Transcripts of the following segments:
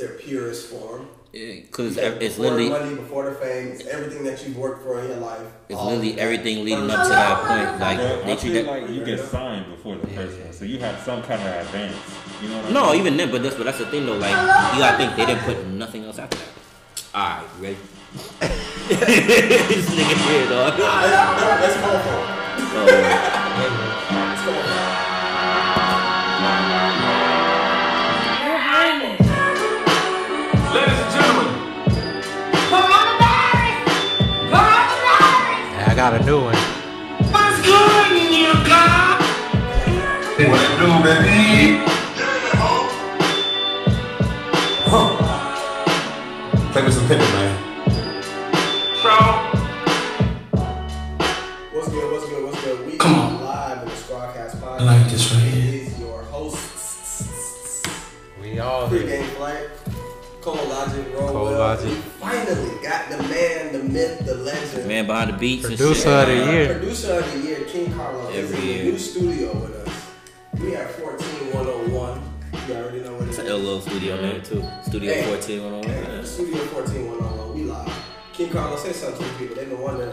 their purest form. Because Yeah, it's before literally money, before the fame, it's everything that you've worked for in your life. it's literally everything leading up to that point. Like But they treat that. like you get signed before the first one, so you have some kind of advance. You know what I mean? No, mean? even then, but that's but that's the thing though. Like you gotta think they didn't put nothing else after that. All right, you ready? this nigga here, dog. Let's, no, let's got a new one. What's good in your car? What it do, baby? Play with some pivot, man. So, What's good? What's good? What's good? We Come on. live in the Squadcast podcast. I like this right here. It is your host, We all here. pregame flight, Cole Logic, Roll Cole Logic. We finally got the man, the myth, the legend. man behind the beats and Producer of the year. Producer of the year, King Carlos, is Every in the year. new studio with us. We have 14101. You already know what it It's is. an LO studio name too. Studio Hey. 14 on oh Hey, Studio 14101. We live. King Carlos, say something to the people. They've been wondering.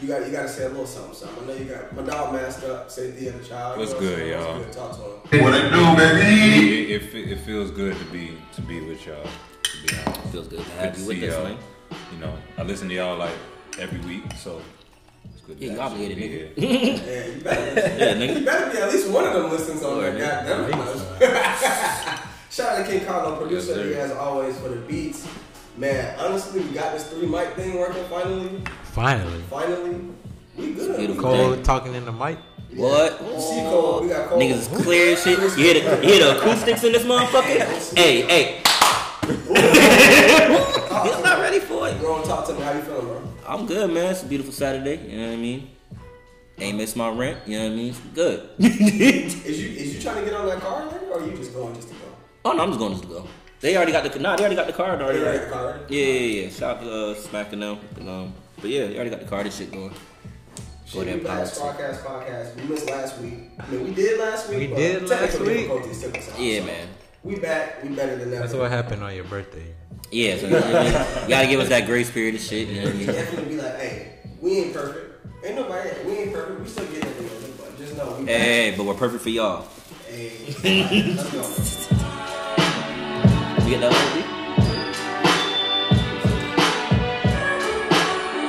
You got you got to say a little something, something. I know you got my dog masked up. Say the other child. What's You know what I'm good, saying? y'all? What's good? Talk to him. what it do, baby? It, it, it, it feels good to be to be with y'all. To be honest, Feels good to Good have to you with us, y'all. man. You know, I listen to y'all like every week, so it's good. Yeah, you actually obligated, be nigga. here. Yeah, you better. Yeah, nigga. You better be at least one of them listens on there. Word, Goddamn. Shout out to King Carlo, producer Yes, sir. as always for the beats. Man, honestly, we got this three mic thing working finally. Finally. Finally, we good. beautiful. Cole Dang. talking in the mic. What? You see Cole, we got Cole. Niggas is clear as shit. You hear the, you hear the acoustics in this motherfucker? Hey, hey. He's not ready for it. Go and talk to me. How you feeling, bro? I'm good, man. It's a beautiful Saturday. You know what I mean? Ain't miss my rent. You know what I mean? It's good. Is you is you trying to get on that car already, or are you just going just to go? oh no, I'm just going just to go. They already got the nah. They already got the card already. You already Right? got the car? Yeah, yeah, yeah. Shout out to uh, smacking them. And, um, but yeah, they already got the card. This shit going. Go Shit, there, we back, politics. Squadcast podcast. We missed last week. I mean, we did last week. We but did last technical week. difficulties took us out, Yeah, so man. We back. We better than that. That's what happened on your birthday. Yeah, so you, know I mean? you gotta give us that grace period of shit. You know what I mean? definitely be like, hey, we ain't perfect. Ain't nobody. We ain't perfect. We still get it together, but just know we. Hey, hey, but we're perfect for y'all. Hey, let's go. You get that one,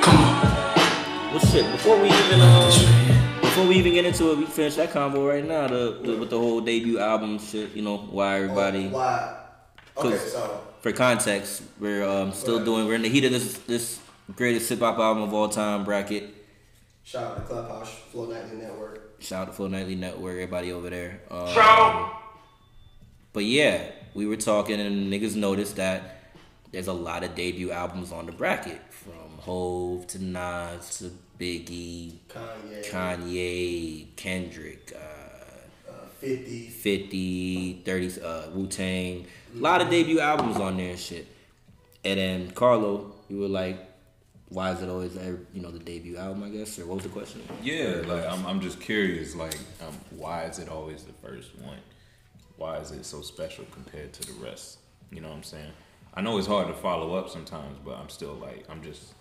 Come on. Well, shit. Before we even um, before we even get into it, we finish that convo right now. The, the with the whole debut album shit. You know why everybody. Oh, why? Okay, so For context, we're um, still doing. We're in the heat of this this greatest hip hop album of all time bracket. shout out to Clubhouse Flow Nightly Network. Shout out to Full Nightly Network, everybody over there. Um, So, But yeah, we were talking and niggas noticed that there's a lot of debut albums on the bracket from Hove to Nas to Biggie, Kanye, Kanye, Kendrick, uh, 50. 50, 30, uh, Wu Tang. A lot of debut albums on there and shit. And then Carlo, you were like, why is it always uh, you know the debut album? I guess or what was the question? Yeah, like I'm, I'm just curious, like, um, why is it always the first one? Why is it so special compared to the rest? You know what I'm saying? I know it's hard to follow up sometimes, but I'm still like, I'm just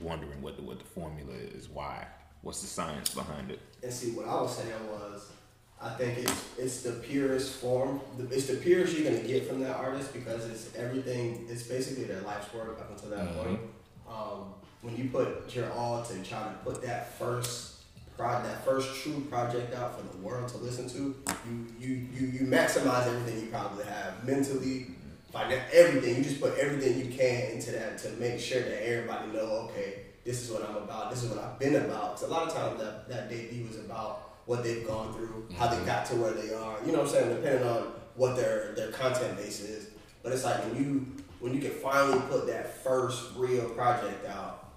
wondering what the what the formula is. Why? What's the science behind it? And see, what I was saying was, I think it's it's the purest form. It's the purest you're gonna get from that artist because it's everything. It's basically their life's work up until that Mhm. point. Um, when you put your all to try to put that first pro- that first true project out for the world to listen to, you you you you maximize everything you probably have mentally, finan- everything. You just put everything you can into that to make sure that everybody know, okay, this is what I'm about. This is what I've been about. 'Cause a lot of times that that debut is about what they've gone through, how they got to where they are. You know what I'm saying? Depending on what their their content base is. But it's like when you when you can finally put that first real project out,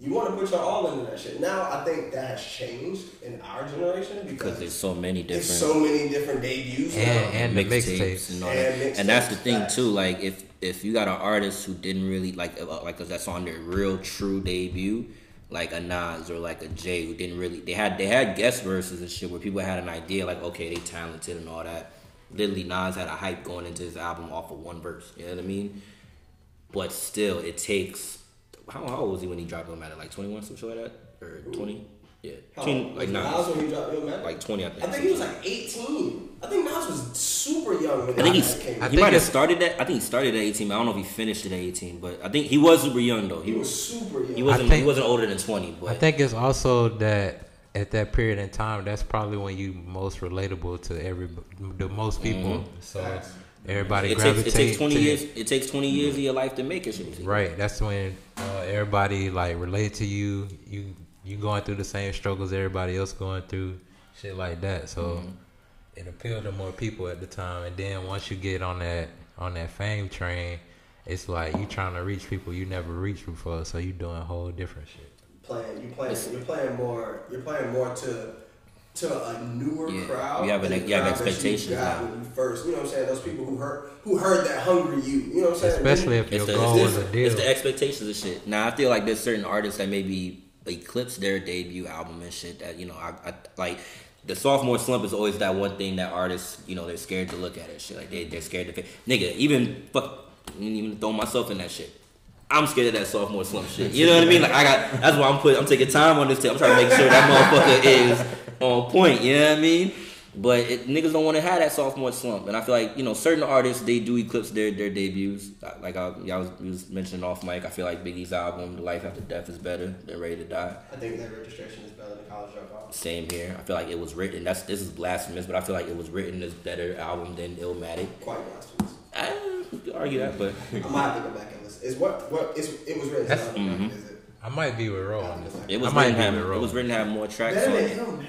you want to put your all into that shit. Now I think that has changed in our generation Because because there's so many different so many different debuts. And, and the mixtapes mixtapes. and all And that. And that's the thing too. Like if if you got an artist who didn't really like uh, like 'cause that's on their real true debut, like a Nas or like a Jay who didn't really they had they had guest verses and shit where people had an idea like okay they talented and all that, literally Nas had a hype going into his album off of one verse. You know what I mean? But still, it takes. How, how old was he when he dropped Illmatic? Like twenty one, something like that, or twenty? Yeah, How 20, like was Nas, Nas when he dropped Illmatic? like twenty, I think. I think he was like 18. I think Nas was super young when I think Illmatic he's, came he out. think might have started at. I think he started at eighteen. I don't know if he finished at eighteen. But I think he was super young though. He He was was. super young. He wasn't. think- he wasn't older than twenty. I think it's also that at that period in time, that's probably when you most relatable to every the most people. So Facts. everybody it takes it takes twenty to years. It takes twenty years of your life to make it. Shit. Right. That's when uh, everybody like relate to you. You you going through the same struggles everybody else going through, shit like that. So Mm-hmm. it appealed to more people at the time. And then once you get on that on that fame train, it's like you trying to reach people you never reached before. So you doing whole different shit. playing. You playing. You're playing more. You're playing more to to a newer Yeah, crowd. you have an- than you have expectations You now. when you first. You know what I'm saying? Those people who heard who heard that hungry you. You know what I'm saying? Especially if your It's goal it's, was a deal. it's the expectations of shit. Now I feel like there's certain artists that maybe eclipse their debut album and shit. That you know, I, I like the sophomore slump is always that one thing that artists you know they're scared to look at it. Shit like they they're scared to. Nigga, even fuck, even throw myself in that shit. I'm scared of that sophomore slump shit. You know what I mean? Like I got that's why I'm putting I'm taking time on this. Tip. I'm trying to make sure that motherfucker is on point. You know what I mean? But it, niggas don't want to have that sophomore slump, and I feel like you know certain artists they do eclipse their their debuts. Like I, y'all was, was mentioning off mic, I feel like Biggie's album, "The Life After Death," is better than "Ready to Die." I think Late Registration is better than College Dropout. Same here. I feel like it was written. That's this is blasphemous, but I feel like it was written as better album than Illmatic. Quite blasphemous. I you could argue that, but I might have to go back and listen. Is what what is it was written. That's- to mhm. Is it? I might be with Ro on this it was I might written to be have with it was written to have more tracks Better on it. Illmatic.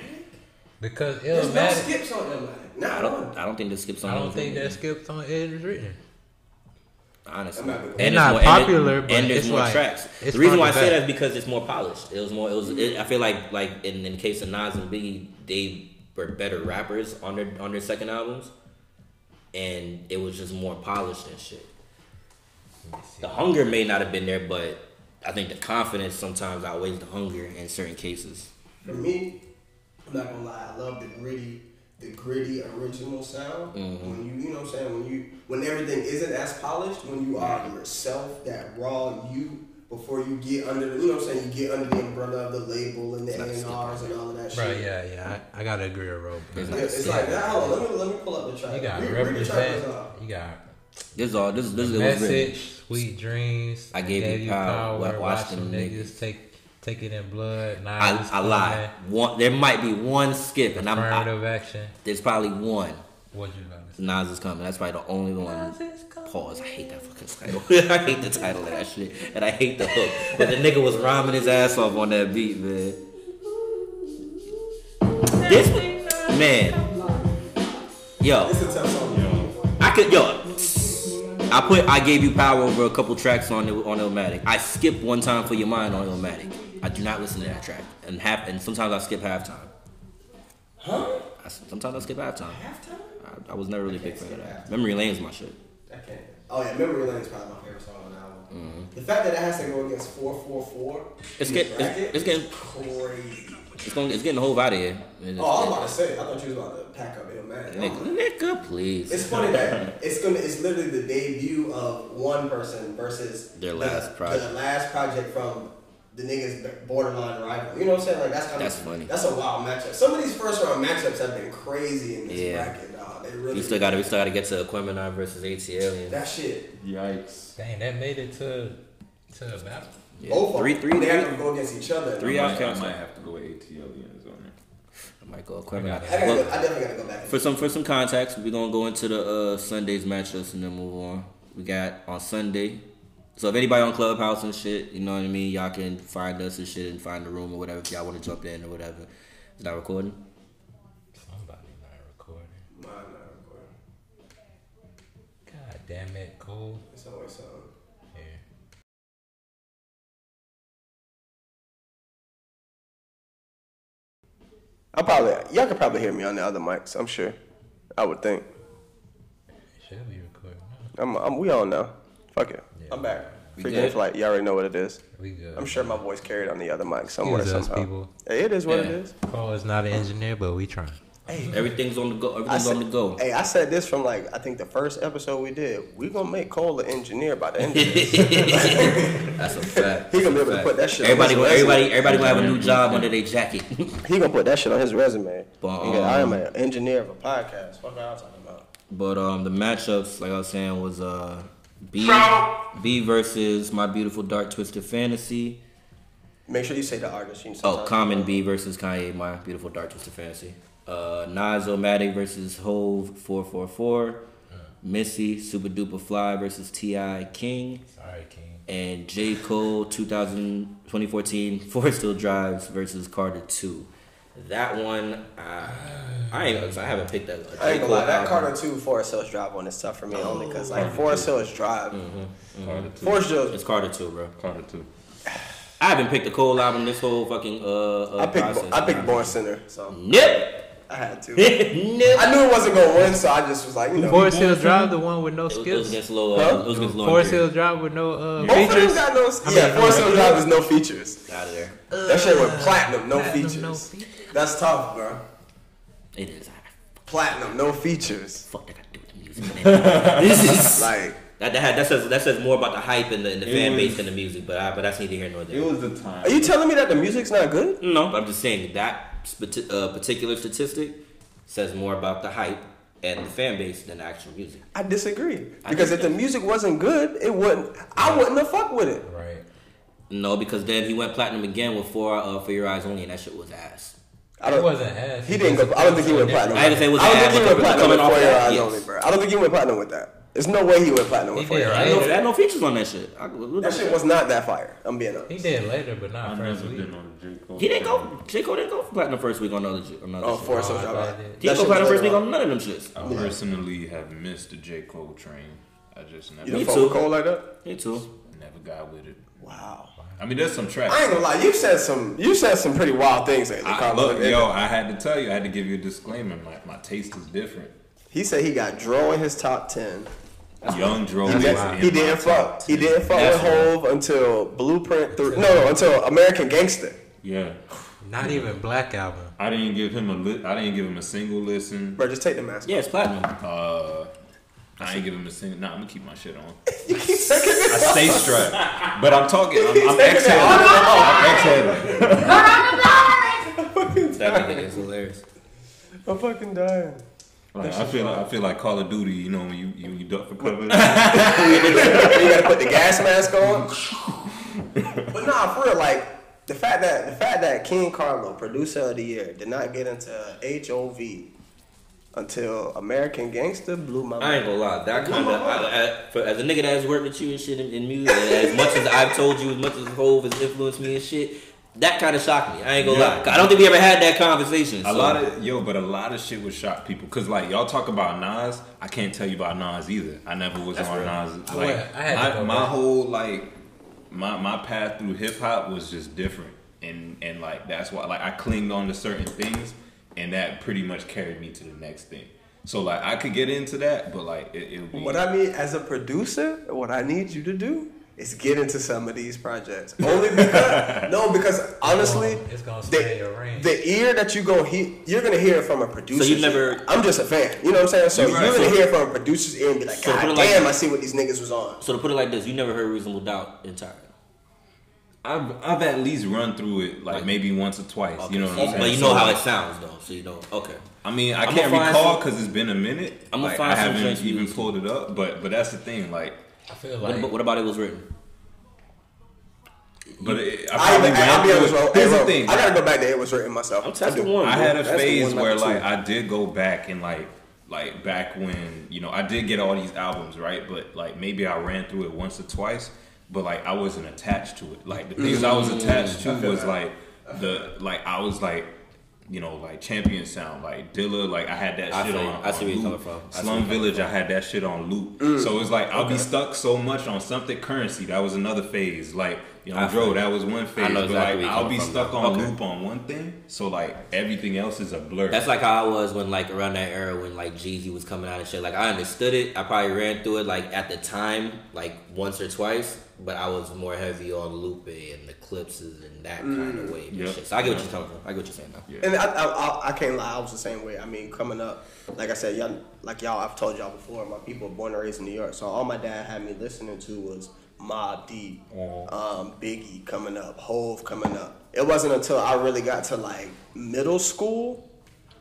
Because There's no Illmatic. skips on Illmatic. Not I don't. I don't think the skips on. I it don't was think written. that skips on it is written. honestly. Not And They're not more- and there- popular, but and there's it's more like- tracks. The reason why I say that is because it's more polished. It was more. It was. It, I feel like like in, in the case of Nas and Biggie, they were better rappers on their on their second albums, and it was just more polished and shit. The hunger may not have been there, but I think the confidence sometimes outweighs the hunger in certain cases. For me, I'm not gonna lie. I love the gritty, the gritty original sound. Mm-hmm. When you, you know, what I'm saying when you, when everything isn't as polished, when you are yourself, that raw you. Before you get under, the, you know, what I'm saying you get under the umbrella of the label and the not A&Rs and all of that shit. Right, yeah, yeah. I, I gotta agree with Ro. It's Yeah, it's like that. Hold on, let me let me pull up the track. You got Read- read the track represent. You got This is all. This this is it was message, Street Dreams. I gave you power, wa- watch them niggas. Take take it in blood. I, Knives I lie. One, there might be one skip, and I'm. I, Affirmative action. there's probably one. What you gonna? Nas is coming. That's probably the only one. Pause. I hate that fucking title. I hate the title of that shit, and I hate the hook. But the nigga was rhyming his ass off on that beat, man. This man, yo, It's a tough song. I could yo. I put I gave you power over a couple tracks on the, on Illmatic. I skipped one time for your mind on Illmatic. I do not listen to that track, and half and sometimes I skip halftime. Huh? I, sometimes I skip halftime. Halftime? I, I was never really a big fan of that. Memory Lane's my shit. I can't. Oh yeah, Memory Lane is probably my favorite song on the album. Mm-hmm. The fact that it has to go against four four four. It's get- it's- it's getting- crazy. It's going. It's getting the whole out of here. It's- Oh, I was about to say. I thought you was about to pack up Illmatic. Nigga, nigga, please. It's funny that it's gonna. It's literally the debut of one person versus Their the- last project. The last project from the niggas borderline rival. You know what I'm saying? Like that's kind That's of funny. That's a wild matchup. Some of these first round matchups have been crazy in this Yeah. bracket, dog. They really. We still got to. We still got to get to Aquemini versus ATL. And that shit. Yikes. Dang, that made it to to the battle. yeah. Both of three, them. three, They have to go against each other. Three I out might, I might have to go with ATL Aliens on there. I might go Aquemini. I, gotta Well, go, I definitely gotta go back. For some for some context, we're gonna go into the uh, Sunday's matchups and then move on. We got on Sunday. So if anybody on Clubhouse and shit, you know what I mean, y'all can find us and shit and find the room or whatever if y'all want to jump in or whatever. Is that recording? Somebody not recording. Mine not recording. God damn it, cool. It's always something. Yeah. I'll probably y'all could probably hear me on the other mics. I'm sure. I would think. It should be recording. I'm, I'm we all know. Fuck it. Yeah. I'm back. We Free good? game flight. You already know what it is. we good. I'm sure my voice carried on the other mic somewhere Excuse us, somehow. people. It is what it Yeah. is. Paul is not an engineer, but we trying. Everything's on the go. I Everything's said, on the go. Hey, I said this from like I think the first episode we did. We gonna make Cole an engineer by the end of this. That's a fact. He gonna be That's a able to put that shit on Everybody, his gonna, resume. everybody, everybody gonna have a new job under their jacket. he gonna put that shit on his resume. But, Nigga, I am um, an engineer of a podcast. What y'all talking about? but um, the matchups, like I was saying, was uh, B So- B versus My Beautiful Dark Twisted Fantasy. Make sure you say the artist. You need to Oh, Common. B versus Kanye, My Beautiful Dark Twisted Fantasy. Uh, Nas Illmatic versus Hove 444. Missy Supa Dupa Fly versus T.I. King. Sorry, King. and J. Cole 2000, 2014 Forest Hill Drives versus Carter 2. That one, uh, I ain't, I haven't picked that. a J. I ain't gonna lie, that. Carter Two Forest Hills Drive one is tough for me only because like Forest Hills Drive, Carter two. Forest Hills. It's Carter 2, bro. Carter two. I haven't picked a Cole album this whole fucking uh, uh I picked process. I picked Born Sinner, so Nip. I had to. Nip. I knew it wasn't gonna win, so I just was like, you know, Forest Hills Drive, the one with no It was, it was skips. against Lil. Huh? Uh, it was against Lil. Forest Hills Drive with no uh, both of them features. got no. I yeah, mean, Forest no- Hills Drive is no features. Out of there. That shit went platinum, no Platinum, features. no features. That's tough, bro. It is. Platinum, no features. Fuck that got to do with the music. this is Like, that, that, that says that says more about the hype and the, and the It fan was- base than the music. But I, but that's neither here nor there. It was the time. are you telling me that the music's not good? No, but I'm just saying that spati- uh, particular statistic says more about the hype and the fan base than the actual music. I disagree. I Because think if the music wasn't good, it wouldn't. I wouldn't have fucked with it. Right. No, because then he went platinum again with four uh, for your eyes only, and that shit was ass. I don't. wasn't ass. He didn't go. I don't think he went platinum. I didn't say it was I don't ass, think he but went platinum with off For Your Eyes yes. Only, bro. I don't think he went platinum with that. There's no way he went platinum with He For Your did. I Eyes. had, no, had no features on that shit. I, That shit was not that fire. I'm being honest. He did later, but not first week. on a J Cole. he didn't go. J Cole didn't go for platinum first week on another. Another Oh, shit. Forest Oh, Hills I Drive. thought he did. He That didn't go shit platinum was first week later on none of them shits. I personally have missed the J Cole train. I just never, You Me don't too. fuck with Cole like that? Me too. never got with it. Wow. I mean, there's some tracks. I ain't gonna lie. You said some. You said some pretty wild things lately, I, Carlo. look, yo, I had to tell you, I had to give you a disclaimer. My, my taste is different. He said he got Dro in his top ten. Young Dro He, did, he didn't top fuck. He didn't fuck with That's right. Hove until Blueprint through. No, no, until American Gangster. Yeah, Not even Black Album. I didn't give him a li- I didn't give him a single listen. Bro, just take the mask. Yeah, it's platinum. Uh, I ain't give him a single. Nah, I'm gonna keep my shit on. You keep taking I it. stay strapped, but I'm talking. I'm, keep I'm exhaling. I'm exhaling. That nigga is hilarious. I'm fucking dying. Like, I feel like I feel like Call of Duty. You know when you you, you duck for cover. you gotta put the gas mask on. but nah, for real, like the fact that the fact that King Carlo, producer of the year, did not get into HOV until American Gangster blew my Mind. I ain't gonna lie. That kind of as a nigga that has worked with you and shit in, in music, as much as I've told you, as much as Hove has influenced me and shit, that kind of shocked me. I ain't gonna Yeah. lie. 'Cause I don't think we ever had that conversation. A so- lot of yo, but a lot of shit would shock people. Cause like y'all talk about Nas, I can't tell you about Nas either. I never was on real. Nas. I Like went- I had my, my whole like my my path through hip hop was just different, and and like that's why like I clinged on to certain things, and that pretty much carried me to the next thing. So like I could get into that, but like it, it'll be What I mean as a producer, what I need you to do is get into some of these projects. Only because no, because honestly, It's gonna stay in your the, range. the ear that you go hear, you're gonna hear it from a producer. So you never- I'm just a fan. You know what I'm saying? So You're you're, right. gonna So- hear it from a producer's ear and be like, So put God it like damn. I see what these niggas was on. So to put it like this, you never heard Reasonable Doubt entirely. I've I've at least run through it like Like- maybe once or twice. You know what I'm saying? But you So, know how it sounds though, so you know. Okay. I mean, I I'ma can't recall because it's been a minute. I'ma like, find I some haven't joints even pulled it up, but but that's the thing. Like, I feel What, like about, what about it was written? but it, I I, probably even, I'll be honest, through bro. it. Hey, Here's bro, the thing. I gotta go back to it was written myself. I'm I testing do. one. I had a That's phase one, where number two. like I did go back and like like back when you know I did get all these albums right, but like maybe I ran through it once or twice, but like I wasn't attached to it. Like the things I was mm, attached to I was that. like the like I was like. You know, like Champion Sound, like Dilla, like I had that I shit feel you. on. I see on where you're loop. coming from. I Slum Village, from. I had that shit on loop. Mm. So it's like I'll be stuck so much on something currency. That was another phase. Like Young I Dro, feel- that was one phase. know but exactly like where you're I'll be from, stuck though. on Okay. loop on one thing, so like everything else is a blur. That's like how I was when like around that era when like Jeezy was coming out and shit. Like I understood it. I probably ran through it like at the time, like once or twice, but I was more heavy on Lupe and the Clipses and that mm. kind of wave Yep. shit. So I get what you're coming from. I get what you're saying now. Yeah. And I, I, I, I can't lie, I was the same way. I mean, coming up, like I said, y'all, like y'all, I've told y'all before, my people were born and raised in New York. So all my dad had me listening to was Mobb Deep, um, Biggie coming up, Hove coming up. It wasn't until I really got to like middle school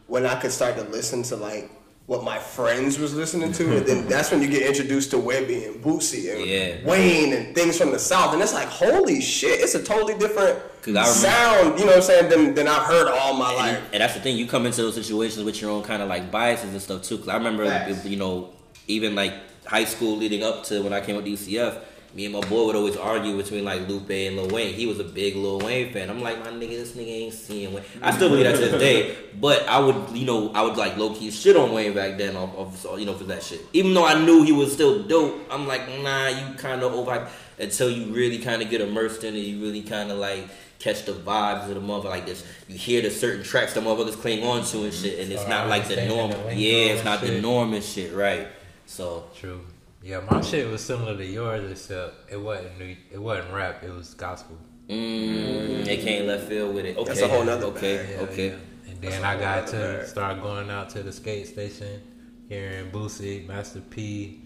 when I could start to listen to like what my friends was listening to, and then that's when you get introduced to Webbie and Boosie and Yeah. Wayne and things from the South, and it's like holy shit, it's a totally different remember- sound, you know what I'm saying, than, than I've heard all my life. And, and that's the thing. You come into those situations with your own kind of like biases and stuff too. Cause I remember, Facts. you know, even like high school leading up to when I came with DCF, me and my boy would always argue between like Lupe and Lil Wayne. He was a big Lil Wayne fan. I'm like, my nigga, this nigga ain't seeing Wayne. I still believe that to this day. But I would, you know, I would like low key shit on Wayne back then, off, off you know, for that shit. Even though I knew he was still dope, I'm like, nah, you kind of over until you really kind of get immersed in it. You really kind of like catch the vibes of the motherfucker like this. You hear the certain tracks the motherfuckers cling on to and shit, and it's not like the norm. the Yeah, it's not the shit. norm and shit, right? So True. Yeah, my shit was similar to yours, except it wasn't new- it wasn't rap. It was gospel. mm, they can't left field with it. Okay, That's a whole nother okay. Yeah, okay. yeah. And then I got to bag. start going out to the skate station, hearing Boosie, Master P,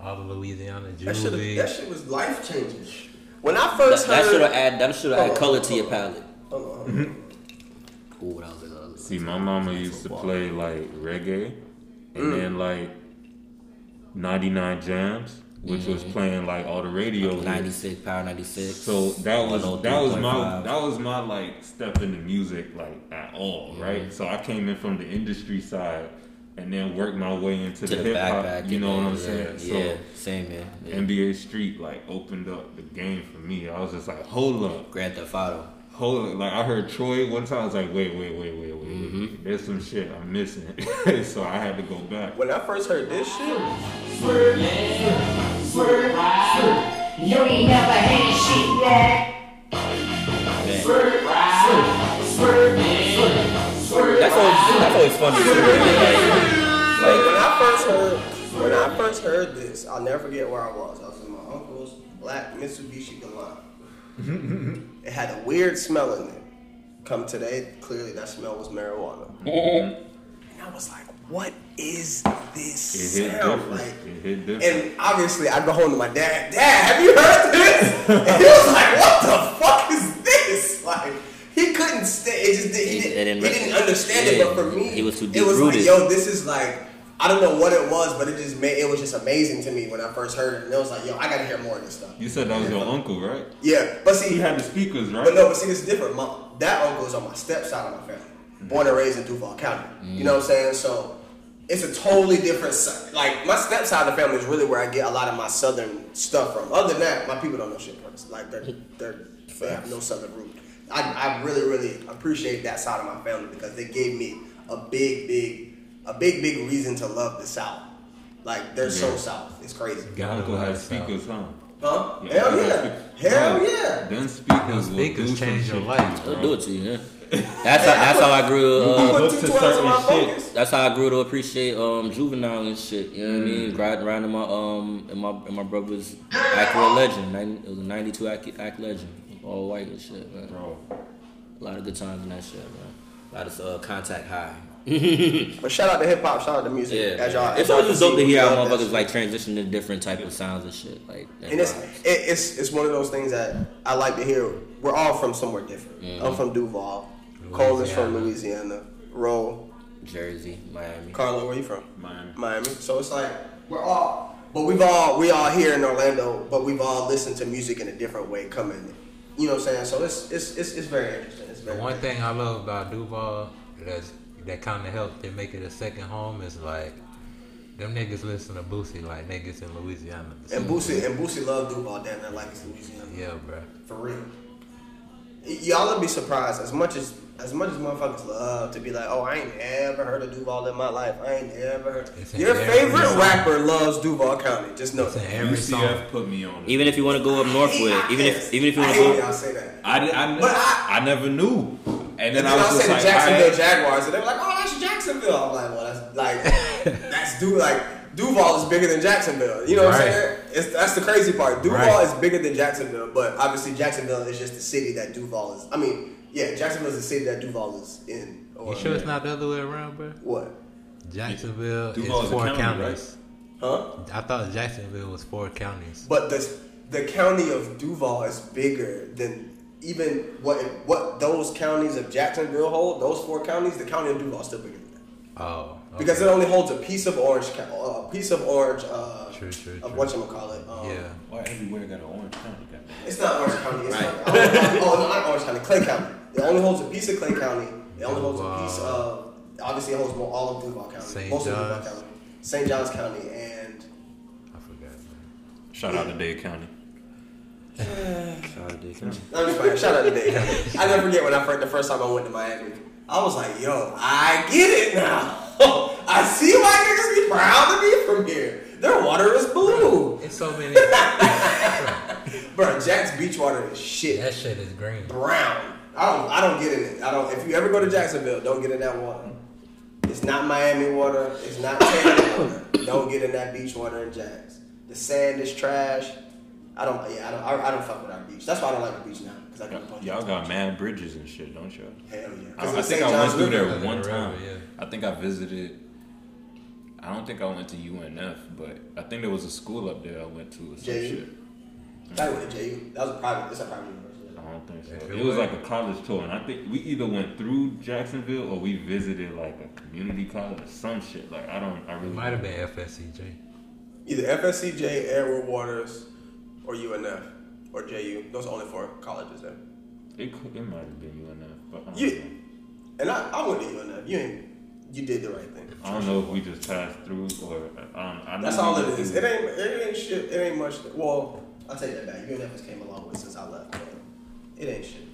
all the Louisiana That shit, Juvie. that shit was life changing. When I first That, heard, should have add that should have Hold add on, color hold to your on. palette. Hold on, hold on. Ooh, that was a See, my mama used to play like reggae, and Mm. then like 99 jams, which was playing like all the radio. ninety six power ninety six. So that was oh that was my 103.5. that was my like step into music like at all, right? So I came in from the industry side and then worked my way into to the, hip hop. You know what I'm saying? Yeah, So same man. Yeah. NBA Street like opened up the game for me. I was just like, hold up, Grand Theft Auto. Hold up. Like I heard Troy one time. I was like, wait, wait, wait, wait, wait. Mm-hmm. There's some shit I'm missing. so I had to go back. when I first heard this shit, You ain't never had shit yet. That's always that's always fun to see. Like, like when I first heard, when I first heard this, I'll never forget where I was. I was in my uncle's black Mitsubishi Galant. it had a weird smell in it. Come today, clearly that smell was marijuana. Mm-hmm. and I was like, what is this It hit sound? different. Like, it hit different. And obviously, I go home to my dad. Dad, have you heard this? And he was like, "What the fuck is this?" Like, he couldn't stay. It just did, he, He didn't, didn't he didn't rec- understand it. But for me, he was too It was like, yo, this is like. I don't know what it was, but it just made it was just amazing to me when I first heard it, and it was like, "Yo, I gotta hear more of this stuff." you said that was your uncle, right? Yeah, but see, He had the speakers, right? but no, but see, it's different. My, that uncle is on my step side of my family, mm-hmm. born and raised in Duval County. You know what I'm mm. saying? So it's a totally different. Like my step side of the family is really where I get a lot of my southern stuff from. Other than that, my people don't know shit. First. Like they're they're they have no southern root. I, I really really appreciate that side of my family because they gave me a big big a big big reason to love the South. Like they're so South. It's crazy. Your Gotta uncle love had South. speakers, huh? Huh? Yeah, Hell yeah. had. Hell Bro, yeah. Them speakers, Those will speakers do change your life, to you, They'll bro. do it to you. Yeah. That's how, that's how I grew. You put Look two to twelves on my certain shit. that's how I grew to appreciate um, juvenile and shit. You know what I mean? Riding around in my um in my in my brother's Acura Legend. 90, it was a '92 Ac, Ac Legend, all white and shit. Man. Bro, A lot of good times in that shit, man. A lot of uh, contact high. But shout out to hip hop, shout out to music. Yeah, as y'all, it's as y'all always just dope to hear how motherfuckers like transition to different type of sounds and shit. Like, And it's, it, it's it's one of those things that I like to hear. We're all from somewhere different. Mm-hmm. I'm from Duval. Cole is from Louisiana. Ro, Jersey, Miami. Carlo, where you from? Miami. Miami. So it's like we're all, but we've all we all here in Orlando, but we've all listened to music in a different way coming. You know what I'm saying? So it's it's it's, it's very interesting. It's The very one thing I love about Duval that's that kind of helped them make it a second home is like them niggas listen to Boosie like niggas in Louisiana. and Boosie and Boosie love Duval down there like it's Louisiana Yeah, bro. for real. y'all would be surprised as much as as much as motherfuckers love to be like, oh, I ain't ever heard of Duval in my life. I ain't ever heard. It's Your favorite song. rapper loves Duval County. Just know It's that. every song. UCF put me on. it. Even if you want to go up north with, it, even if even if you want to when go, y'all say that. I, did- I, But I- I never knew. And And then then I was I'll just say the like, Jacksonville. Jaguars, and they were like, "Oh, that's Jacksonville." I'm like, "Well, that's like that's du like Duval is bigger than Jacksonville." You know what Right. I'm saying? It's, that's the crazy part. Duval Right. is bigger than Jacksonville, but obviously Jacksonville is just the city that Duval is. I mean, yeah, Jacksonville is the city that Duval is in. Or You sure it's not the other way around, bro? what? Jacksonville Duval is is four county, counties. Huh? I thought Jacksonville was four counties. But the the county of Duval is bigger than even what what those counties of Jacksonville hold. Those four counties, the county of Duval is still bigger than that. Oh, okay. because it only holds a piece of orange, ca- uh, a piece of orange, uh, True, true, of what you call it. Um, yeah. Why everywhere got an orange county? goddamn? it's not Orange County. It's Right. like, oh, oh, no, not Orange County, Clay County. It only holds a piece of Clay County. It only holds a piece of. Obviously, it holds more all of Duval County, St. most of Duval County, St. Johns County, and I forgot. Man. Shout out to Dade County. I'm just playing. Shout out to Dade County. I never forget when I first the first time I went to Miami. I was like, yo, I get it now. I see why niggas be proud to be from here. Their water is blue. It's so many. Bro, Jack's beach water is shit. that shit is green. Brown. I don't I don't get in it. I don't if you ever go to Jacksonville, don't get in that water. It's not Miami water, it's not Tampa water. Don't get in that beach water in Jacks. The sand is trash. I don't yeah, I don't I, I don't fuck with our beach. That's why I don't like the beach now. Because I got a bunch Y'all of got mad bridges and shit, don't y'all? Hell yeah. I, 'Cause I think St. I went John's through River- there River, one yeah. time. I think I visited. I don't think I went to UNF, but I think there was a school up there I went to or some JU? shit. I went to JU. That was a private. It's a private university. I don't think so. If It, it was like a college tour, and I think we either went through Jacksonville or we visited like a community college or some shit. Like I don't, I It really might have been FSCJ. Either FSCJ, Edward Waters, or UNF or JU. Those are only four colleges there. It could, it might have been UNF, but I don't, You- know. And I, I went to UNF. You ain't, you did the right thing. I don't know if we just passed through or um, I know That's all it is. It ain't it ain't shit. It ain't much. Well, I'll take that back. UNF has came a long way since I left. But it ain't shit.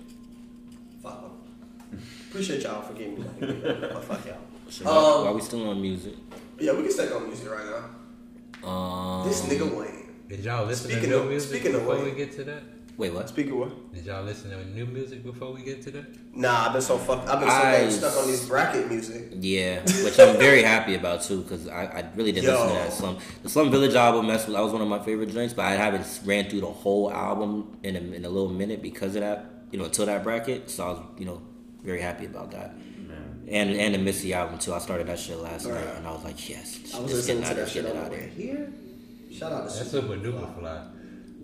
Fuck them. Appreciate y'all for giving me that. But fuck y'all. so while, Um, while we still on music, Yeah, we can stick on music right now. um, This nigga Wayne. Did y'all listen Speaking to new of- music speaking of before we get to that? wait, what? Speak of what? Did y'all listen to new music before we get to that? Nah, I've been so fuck. I've been so I- stuck on these bracket music. Yeah, which I'm very happy about too, because I, I really did listen to Yo. that Slum. The Slum Village album, that's, that was one of my favorite joints, but I haven't ran through the whole album in a, in a little minute because of that, you know, until that bracket. So I was, you know, very happy about that. And and the Missy album too. I started that shit last night, and I was like, yes, I was just listening getting to out, that shit getting on out the of way here. Here. Shout out to That's Super. super duper fly.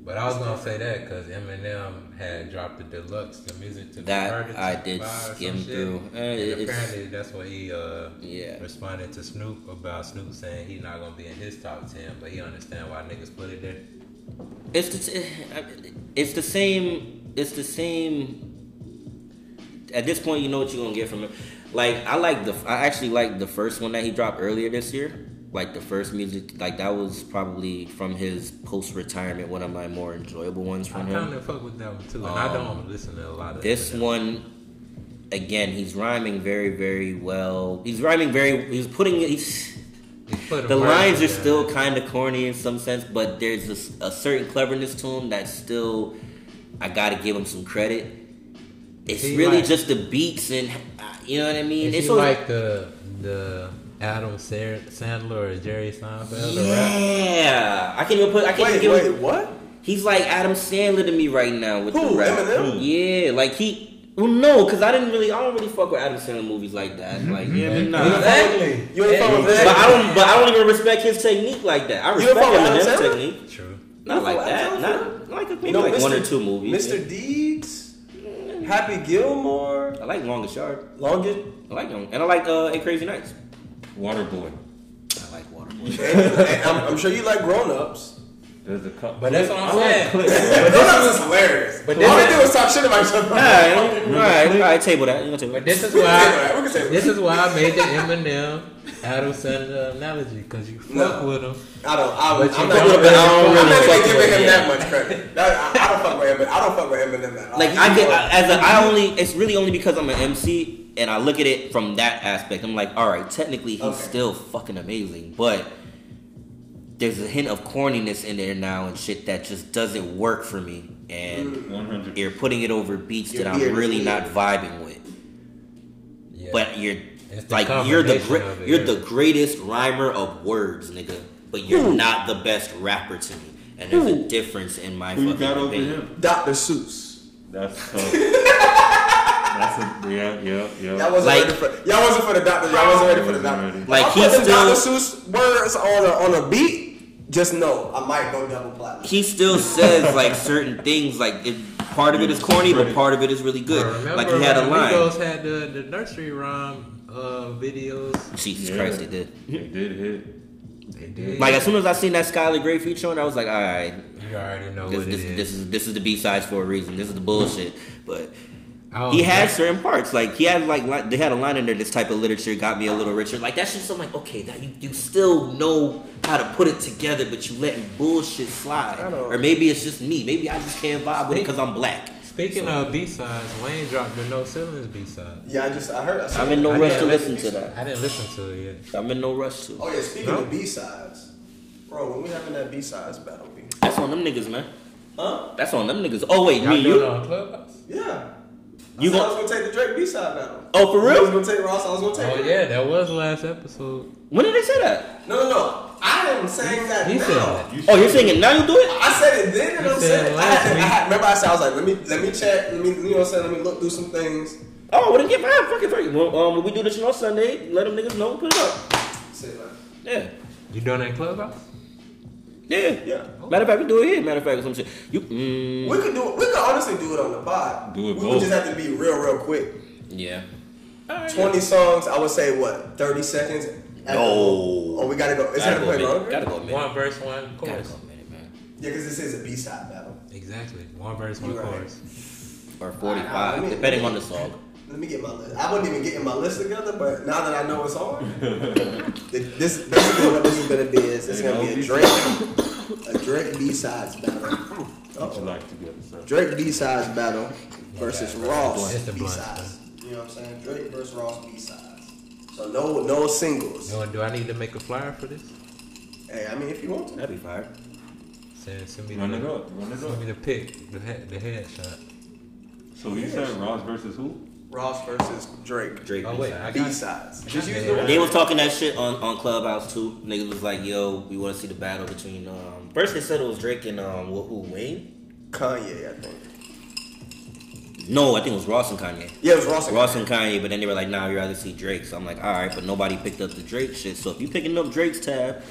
But I was gonna say that because Eminem had dropped the deluxe, the music to That Converted I to did Buy or some skim through. Eh, and apparently that's what he uh, Yeah. responded to Snoop about Snoop saying he's not gonna be in his top ten, but he understand why niggas put it there. It's the, it's the same. It's the same. At this point, you know what you're gonna get from it. Like I like the. I actually like the first one that he dropped earlier this year. Like the first music, like that was probably from his post retirement, one of my more enjoyable ones I from kind him. of fuck with that one too, and I don't um, listen to a lot of This one, again, he's rhyming very, very well. He's rhyming very. He's putting it. He's, put the lines are still kind of corny in some sense, but there's a certain cleverness to him that's still I gotta give him some credit. It's He really like- just the beats and you know what I mean. It's like the the Adam Sandler or Jerry Seinfeld? Yeah, I can't even put. I can't Wait, even give wait, him. what? He's like Adam Sandler to me right now with Who, the rap. Eminem? Yeah, like he. Well, no, because I didn't really. I don't really fuck with Adam Sandler movies like that. Like, yeah, Mhm. nah. You don't fuck with me. You ain't fuck with But. I don't. But I don't even respect his technique like that. I don't respect fuck Adam Eminem's technique. True. Not You like that. Adam Not like maybe You know, like one or two movies. Mr. Deeds, Happy Gilmore, I like Longest Yard. Longest. I like them, and I like uh, Eight Crazy Nights. Waterboy. I like Waterboy. and I'm, I'm sure you like Grown Ups. There's a couple. But that's what I'm saying. Click, Grown Ups is hilarious. But But all this they is- do is talk shit about each other. all right, all right, all right. Table that. You gonna table But that? this is We can why We can say this is why I made the Eminem Adam Sandler analogy because you fuck No. with him. I don't. I, But I'm you not fuck giving, with- I'm I don't not really even giving him him. that much credit. That, I, I don't fuck with Eminem. I don't fuck with Eminem at all. Like I get more- I- as a, I only it's really only because I'm an MC and I look at it from that aspect. I'm like, all right, technically he's Okay. still fucking amazing, but there's a hint of corniness in there now and shit that just doesn't work for me. And One hundred. you're putting it over beats that I'm really not vibing with. Yeah. But you're like you're the combination it, you're yeah. the greatest rhymer of words, nigga. But you're not the best rapper to me. And there's a difference in my Who you fucking got over opinion. him? Dr. Seuss. That's tough. That's a yeah, yeah, yeah. Y'all wasn't Like- ready for y'all wasn't for the doctor. Y'all wasn't ready for the doctor. ready. Like, I he put still- Dr. Seuss words on a on a beat. Just know I might go double platinum. he still says like certain things like it, part of it is corny but part of it is really good remember like he had a line Migos had the, the nursery rhyme uh, videos. jesus Yeah. christ they did They did hit. They did. like as soon as i seen that skylar grey feature on i was like all right you already know this, what this, it is. this is this is the b-sides for a reason this is the bullshit but Oh, he had that- certain parts like he had like li- they had a line in there this type of literature got me a little richer like that's just i'm like okay that you, you still know how to put it together but you letting bullshit slide or maybe it's just me maybe i just can't vibe with it because i'm black Speaking of B sides, Wayne dropped the No Ceilings B side. Yeah, I just I heard. I saw i'm in no I rush to listen to that I didn't listen to it yet. i'm in no rush to Oh yeah, speaking No? of B sides, bro, when we having that B sides battle, B. That's on them niggas, man. Huh? That's on them niggas. Oh wait, Y'all me, doing it you? on Yeah. You I, said I was gonna take the Drake B side battle. Oh, for real? I was gonna take Ross. I was gonna take. Oh Drake. yeah, that was last episode. When did they say that? No, no, no. I am saying that He now. said that. Oh, you're saying it now? You do it? I said it then, and You I'm said saying I last had, I week. had, remember I said I was like, let me let me check, let me you know what I'm saying, let me look through some things. Oh, well then get mad. Fuck it, fuck it. Well, um, when we do this on Sunday, let them niggas know. Put it up. Say like, Yeah. You doing that in Clubhouse? Yeah. yeah. Matter of fact, we do it here. Matter of fact, some shit. You. Mm, We could do it. We could honestly do it on the pod. Do it We both. would just have to be real, real quick. yeah. Twenty songs. I would say what? Thirty seconds. At No. Oh, we gotta go. It's Gotta gotta go a play longer. Gotta go minute. One verse, one Gotta chorus. go minute, man. Yeah, because this is a B side battle. Exactly. One verse, one You right. chorus. Or Alright, 45, let me- depending on the song. Let me get my list. I wasn't even getting my list together, but now that I know it's on, this basically what this is gonna be is it's gonna be a Drake, a Drake B sides battle. What you Uh-oh. like together, sir? Drake B sides battle versus Ross B sides. You know what I'm saying? Drake versus Ross B sides. So no no singles. You know, do I need to make a flyer for this? Hey, I mean if you want to. That'd be fire. Send, send me Run the it up. Run it Send me the pic, the head, the headshot. So you said Ross versus who? Ross versus Drake. Drake. Oh wait, I B got sides. Just use the They one. was talking that shit on, on Clubhouse too. Niggas was like, "Yo, we want to see the battle between." Um, first they said it was Drake and um, who, who Wayne? Kanye, I think. No, I think it was Ross and Kanye. Yeah, it was Ross and Ross and Kanye, but then they were like, "Nah, we rather see Drake." So I'm like, "All right," but nobody picked up the Drake shit. So if you picking up Drake's tab,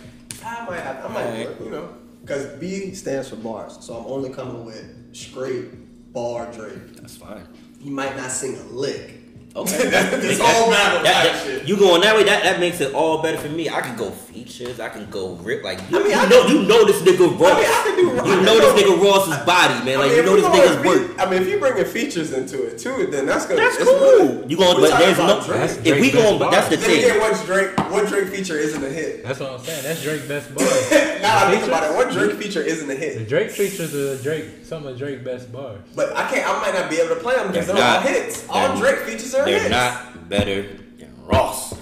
I might have, I might, Alright. you know, because B stands for bars, so I'm only coming with straight bar Drake. that's fine. He might not sing a lick. Okay, This That- whole battle that- that- shit. You going that way? That that makes it all better for me. I can go features. I can go rip. Like you, I mean, you I know, you know this nigga Ross. I mean, I can do- I you can know go- this nigga Ross's body, man. I Like mean, you know if this we nigga's going work. I mean, if you bringing features into it too, then that's gonna. That's cool. good. You going, but there's no. Drake. That's If we Drake's going, but that's the bars. Then again, thing. what Drake, what Drake feature isn't a hit? That's what I'm saying. That's Drake best bars. now I think Features? about it, what Drake feature isn't a hit? The hit? Drake features are Drake, some of Drake best bars. But I can't. I might not be able to play them because They're they're all hits. All Drake features are They're hits. not better than Ross.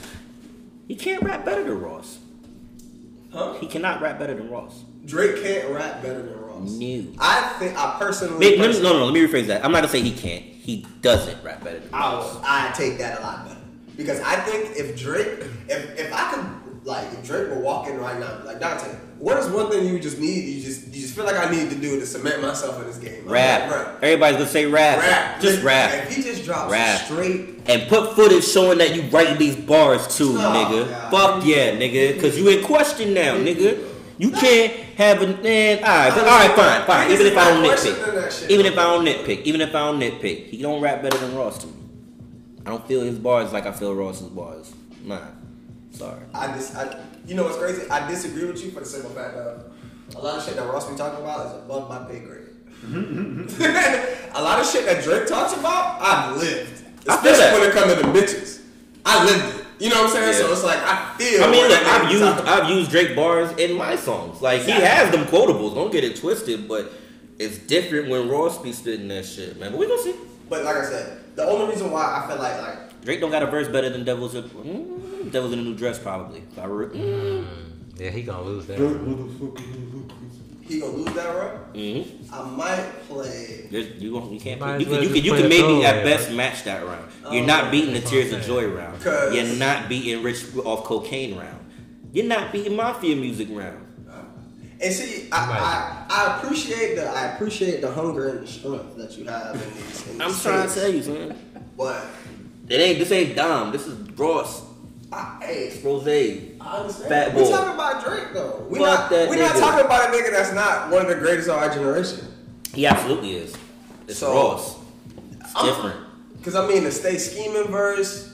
He can't rap better than Ross. Huh? He cannot rap better than Ross. Drake can't rap better than Ross. No. I think I personally. Wait, let me, personally- no, no, no. Let me rephrase that. I'm not gonna say he can't. He doesn't rap better than Ross. I I take that a lot better because I think if Drake, if if I could like if Drake were walking right now, like Dante, what is one thing you just need? You just you just feel like I need to do to cement myself in this game. I'm Rap. like. Everybody's gonna say rap. Rap. Just rap. If he just drops Rap. straight, And put footage showing that you writing these bars too, Oh, nigga. God. Fuck yeah, nigga. Cause you in question now, nigga. You can't have a man. Alright, but alright, fine, fine. Even if I don't nitpick. Even if I don't nitpick. Even if I don't nitpick. He don't rap better than Ross to me. I don't feel his bars like I feel Ross's bars. Nah. Sorry. I just I you know what's crazy? I disagree with you for the simple fact of a lot of shit that Ross be talking about is above my pay grade. a lot of shit that Drake talks about, I've lived. Especially when it comes to the bitches. I lived it. You know what I'm saying? Yeah. So it's like I feel. I mean, look, I've used. I've used Drake bars in my songs. Like he has them quotables. Don't get it twisted, but it's different when Ross be spitting that shit, man. But we gonna see. But like I said, the only reason why I feel like like Drake don't got a verse better than Devil's in, mm, Devil's in a New Dress, probably. Mm. Yeah, he gonna lose that. he gonna lose that rap, Mhm. I might play. There's- You, gon- you can't. Play. You as can, well you just can, you play can maybe at throwaway, best right? match that round. You're Oh, not beating the Tears of Joy round. You're not beating Rich off cocaine round. You're not beating Mafia music round. And see, I, I, I appreciate the I appreciate the hunger and the strength that you have in these. In these I'm trying to tell you, son. but It ain't. This ain't Dom. This is Ross. I, hey, Rose. I understand. Fat we boy. talking about Drake though. We Fuck not that we not nigga. talking about a nigga that's not one of the greatest of our generation. He absolutely is. It's So, Ross. It's I'm- different. Cause I mean the stay scheming verse.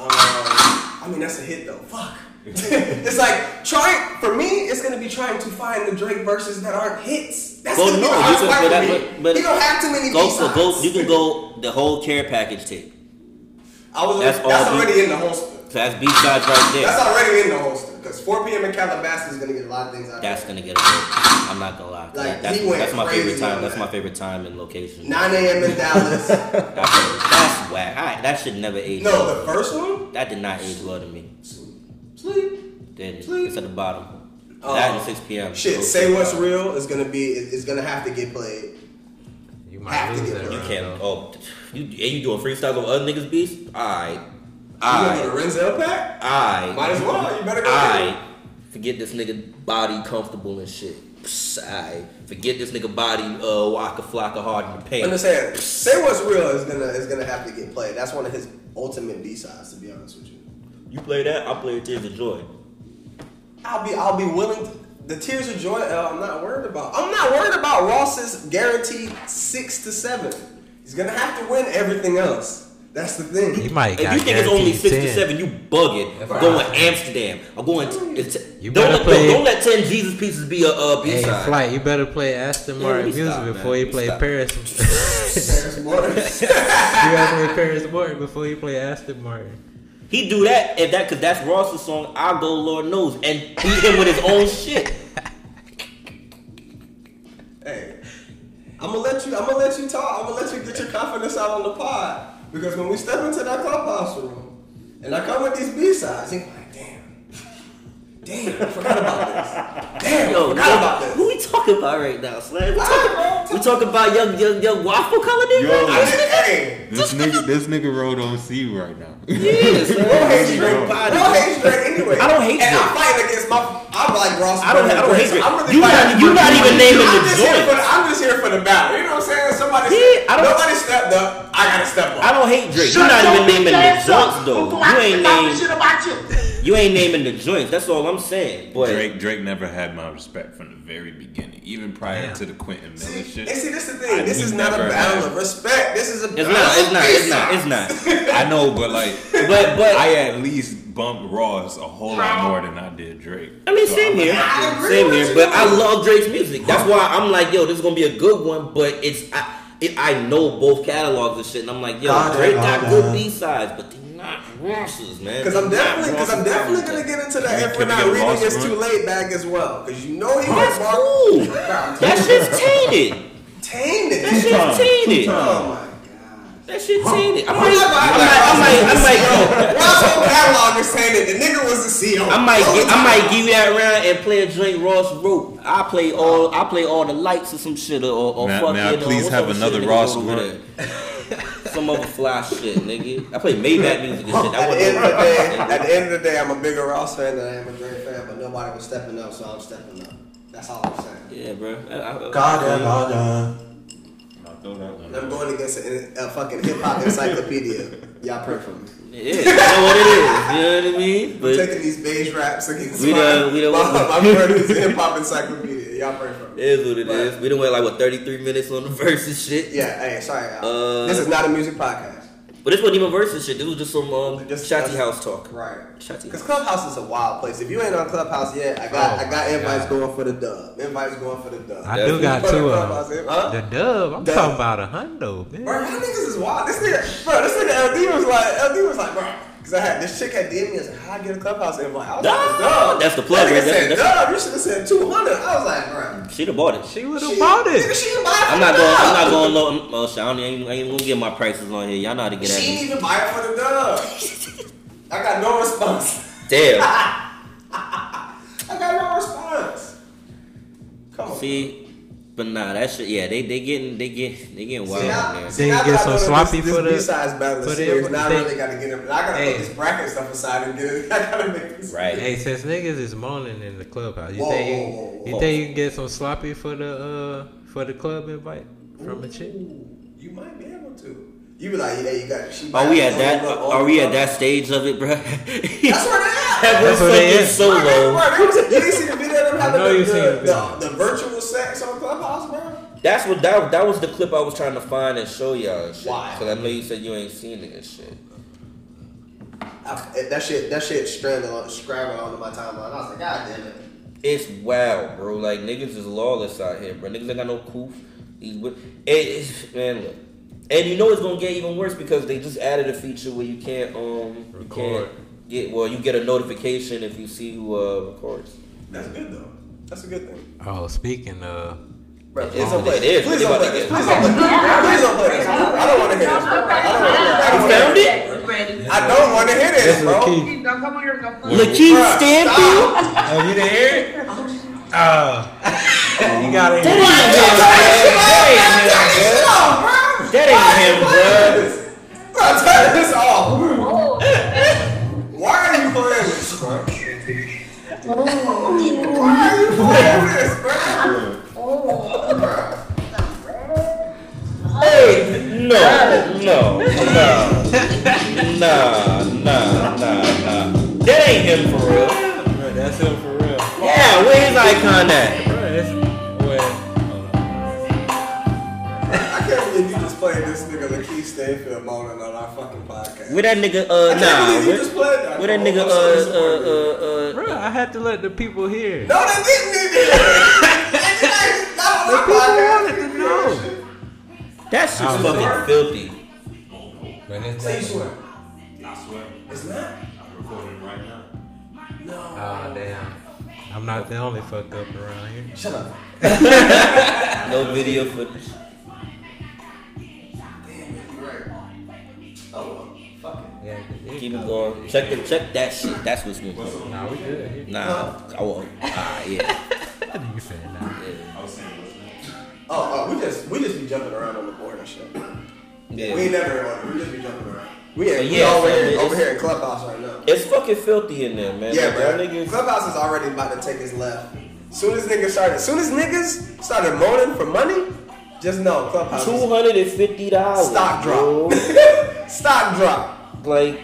Um, I mean that's a hit though. Fuck. it's like trying for me. It's gonna be trying to find the Drake verses that aren't hits. That's Well, gonna be no, the you hardest can, part but, for that, me. but, but he don't have too many go, so B-sides. go. You can go the whole care package tape. I was that's that's, all already in the holster. So that's B sides right there. That's already in the holster. Because 4 p.m. in Calabasas is gonna get a lot of things out. That's gonna get a vote. I'm not gonna lie. Like, that's, he went that's my favorite time. on That's my favorite time and location. 9 a.m. in Dallas. That's, that's whack. I, that should never age. no, well. the first one. that did not age well to me. Sleep. Didn't. Sleep. It's at the bottom. Um, that and 6 p.m. Shit, Those say what's are- real is gonna be It's gonna have to get played. You might Have to lose get that. rid You can't. Oh, you and you doing freestyles on other niggas' beats? Alright. You gonna go Alright. to Renzel pack? Alright. Might as well. You better go. Alright. Forget this nigga body comfortable and shit. Alright. Forget this nigga body uh waka flocka hard in the paint. Understand? Say what's real is gonna is gonna have to get played. That's one of his ultimate B sides, to be honest with you. You play that, I'll play Tears of Joy. I'll be I'll be willing. To, the tears of joy. Uh, I'm not worried about. I'm not worried about Ross's guaranteed six to seven. He's gonna have to win everything else. That's the thing. He might If you think it's only guaranteed six to seven, you bugging. I'm going Amsterdam. I'm going. It's, You don't, better let, play- don't let ten Jesus pieces be a uh, B Hey, side. flight, you better play Aston Martin let me music stop, man. before you play stop. Paris. Paris Morris. you gotta play Paris Morton before you play Aston Martin. He do that if that because that's Ross's song. I'll go Lord knows and beat him with his own shit. Hey, I'm gonna let you. I'm gonna let you talk. I'm gonna let you get your confidence out on the pod because when we step into that clubhouse room and I come with these B damn, I forgot about this. Damn, Yo, I forgot about this. who we talking about right now, Slam? We talking, bro, we talking about young, young, young waffle color nigga? Yo. I did, hey, This nigga, this nigga rode on C right now. Yeah, son. Bro hates Straight Drake. body. Bro hates Drake anyway. I don't hate and Drake. I'm fighting against my. I'm like Ross. I don't- I don't hate so Drake. I'm really You not- you not even naming I'm the just joint. the- I'm just here for the battle. You know what I'm saying? Somebody Yeah, said, I don't- nobody stepped up. I gotta step up. I don't hate Drake. You're not even naming the ass joints though. You ain't say talking name. shit about you. You ain't naming the joints. That's all I'm saying. But Drake, Drake never had my respect from the very beginning, even prior to the Quentin Miller shit. And see, this is the thing. I- this is not a battle had- of respect. This is a it's not. It's not. It's not. It's not. I know, but like, But but I at least bumped Ross a whole lot more than I did Drake. I mean, So same I'm here. like, I agree Same with here. you. But I love Drake's music. That's why I'm like, yo, this is gonna be a good one. But it's I, it, I know both catalogs and shit, and I'm like, yo, God, Drake God, got good God. B sides, but they're man. Because I'm definitely, because I'm definitely gonna get into that. Can If we we're not reading Ross it's too late bag as well, because you know he That's went cool. That shit's tainted. tainted. That shit's tainted. Oh my god. That shit tainted. I I'm might, I act might, I like might, I Ross might, was the CEO. Ross' whole catalog is tainted. The nigga was the CEO. I might, get, I might give you that round and play a Drake Ross rope. I play all, I play all the lights or some shit or, or May fuck may I it, or please have another Ross over rope? Some other fly shit, nigga. I play Maybach music and shit. That at, the end of the day, at the end of the day, I'm a bigger Ross fan than I am a Drake fan, but nobody was stepping up, so I'm stepping up. That's all I'm saying. Yeah, bro. I, I, I'll throw that one And I'm going against a, a fucking hip hop encyclopedia. Y'all pray for me. Yeah, you know what it is. You know what I mean? I'm But taking these beige raps against We my, done- we done- my, my friend who's hip hop encyclopedia. Y'all pray for it me. is what it But- is. We done went like what 33 minutes on the verse and shit. Yeah, hey, sorry. Uh, this is not a music podcast. But this wasn't even versus shit. This was just some um, Just- Shotty House talk. Right. Shotty Because Clubhouse is a wild place. If you ain't on Clubhouse yet, I got Oh I got invites God. going for the dub. Invites going for the dub. I do got For the two of them. huh? The dub, I'm Dub. talking about a hundo, man. Bro, y'all niggas is wild. This nigga, bro, this nigga LD was like, LD was like, bro, Cause I had this chick had DM me and said, "How I get a clubhouse invite?" I was Duh. like, "Dub." That's the plug That right nigga there. said, That's- "Dub, you should have said 200. I was like, "Bro, She'd have bought it. She would have she- bought Nigga, it. she can buy it. I'm not the going. I'm not going low. Oh shit! I don't even, I ain't gonna get my prices on here. Y'all know how to get at me. She didn't me. even buy it for the dub. I got no response. Damn. I got no response. Come on. See, but nah, that shit. Yeah, they they getting they get they getting wild See, out now- there. see, Then now get that some sloppy this, for the- this B-sides battle for is the- serious. Now I they- really gotta get it. I gotta Hey. put this bracket stuff aside and get it. I gotta make this. Right. Hey, since niggas is moaning in the clubhouse, you Whoa, think you, whoa, whoa, you whoa. think you can get some sloppy for the uh for the club invite from a chick? You might be able to. You be like, yeah, you got. She Are we at that? have Are we at that stage of it, bro? That's where they at. That was That's where they fucking at. so they- low. bro, You didn't see the video of them having know the, you the, seen the the, virtual sex on Clubhouse, bro? That's what that that was the clip I was trying to find and show y'all. And shit. Why? Cause I know you said you ain't seen it and shit. I, that shit, that shit stranded on, scrambled onto my timeline. I was like, God damn it. It's wild, bro. Like niggas is lawless out here, bro. Niggas ain't got no coof. These wi- it, it's, man, look. And you know it's gonna get even worse because they just added a feature where you can't um you Record. can't get well you get a notification if you see who uh records. That's good though. That's a good thing. Oh, speaking of, Bro, please don't play it is. Please don't play to this. Please don't play this. Please don't play this. I don't want to hear this. I don't want to hear this. it? I don't want to hear this, this bro. the key. Don't come on here. Don't come Lakeith Bruh, Stanfield? stop. Oh, you didn't hear it? Oh, you gotta hear it. That ain't him, bro. Bro, turn this off. Why are you playing this, bro? Why are you playing this, bro? Hey, no, no, no, nah, nah, nah, nah. That ain't him for real. Bro, that's him for real. Yeah, where his icon at? Bro, that's well. I can't believe you just played this nigga Lakeith Stanfield moaning on our fucking podcast. Where that nigga? I Uh, can't nah. believe Where, that. where that nigga? I'm Uh, uh, uh, uh. Bro, I had to let the people hear. No, they didn't need to hear it. Not The people wanted to know. That shit's I'm fucking filthy. But it's Say you swear. I swear. It's not. I'm recording right now. Oh damn. I'm not the only fuck up around here. Shut up. No video footage. You're right. Oh, fuck it. Yeah, 'cause it- Keep it going. Check the check that shit. That's what's going on. Nah, we good. Nah, I won't. Ah, yeah. What are you saying now? I was saying, what's next? Oh, oh, we just we just be jumping around on the board and shit. Yeah. We ain't never. We just be jumping around. We ain't, we Yeah, over here over here in clubhouse right now. It's fucking filthy in there, man. Yeah, Like, bro. niggas. Clubhouse is already about to take his left. Soon as niggas started, as soon as niggas started moaning for money, just know Clubhouse. Two hundred and fifty dollars. Stock drop. Stock drop. Like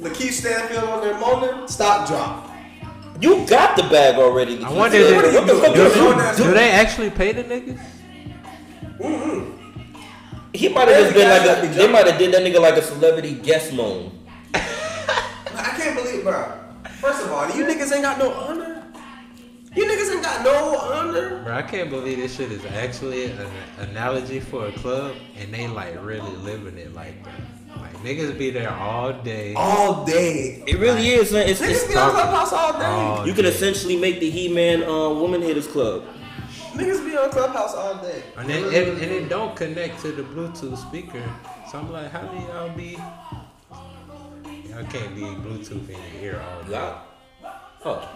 Lakeith Stanfield on there moaning. Stock drop. You got the bag already. I wonder What if the fuck do, do, do they actually pay the niggas? Mm-hmm. He might have just been like a, be they might have did that nigga like a celebrity guest moan. I can't believe, bro. First of all, you niggas ain't got no honor. You niggas ain't got no honor. Bro, I can't believe this shit is actually an analogy for a club, and they like really living it like that. Like niggas be there all day. All day. It really is. Man. It's, Niggas it's be on. Clubhouse all day. all you can day. essentially make the He-Man uh, Woman Hitters Club. Niggas be on Clubhouse all day. And it, and, and it don't connect to the Bluetooth speaker. So I'm like, how do y'all be? Y'all can't be Bluetooth in your ear all day. Yeah. Oh.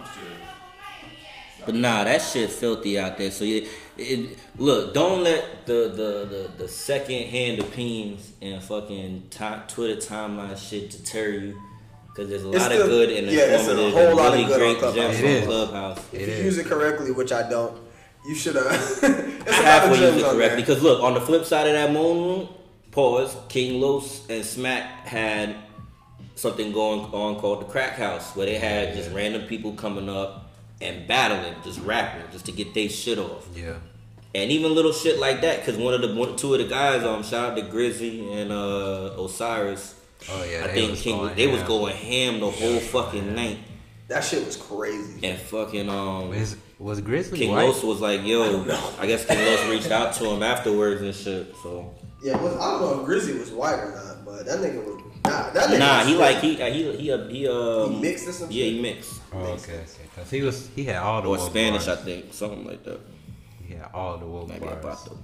But nah, that shit filthy out there. So you, it, look, don't let the the the, the second hand opinions and fucking ti Twitter timeline shit deter you. Cause there's a It's lot still- of good and yeah, it's a whole and lot of really good on great Clubhouse. gems It on is. Clubhouse. It If you is. use it correctly, which I don't, you should have. it's I a lot of halfway gems use it correctly. Because look, on the flip side of that moon pause, King Los and Smack had something going on called the Crack House, where they had just random people coming up and battling, just rapping, just to get their shit off. Yeah. And even little shit like that, because one of the one, two of the guys, um, shout out to Grizzy and uh, Osiris. Oh yeah. I they think was King, going they was ham. going ham the whole fucking night, That shit was crazy. and fucking um, It's Was Grizzly King white? Los was like, yo, I, guess King Los reached out to him afterwards and shit. So Yeah, was, I don't know if Grizzly was white or not, but that nigga was nah. That nigga nah, he straight. like he uh, he he uh, he uh He mixed or some yeah he mixed Oh, okay, okay. Cause he was he had all the or woke Spanish I think something like that. He had all the woke Maybe bars. about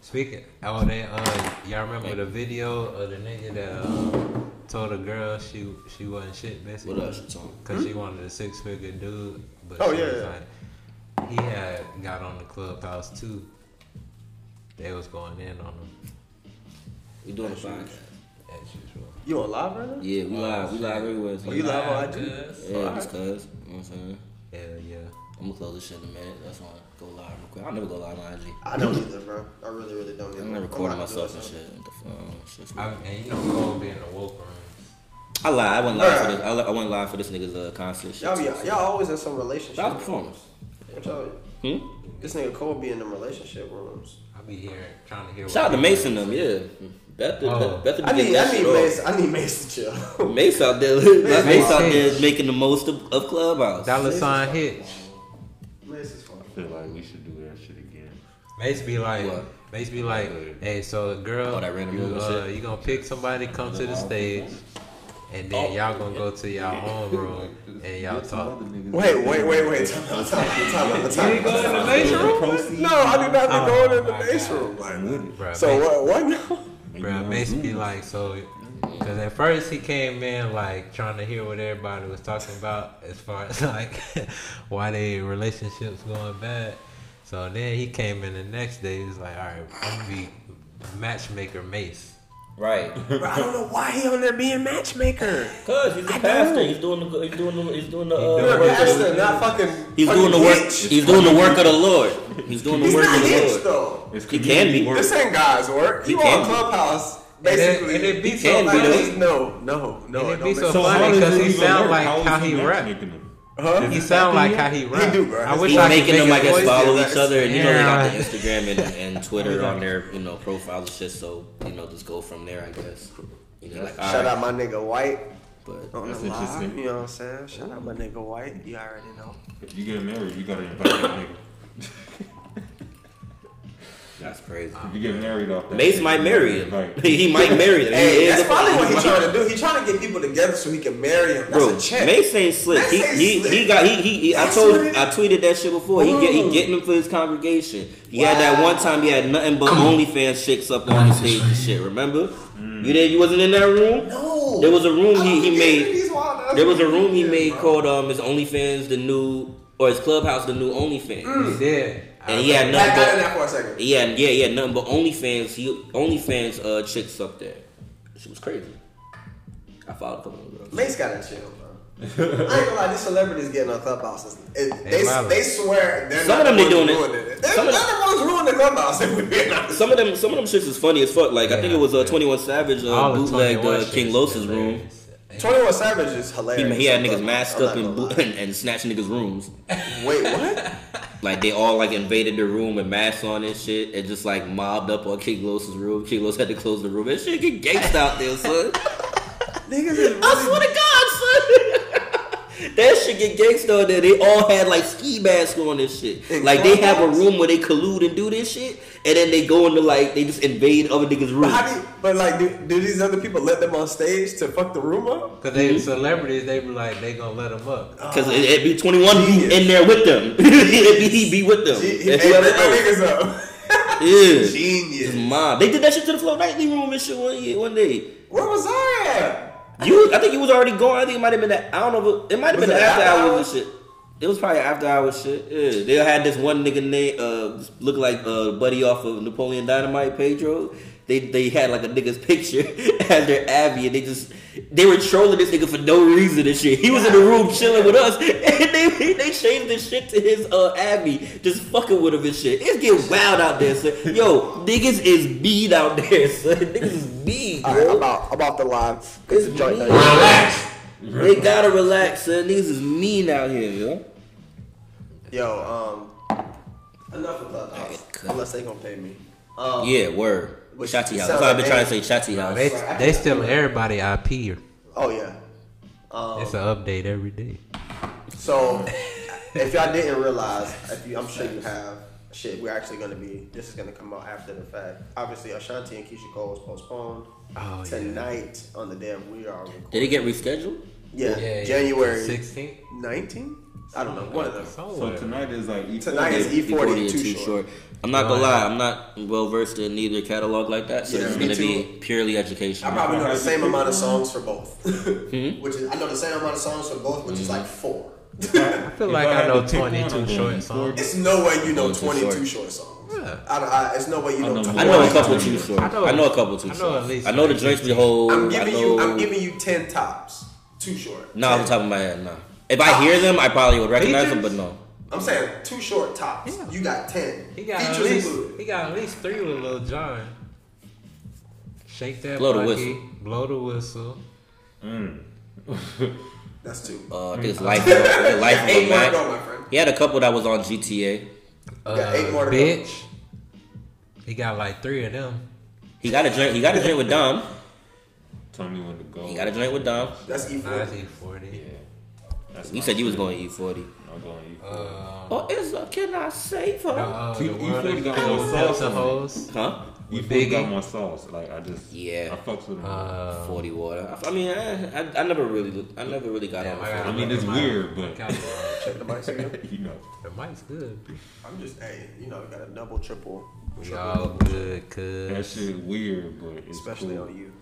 Speaking, oh, they, uh, y'all remember the video of the nigga that uh, told a girl she she wasn't shit basically? what else you talking? Cause she wanted a six figure dude, but Oh, she yeah, was yeah. like, he had got on the clubhouse too. They was going in on him We doing a podcast. As usual. You on live right now? Yeah, we live. We live everywhere. Oh, you live on IG? Yeah, just cause. You know what I'm saying? Hell yeah. I'm gonna close this shit in a minute. That's why I go live real quick. I'll never go live on IG. I don't either, bro. I really, really don't. I'm either. not recording I'm not myself doing and shit. What the fuck? Shit's I, weird. and you know, Cole be in the woke room. I lied. I went live for this. I, li- I went live for this nigga's uh, concert. Shit. Y'all, be, y'all always in some relationship. That was performance. What y'all- Hmm? This nigga Cole be in them relationship rooms. I be here trying to hear. what Shout out to people Mason them. Yeah. Beth, Oh. Beth, Beth, I need, I need Mase. I need Mase to chill. Mase out there. Mase out there Mase. making the most of, of Clubhouse. Dollar sign Hitch. Mase is fun. I feel like we should do that shit again. Mase be like, What? Mase be like, hey, so the girl, Oh, that random you, room uh, shit? you gonna pick somebody, come to the stage, and then y'all gonna go to y'all own room and y'all talk. Wait, wait, wait, wait. Time out, time out, time out, time You out. go in the Mase room? No, I do not be Oh, going in the my Mase God. room. Like, so what? What now? Bruh, Mase be mm. like, so, because at first he came in like trying to hear what everybody was talking about as far as like why they relationships going bad. So then he came in the next day. He's like, all right, I'm gonna be matchmaker Mace. Right. Bro, I don't know why he on there being matchmaker. Cause he's the I pastor. know. He's doing the. He's doing the. He's doing the. Uh, doing You're a pastor, not fucking. He's fucking doing the work. Hitch. He's doing the work of the Lord. He's doing the He's work not of the Hitch Lord. though. It's He can be. work. This ain't God's work. He You on be. Clubhouse, And it, basically. and it be He so can be, funny. no, no, no. And it it be so make funny sense. because does he sound like how he he rap. Matchmaking them? Huh? He sound like how he rap. do, bro. I wish He's I could making make them, I guess, follow yeah, each other, and you know they got the Instagram and, and Twitter on their, you know, profiles and shit. So you know, just go from there, I guess. You know, like Shout alright, out my nigga White but on That's the live. interesting. You know what I'm saying? Shout out my nigga White. You already know. If you get married, you gotta invite that nigga. that's crazy. If you get married off that Mase might marry him. invite- he might marry him. Hey, he that's probably what he's trying to do. He's trying to get people together so he can marry him. That's Bro, a check. Mase ain't slick. Mase He, ain't he, slick. he got he, he, he I told I tweeted that shit before. He get he getting them for his congregation. He had that one time he had nothing but OnlyFans chicks up on the stage and shit. Remember? You did you wasn't in that room? No. There was a room he, he made. get these wild ass There was a room he made called um his OnlyFans the new or his clubhouse the new OnlyFans. He did. And he had I nothing got in but that for a second. yeah yeah yeah nothing but OnlyFans he OnlyFans uh chicks up there. She was crazy. I followed a couple of girls. Mase gotta chill, bro. I ain't gonna lie, these celebrities getting on clubhouses. It, They they, they swear they're Some not of them the they ones doing it. ruining it. They're, Some of them- the ones ruining the clubhouse. If we're being honest. Some of them, some of them shits is funny as fuck. Like I think it was uh, Yeah. Twenty One Savage uh, All the bootlegged uh, King is Los's room. Twenty One Savage is hilarious. he had niggas masked up and, and and snatched niggas rooms. Wait, what? Like they all like invaded the room with masks on and shit, and just like mobbed up on King Los's room. King Los had to close the room. That shit get gangsta out there, son. Niggas is I swear to God, son. that shit get gangsta out there. They all had like ski masks on and shit. Like they have a room where they collude and do this shit, and then they go into like they just invade other niggas' But rooms. how do you, but like do, do these other people let them on stage to fuck the room up? Cause they mm-hmm. celebrities, they be like they gonna let them up. Oh, Cause it, it be twenty one Genius. in there with them. it be he be with them. He, he, And hey, whoever let my niggas up. Yeah. Genius. Mom, they did that shit to the Flow Nightly room and shit one year, one day. Where was I at? You, I think you was already gone. I think it might have been that. I don't know. It, it might have been the after after hours and shit. It was probably after hours shit. Yeah, they had this one nigga name uh look like uh buddy off of Napoleon Dynamite, Pedro. They they had like a nigga's picture as their Abby, and they just they were trolling this nigga for no reason and shit. He was in the room chilling with us, and they they changed the shit to his uh Abby, just fucking with him and shit. It's getting wild out there, son. Yo, niggas is mean out there, son. Niggas is mean, All right, bro. I'm out. I'm off the line. It's It's a joint. mean. Relax. They gotta relax, son. Niggas is mean out here, yo. Yo, um, enough of Clubhouse. Unless they gonna pay me. Um, Yeah, word. Which Shotty house. sounds That's what I've been trying to say. Shotty house. They they stealing everybody IP. Oh yeah. Um, It's an update every day. so if y'all didn't realize, if you, I'm sure you have. Shit, we're actually gonna be. This is gonna come out after the fact. Obviously, Ashanti and Keyshia Cole was postponed Oh, yeah. tonight on the day of we are. Recording. Did it get rescheduled? Yeah, Yeah, yeah. January 16th. 19th. I don't know. One of them. So tonight is like E40. Tonight is E40 E40 and and Too Too Short. Short. I'm not gonna lie. I'm not well versed in either catalog like that, so Yeah, this is me gonna be too. purely I educational. probably know the same amount of songs for both. Hmm? Which is I know the same amount of songs for both, which is like four. I feel like I I know had to pick one, 22 short songs. It's no way you know Oh, 22 short. short songs. Yeah. I, don't- I, it's no way you I know. know 20. I know a couple I too know- short. I know- I know a couple too I know short. at least I know the like joints we hold. I'm giving know, you. I'm giving you 10 tops. Too short. No, off the top of my head, no. If I hear them, I probably would recognize them, but no. I'm saying two short tops. Yeah. You got 10. He got at least included. he got at least three with Lil Jon. Shake that Blow the boogie, whistle. blow the whistle. Mm. That's two. Uh, I think it's Life, Life Eight more to go, my friend. He had a couple that was on GTA. Uh, got eight more to go. Bitch. He got like three of them. He got a drink. He got a drink with Dom. Tell me when to go. He got a drink with Dom. That's E Nah, E40. that's E40. Yeah. That's You said you was going to eat forty. I'm going E E40. Uh, Oh, is uh, can I save her? uh, See, the E40 one that got killed more sauce and on it. Hoes. Huh? You With Biggie got Biggie? more sauce. Like I just Yeah. I fucks with him. Uh, Forty water. I, I mean, I, I, I never really, I never really got damn, on. I, the gotta I mean, look it's at my weird, but- Check the mics again. you know. the mic's good. I'm just, hey, you know, got a double, triple, We triple, all double, good, That cuz. shit weird, but it's especially cool. on you.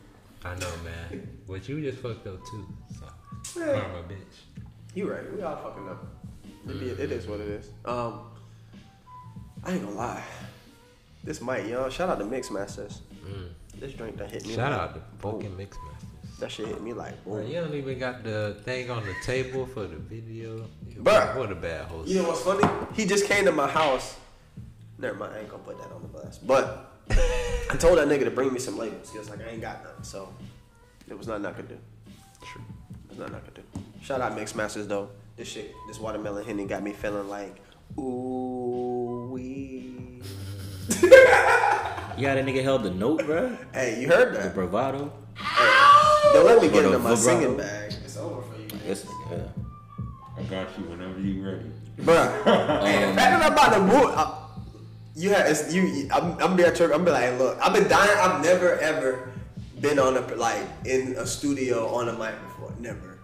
I know, man. But you just fucked up too. So, Yeah. karma, bitch. You right. We all fucking know. It, be, it is what it is. Um, I ain't gonna lie. This mic, y'all. Shout out to Mix Masters. This drink that hit me. Mm. Shout like, out to fucking Mix Masters. That shit hit me like Bro, boom. you don't even got the thing on the table for the video. Bruh. What a bad host. You know what's funny? He just came to my house. Never mind, I ain't gonna put that on the bus. But I told that nigga to bring me some labels. He was like, I ain't got none. So it was nothing I could do. True. It was nothing I could do. Shout out Mix Masters though. This shit, this watermelon henny got me feeling like, ooh wee. Yeah, that nigga held the note, bro. Hey, you heard that? The that? bravado. Don't let me get Or into my vibrato. singing bag. It's over for you. It's, yeah. I got you whenever you ready. Bruh. hey, the fact that I'm about uh, to move, I, you have, it's, you, I'm, I'm be at church, I'm be like, look, I've been dying, I've never ever been on a, like, in a studio on a mic before. Never.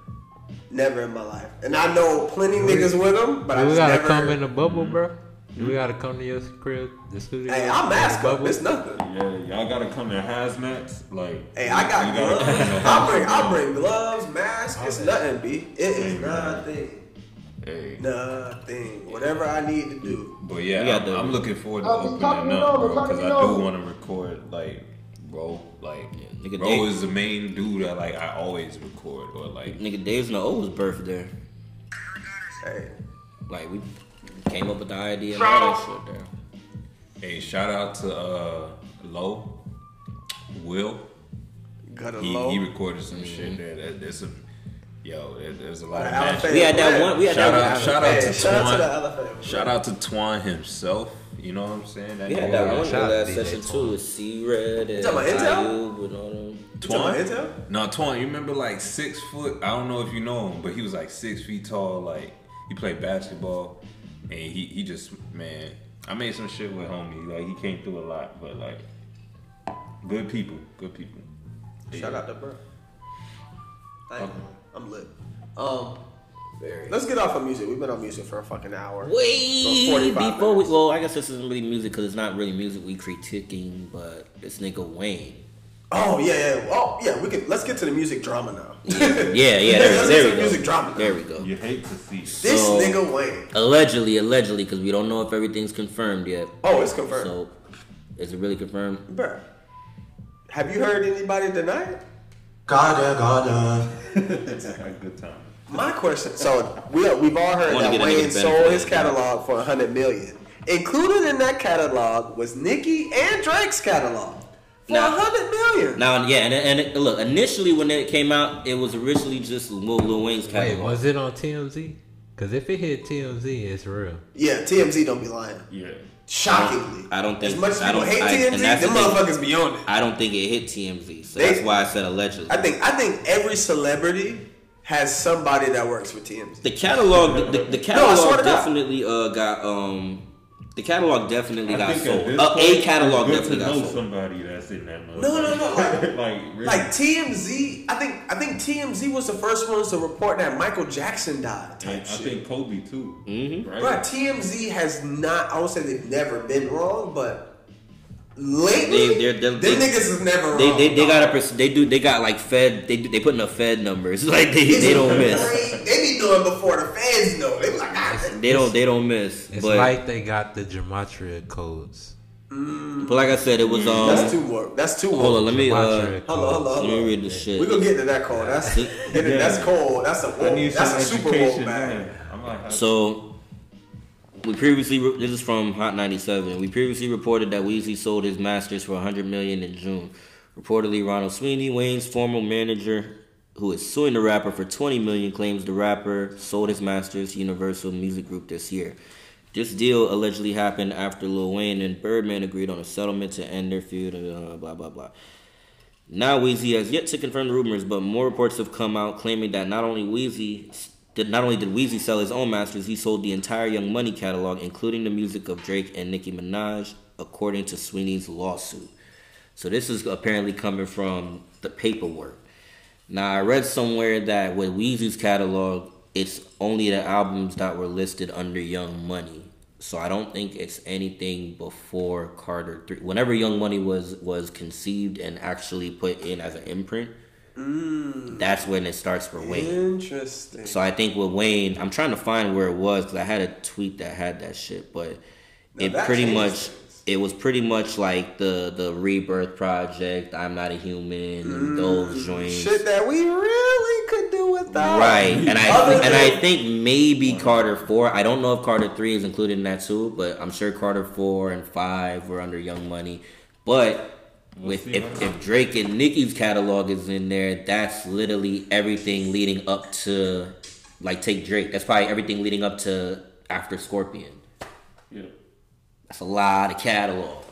Never in my life. And I know plenty niggas with them, but I we just gotta never. come in the bubble, bro. We gotta come to your crib, the studio. hey, I'm in the mask up, it's nothing. Yeah, y'all gotta come in hazmats. Like, Hey, I got gloves. I'll bring. I'll bring gloves, mask. It's nothing, B. It is Hey, man. nothing. Hey. Nothing. Whatever I need to do. But yeah, We got I'm, I'm looking forward to opening up, over, bro, because I do want to record like bro, like nigga, bro Dave- is the main dude that like I always record or like Nigga, Dave's no O's birthday. Hey. Like we came up with the idea and all that shit there. hey shout out to uh Low Will Got a he, low. he recorded some shit there that, there's some yo there, there's a lot of Elephant. magic. We had that one. We had Shout that out, one. shout out Hey, to shout out to the Twan. Shout out to Twan himself. You know what I'm saying? That We had that one shout out last to DJ session Twan. too with C Red and talking about Intel? Ayub and all them. You talking about Twan? Intel? No, Twan, you remember like six foot? I don't know if you know him, but he was like six feet tall. Like he played basketball, and he he just man. I made some shit with homie. Like he came through a lot, but like good people, good people. Shout out to bro. I ain't- I'm lit. Um, let's get off of music. We've been on music for a fucking hour. Wait, 45 before we, well, I guess this isn't really music because it's not really music we critiquing, but this nigga Wayne. Oh yeah, yeah. Oh yeah. We can. Let's get to the music drama now. Yeah, yeah, there, Let's there get we to go. music drama. There we go. You hate to see. it. This So- nigga Wayne. Allegedly, allegedly, because we don't know if everything's confirmed yet. Oh, it's confirmed. So, is it really confirmed? Bruh, have you heard anybody deny it? Gotta, gotta. good time. My question. So we we've all heard that get a nigga Wayne sold his of the doubt. catalog for a hundred million. Included in that catalog was Nicki and Drake's catalog for a Now- hundred million. Now, yeah, and, and it, look, initially when it came out, it was originally just Lil, Lil Wayne's Wait, catalog. was it on TMZ? Because if it hit TMZ, it's real. Yeah, TMZ don't be lying. Yeah. Shockingly, I don't think- as much as I people don't- hate I- TMZ, them the thing. motherfuckers be on it. I don't think it hit TMZ, so They- that's why I said allegedly. I think I think every celebrity has somebody that works for TMZ. The catalog, the, the, the catalog God. definitely uh got um, the catalog definitely I got sold. Uh, point, a catalog it's definitely good got know sold. somebody that's in that. No, no, no, like- like really. Like TMZ, I think I think TMZ was the first ones to report that Michael Jackson died. And Type I shit. think Kobe too. Mhm. Right. Right, TMZ has not. I would say they've never been wrong, but lately, They- they're- they're- them they- niggas is never They wrong. they, they got a dog. they do they got like Fed they do- they put in the Fed numbers like they, they don't miss They, they be doing before the fans know. They be like, ah, they don't they don't miss It's but like they got the gematria codes. but like I said it was um that's too more. That's too more. hold on let me uh Gematria Hold on, hold on, let me on. read this shit We gonna get to that call. That's get it, that's cold. That's a I woke, that's a super woke education. man. Like, So, we previously re- this is from Hot 97. We previously reported that Weezy sold his masters for 100 million in June. Reportedly, Ronald Sweeney, Wayne's former manager, who is suing the rapper for 20 million, claims the rapper sold his masters to Universal Music Group this year. This deal allegedly happened after Lil Wayne and Birdman agreed on a settlement to end their feud. Uh, blah blah blah. Now Weezy has yet to confirm the rumors, but more reports have come out claiming that not only Weezy did not only did Weezy sell his own masters, he sold the entire Young Money catalog, including the music of Drake and Nicki Minaj, according to Sweeney's lawsuit. So this is apparently coming from the paperwork. Now I read somewhere that with Weezy's catalog, it's only the albums that were listed under Young Money. So I don't think it's anything before Carter Three. Whenever Young Money was was conceived and actually put in as an imprint, mm. that's when it starts for Wayne. Interesting. So I think with Wayne, I'm trying to find where it was because I had a tweet that had that shit, but Now it pretty changes much. It was pretty much like the the Rebirth Project, I'm Not a Human, and those joints. Mm, Shit that we really could do without. Right, and I Other and I think maybe Carter four. I don't know if Carter three is included in that too, but I'm sure Carter four and five were under Young Money. But with if, if Drake and Nicki's catalog is in there, that's literally everything leading up to like take Drake. That's probably everything leading up to after Scorpion. Yeah. That's a lot of catalog.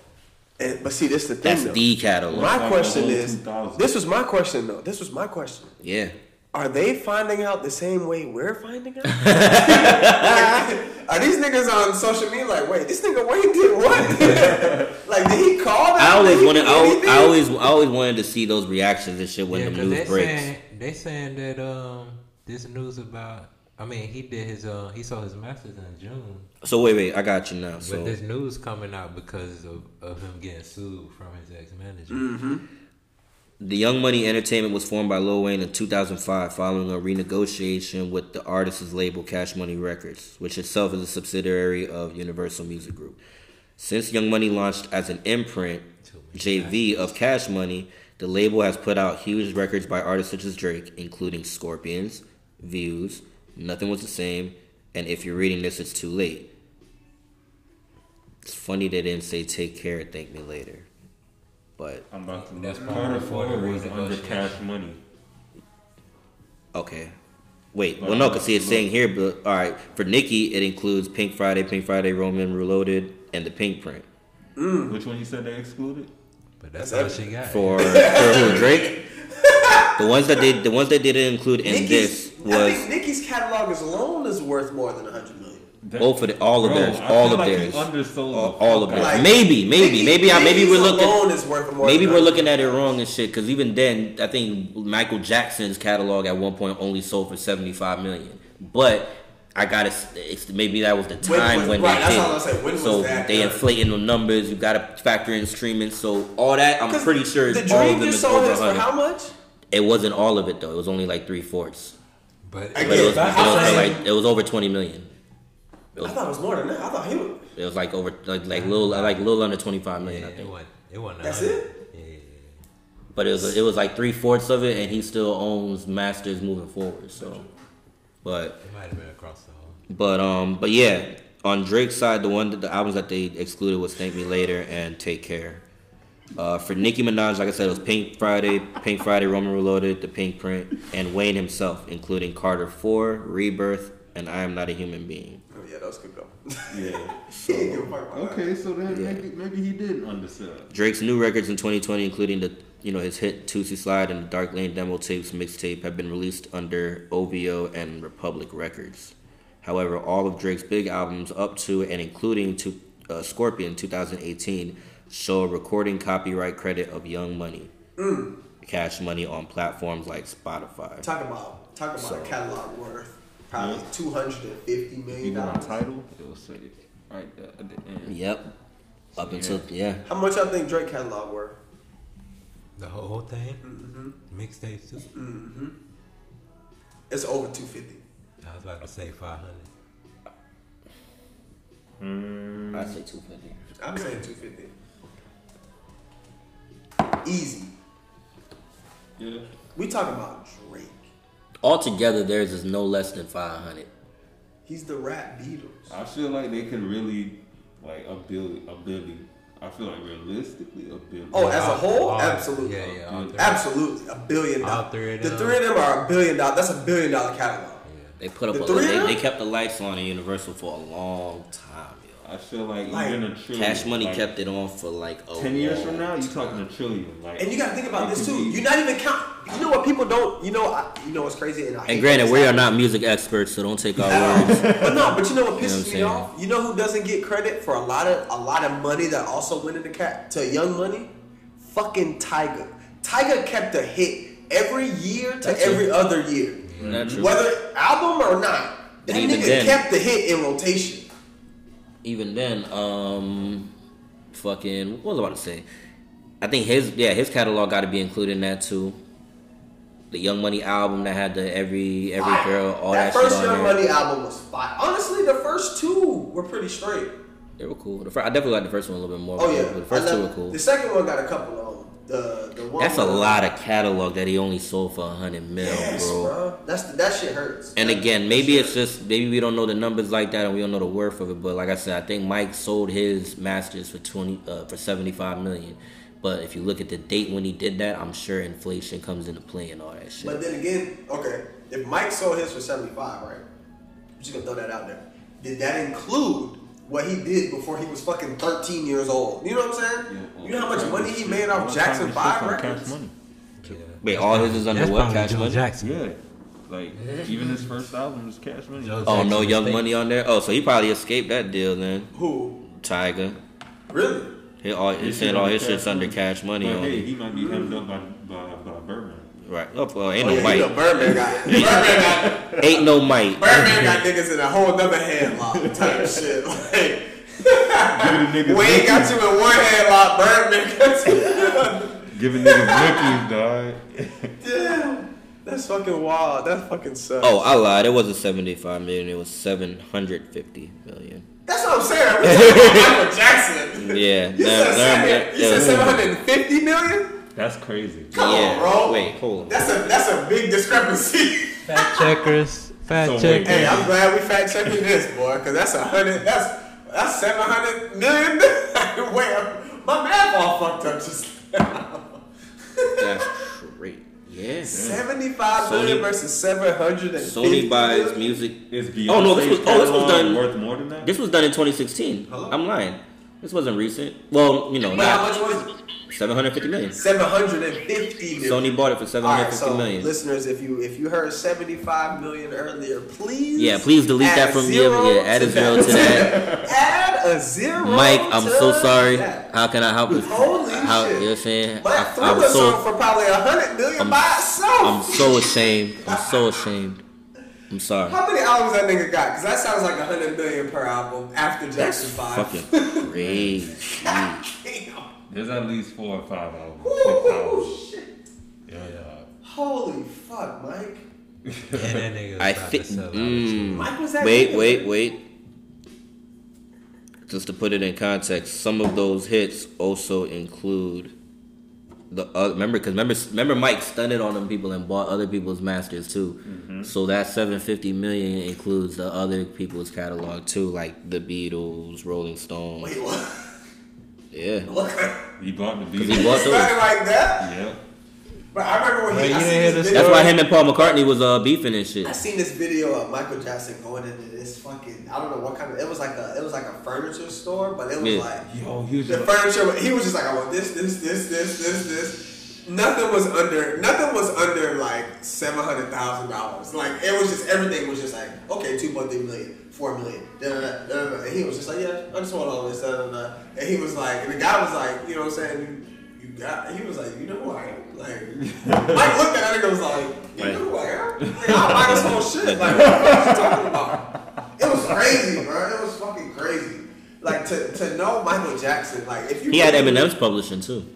And- but see, this is the thing That's though. the catalog. my like question is, 2000s. this was my question though. This was my question. Yeah. Are they finding out the same way we're finding out? Like, are these niggas on social media like, wait, this nigga Wayne did what? like, did he call them? I always wanted. I, al- I always. I always wanted to see those reactions and shit when yeah, the 'cause news they breaks. saying they saying that um this news about. I mean, he did his uh he sold his masters in June, So wait, wait. I got you now. but So this news coming out because of, of him getting sued from his ex manager. Mm-hmm. The Young Money Entertainment was formed by Lil Wayne in 2005 following a renegotiation with the artist's label Cash Money Records, which itself is a subsidiary of Universal Music Group. Since Young Money launched as an imprint, JV of Cash Money, the label has put out huge records by artists such as Drake, including Scorpions, Views, Nothing Was the Same, and If You're Reading This, It's Too Late. It's funny they didn't say Take Care, Thank Me Later. But I'm about to. That's probably Carter before Four the was under. Cash Money. Okay. Wait, well, no, because see, it's saying here, but all right, for Nicki, it includes Pink Friday, Pink Friday, Roman Reloaded, and the Pinkprint. Mm. Which one you said they excluded? But that's, That's all she got. For for who, Drake? The ones that they the ones they didn't include in Nicki's, this I think Nicki's catalog as alone is worth more than 100 million. That- both of the, all of Bro, theirs, all of like theirs, all, all of theirs. out Like, maybe, maybe, Nicki- maybe, I, maybe we're looking. alone is worth more Maybe we're looking at it wrong and shit. Because even then, I think Michael Jackson's catalog at one point only sold for seventy five million. But I got to maybe that was the time was- when right, they that's did. all I was saying. When was so that they done? inflating the numbers. You got to factor in streaming. So all that, I'm 'Cause pretty sure the all of Dream them you is sold over for how much? It wasn't all of it though. It was only like three fourths. But I But it was, That's it was what I'm for saying. like it was over twenty million. It I was, thought it was more than that. I thought he was. it was like over like like little like little under twenty five million. yeah, million. I it think. wasn't. It wasn't. That's it? Yeah, yeah, yeah. But it was it was like three fourths of it, and he still owns masters moving forward. So, but It might have been across the whole. but um but yeah, on Drake's side, the one that the albums that they excluded was "Thank Me Later" and "Take Care." Uh, for Nicki Minaj, like I said, it was Pink Friday, Pink Friday, Roman Reloaded, The Pinkprint, and Wayne himself, including Carter Four, Rebirth, and I Am Not a Human Being. Oh, yeah, those could go. Yeah. He didn't give a fuck about that. Okay, so then Yeah. maybe maybe he didn't undersell. Drake's new records in 2020, including the you know, his hit Toosie Slide and the Dark Lane demo tapes mixtape have been released under OVO and Republic Records. However, all of Drake's big albums up to and including to uh, Scorpion 2018 show a recording copyright credit of Young Money. Mm. Cash Money on platforms like Spotify. Talk about talk about So- a catalog worth probably two hundred and fifty million dollars. title, it'll say it right there at the end. Yep. Up until yeah. How much I think Drake catalog worth? The whole thing, Mm-hmm. mixtapes too. Mm-hmm. It's over two fifty. I was about to say five hundred. Hmm. I say two fifty. I'm saying two fifty. Easy. Yeah. We talking about Drake. Altogether, theirs is no less than five hundred. He's the rap Beatles. I feel like they could really like a billion, a billion. I feel like realistically a billion. Oh, as a whole, all- absolutely. Yeah, yeah. All. Absolutely, a billion All dollars. three of The three of them are a billion dollars. That's a billion dollar catalog. They put up. The A, three they, they kept the lights on in Universal for a long time. Yo. I feel like, Like, even a trillion. Cash Money like, kept it on for like a ten years from now. You time. talking a trillion? Like, And you got to think about this too. be- You're not even count. You know what people don't. You know. I, you know what's crazy. And, I And granted, this we are not music experts, so don't take our words. But no, but you know what You know what pisses me off? You know who doesn't get credit for a lot of a lot of money that also went into cat to Young Money? Fucking Tyga. Tyga kept a hit every year to That's every true. other year, Not true. whether album or not. That nigga then- kept the hit in rotation. Even then, um, fucking, what was I about to say? I think his yeah his catalog got to be included in that too. The Young Money album that had the every every Fire. girl all that that, shit first Young there. Money album was fire. Honestly, the first two were pretty straight. They were cool. The fir- I definitely like the first one a little bit more. Oh yeah, the first two were cool. The second one got a couple on. The the one. That's a lot of catalog that he only sold for a hundred mil, Yes, bro. bro. That's that shit hurts. And That- again, maybe it's just maybe we don't know the numbers like that and we don't know the worth of it. But like I said, I think Mike sold his masters for twenty uh, for seventy five million. But if you look at the date when he did that, I'm sure inflation comes into play and all that shit. But then again, okay, if Mike sold his for 75, right? I'm just gonna throw that out there. Did that include what he did before he was fucking 13 years old? You know what I'm saying? you know how much money he made off Jackson 5 records? Cash money. Wait, all his is under That's what? probably Cash Joe money? Jackson. Yeah. Like even his first album is Cash Money. Joe Oh no, Young State. Money on there. Oh, so he probably escaped that deal then. Who? Tyga. Really? He all he's saying all his shit's under Cash Money But on hey, he might be hemmed up by by, by Birdman. Right. Oh, well, ain't Oh, no yeah, you know Birdman got Birdman got Ain't no Mike. Birdman got niggas in a whole nother headlock type shit. Like niggas Wayne got you in one headlock, Birdman got you in another. Giving niggas Mickey's, dog. Damn. That's fucking wild. That fucking sucks. Oh, I lied. It wasn't 75 million. It was 750 million. That's what I'm saying. We're talking about Michael Jackson. Yeah. You Learn- said, learn- seven, you said 750 million? That's crazy. Come Yeah. on, bro. Wait, hold on. That's a that's a big discrepancy. Fact checkers. Fact So checkers. hey, I'm glad we fact checking this, boy, because that's a hundred. That's that's seven hundred million. Wait, my math all fucked up just now. That's great. Yeah. Seventy-five million Sony- versus seven hundred and Sony buys music. Is Beyonce's Oh, no, this was- oh, this was done- worth more than that? This was done in 2016. Hello? I'm lying. This wasn't recent. Well, you know, But how much was it? 750 million. Seven hundred and fifty million. Sony bought it for All right, 750 so million. listeners, if you if you heard seventy-five million earlier, please Yeah, please delete that from your yeah. Add a zero to that. Add a zero. Mike, I'm so sorry. that. How can I help you? Holy How shit. you know what I'm saying? But I, I'm so for probably a hundred million I'm- by itself. I'm so ashamed. I'm so ashamed. I'm sorry. How many albums that nigga got? Because that sounds like a hundred million per album after That's Jackson Five. fucking crazy. Damn. There's at least four or five albums. Six Ooh, albums. shit. Yeah, yeah. Holy fuck, Mike. And that nigga was I think. to sell out. Mm, Mike was that wait, nigga. wait, wait. Just to put it in context, some of those hits also include the other. Remember, because remember, remember, Mike stunned on them people and bought other people's masters too. Mm-hmm. So that seven fifty million includes the other people's catalog too, like the Beatles, Rolling Stones. Wait, what? Yeah, What? He bought the beat. he bought those. Nothing like that. Yeah. But I remember when Wait, he. you I didn't seen hear this this video. That's why him and Paul McCartney was uh beefing and shit. I seen this video of Michael Jackson going into this fucking. I don't know what kind of. It was like a. It was like a furniture store, but it was Yeah. like. Yo, he was The just furniture, he was just like, I want this, this, this, this, this, this. Nothing was under nothing was under like seven hundred thousand dollars. Like it was just everything was just like okay, two point three million, four million, da da da da. da. And he was just like, yeah, I just want all this, da da da. And he was like, and the guy was like, you know what I'm saying? You, you got. He was like, you know who I am. Like Mike looked at it and was like, you know who I am? Like, I'll buy this whole shit. Like what the fuck you talking about? It was crazy, bro. It was fucking crazy. Like to, to know Michael Jackson, like if you He had Eminem's publishing too.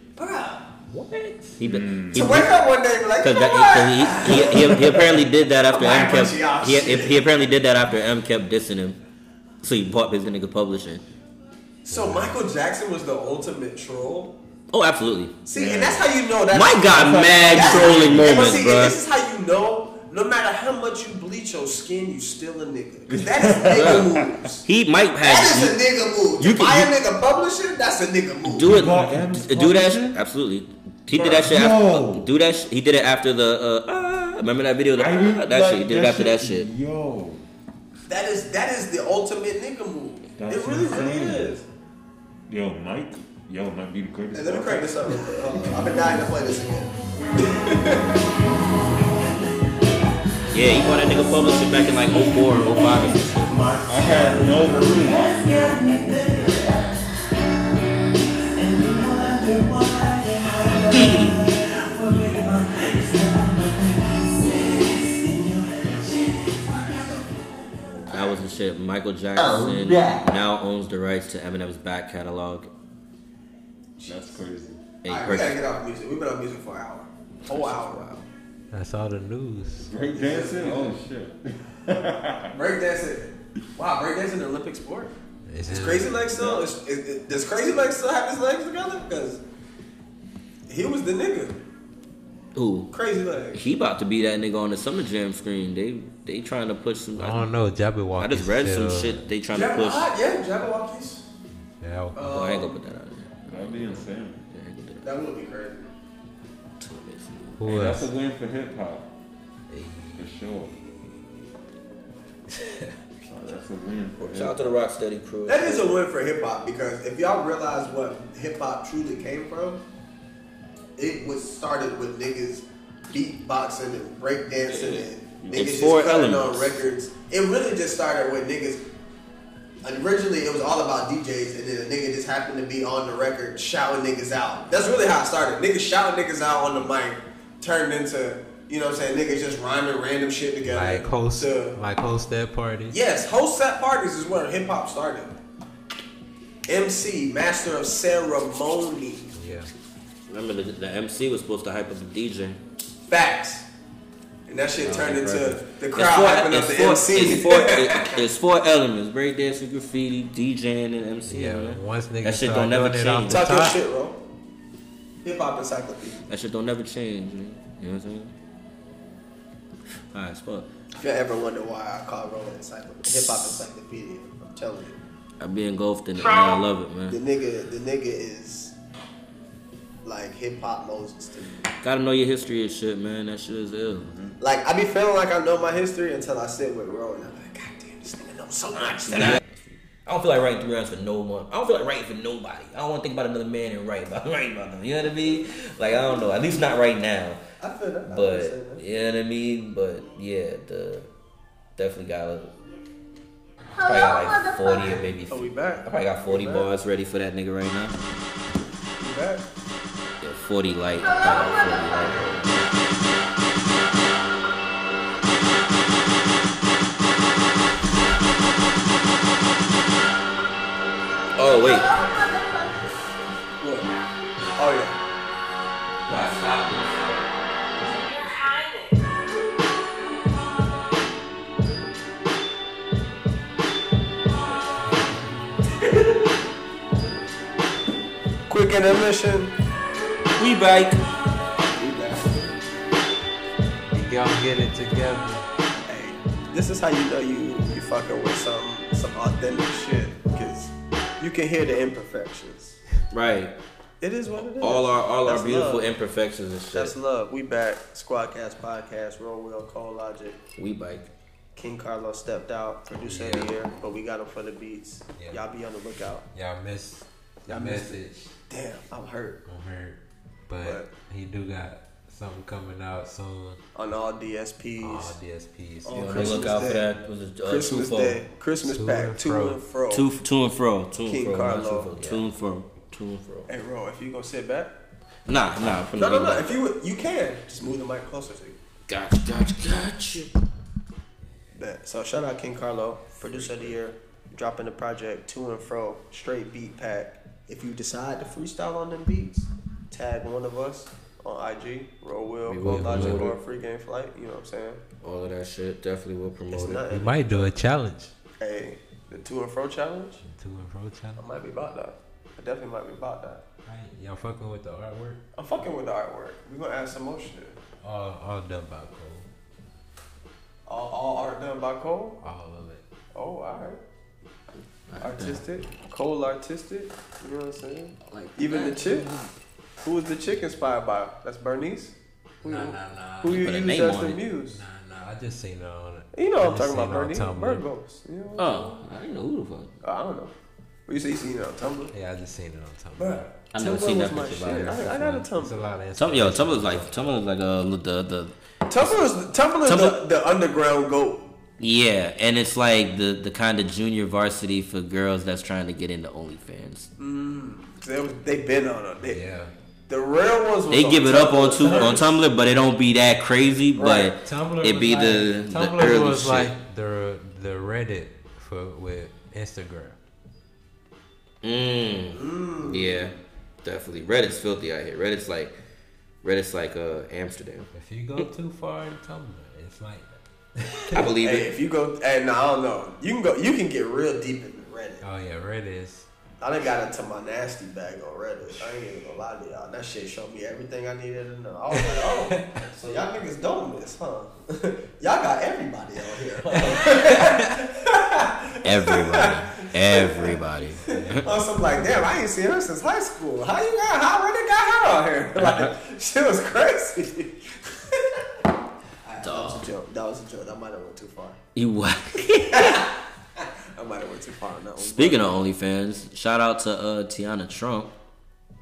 Bruh. What? He, been he, To wake up one day and be like, you Because know what? he, he, he, he apparently did that after M like, bunch of y'all kept he, he apparently did that after M kept dissing him, so he bought his nigga publishing. So Michael Jackson was the ultimate troll. Oh, absolutely. See, and that's how you know that. My God, mad trolling yeah, but moments, see, bro. This is how you know. No matter how much you bleach your skin, you still a nigga. Cause that is nigga moves. He might have. That is a nigga move. you To can- buy a nigga publisher, that's a nigga move. do it. bought M's d- Do that. Absolutely. He did that shit. Yo. After, do that. sh- He did it after the. Uh, ah, remember that video? The, I ah, that like shit. He did it after that shit. Yo, That is that is the ultimate nigga move. That's it really, really is. Yo, Mike. Yo, might be the greatest. And let me crank this up. real quick. Hold on. I've been dying to play this again. Yeah, he bought that nigga publishing back in like 04 or 05 or some. I had no clue. That was the shit. Michael oh, Jackson now owns the rights to Eminem's back catalog. That's crazy. Hey, All right, we gotta get off music. We've been on music for an hour. Whole hour. That's all the news. Break dancing? Oh shit. Breakdancing. Wow, break breakdancing an Olympic sport. It's Is Crazy Legs still? Is, is, is- does Crazy Legs still have his legs together? Because he was the nigga. Who? Crazy Legs. He about to be that nigga on the Summer Jam screen. They they trying to push some. I don't know. Jabberwocky. I just read some still- shit they trying to push. ah, yeah, Jabbawockeez. Yeah. Oh, I ain't gonna put that out there. That'd be insane. Yeah, I ain't gonna do that. That would be crazy. Who Hey, that's a win for hip hop. For sure. So that's a win for hip Shout out to the Rocksteady crew. That is a win for hip hop because if y'all realize what hip hop truly came from, it was started with niggas beatboxing and breakdancing and niggas It's just four cutting on records. It really just started with niggas. Originally, it was all about DJs, and then a nigga just happened to be on the record shouting niggas out. That's really how it started. Niggas shouting niggas out on the mic turned into, you know what I'm saying, niggas just rhyming random shit together. Like host, to- like host that party. Yes, host set parties is where hip hop started. MC, master of ceremony. Yeah. Remember the, the MC was supposed to hype up the DJ. Facts. And that shit turned into impressive. the crowd four, hyping up it's the four, MC. It's four, it- it's four elements: breakdancing, graffiti, DJing, and MC. Yeah. man. Once niggas that shit start don't never doing it off change. the Talk your shit, bro. Hip hop encyclopedia. That shit don't never change, man. You know what I'm saying? Alright, spot. If you ever wonder why I call Roll encyclopedia, hip hop encyclopedia, I'm telling you. I be engulfed in it, man. I love it, man. The man. nigga, the nigga is like hip hop Moses to me. Gotta know your history and shit, man. That shit is ill. Like I be feeling like I know my history until I sit with Ro and I'm like, God damn, this nigga knows so much. That I don't feel like writing three rounds for no one. I don't feel like writing for nobody. I don't want to think about another man and write about writing about them. You know what I mean? Like I don't know. At least not right now. I, I feel that. But understand that. you know what I mean. But yeah, the definitely got a. Probably got like forty or maybe. Oh, we back. I probably got forty bars ready for that nigga right now. We back. Yeah, forty light. I 40 light. Oh wait. What? Oh yeah. Quick intermission. We bike. We back. you gonna get it together. Hey, this is how you know you you fucking with some some authentic shit because you can hear the imperfections. Right. It is what it is. All our all That's our beautiful love. imperfections and That's love. We back. Squadcast podcast. Roll Wheel. Cole Logic. We bike. King Carlos stepped out, producer of the year, but we got him for the beats. Yeah. Y'all be on the lookout. Y'all miss. Y'all Y'all missed message. Damn, I'm hurt. I'm hurt. But, But- he do got something coming out soon. on all DSPs. All DSPs. On the Christmas lookout for Day. that. Was it uh, Christmas two Day, Christmas Two pack, and two fro. and fro. Two, two and fro, two and King fro, not Carlo. two, fro. two and fro, two and fro. Hey, bro, if you gonna sit back, Nah, nah. From no, no, no. beginning. If you you can just move the mic closer to you. Gotcha, gotcha, gotcha. Bet. So shout out King Carlo, producer of the year, dropping the project to and fro, straight beat pack. If you decide to freestyle on them beats, tag one of us on IG, Roll Will, We Gold Logic, promote or it. Free Game Flight. You know what I'm saying? All of that shit definitely will It's promote it. We might do a challenge. Hey, the two and fro challenge. Two and fro challenge. I might be about that. I definitely might be about that. Right. Y'all fucking with the artwork? I'm fucking with the artwork. We gonna add some more shit. All, all done by Cole. All, all art done by Cole. All of it. Oh, all right. Artistic, Cole artistic. You know what I'm saying? Like Even the chick. Who was the chick inspired by? That's Bernice. Who, Nah, nah, nah. who you Put a use name as the muse? Nah, nah. I just seen it on it. You know I what I'm talking about, seen it on Bernice. Tumblr. Virgos. You know? Oh, I didn't know who the fuck. Oh, I don't know. Well, you say you seen it on Tumblr? Yeah, I just seen it on Tumblr. Bruh, I never Tumblr seen that my picture, shit. but I, I got a Tumblr. It's a lot of Tum- yo. Tumblr's like Tumblr's like uh the the Tumblr is Tumblr is the, Tumblr- the underground goat. yeah, and it's like the the kind of junior varsity for girls that's trying to get into OnlyFans. Mm, They was, they been on it. They, Yeah. The real ones. They give it up on Tumblr on. Tumblr, but it don't be that crazy. Right. But Tumblr it be like, the the Tumblr early was shit. like the the Reddit for with Instagram. Mm. Yeah, definitely. Reddit's filthy out here. Reddit's like Reddit's like uh Amsterdam. If you go too far in Tumblr, it's like I believe Hey, it. if you go, hey, no, I don't know. You can go. You can get real deep into Reddit. oh yeah, Reddit is. I done got into my nasty bag Reddit. I ain't even gonna lie to y'all. That shit showed me everything I needed to know. I was like, oh, so y'all niggas don't miss, huh? y'all got everybody out here. Everybody, everybody. I was like, damn, I ain't seen her since high school. How you got? How Reddit got her out here? Like, shit was crazy. That was a joke. That was a joke. That might have went too far. You what? I might have went too far on that one. Speaking of OnlyFans, shout out to uh Teanna Trump.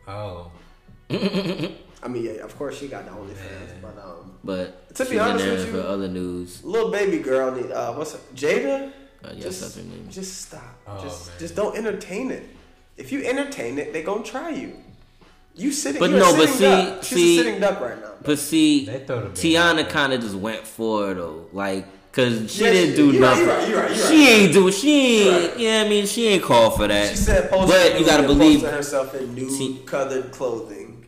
Oh, I mean, yeah, of course she got the OnlyFans, but um, But To be she's in honest with you- for other news. little baby girl need uh, what's her, Jayda? I guess just, that's her name. Just stop. Oh, just, man. just don't entertain it. If you entertain it, they gonna try you. You sitting, But you're no, but see- duck. she's see- a sitting duck right now. But see, They throw the bait out Tiana kind of just went for it though, like, cause she Yeah, didn't she- do you right, nothing. you right, you right, you she right. ain't do. She ain't. Yeah, I mean, she ain't called for that. She said, but you gotta believe. herself in nude Ti- colored clothing,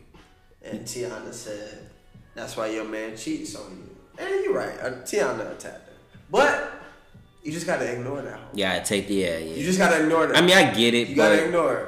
and Teanna said, "That's why your man cheats on you." And you're right. Uh, Teanna attacked her, but you just gotta ignore that. Yeah, I take the yeah, You just gotta ignore that. I mean, I get it, you gotta ignore it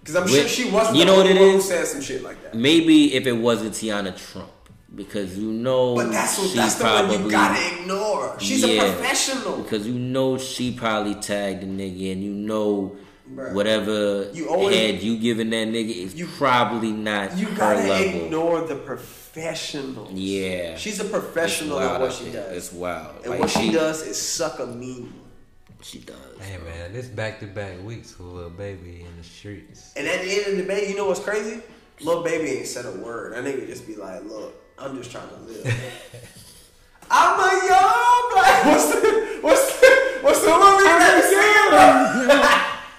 because I'm sure she wasn't. you know what it one said some shit like that. maybe if it wasn't Teanna Trump, because you know But that's what, she that's the probably one you gotta ignore. She's Yeah. a professional. because you know she probably tagged the nigga, and you know. Bruh. Whatever You always- head you giving that nigga is You- probably not You gotta level. ignore the professional. Yeah. She's a professional wild at what she does. It's wild. and Like, what she, does is suck a mean. She does. hey man, this back to back weeks for Lil Baby in the streets. And at the end of the day, you know what's crazy? Lil Baby ain't said a word. That nigga just be like, look, I'm just trying to live. I'm a young black. What's the what's the what's the movie that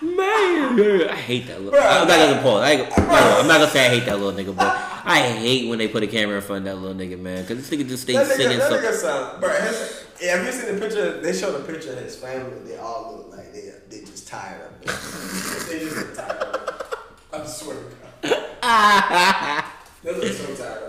Man, I hate that little. Bruh. I'm not gonna pause. I ain't, no, I'm not gonna say I hate that little nigga, but I hate when they put a camera in front of that little nigga, man. Because this nigga just stay That nigga, singing that something. nigga sound, bro. His, yeah, have you seen the picture? They showed a picture of his family. They all look like they they just tired of it. they just tired of it. I swear to God. they look so tired of it, bro.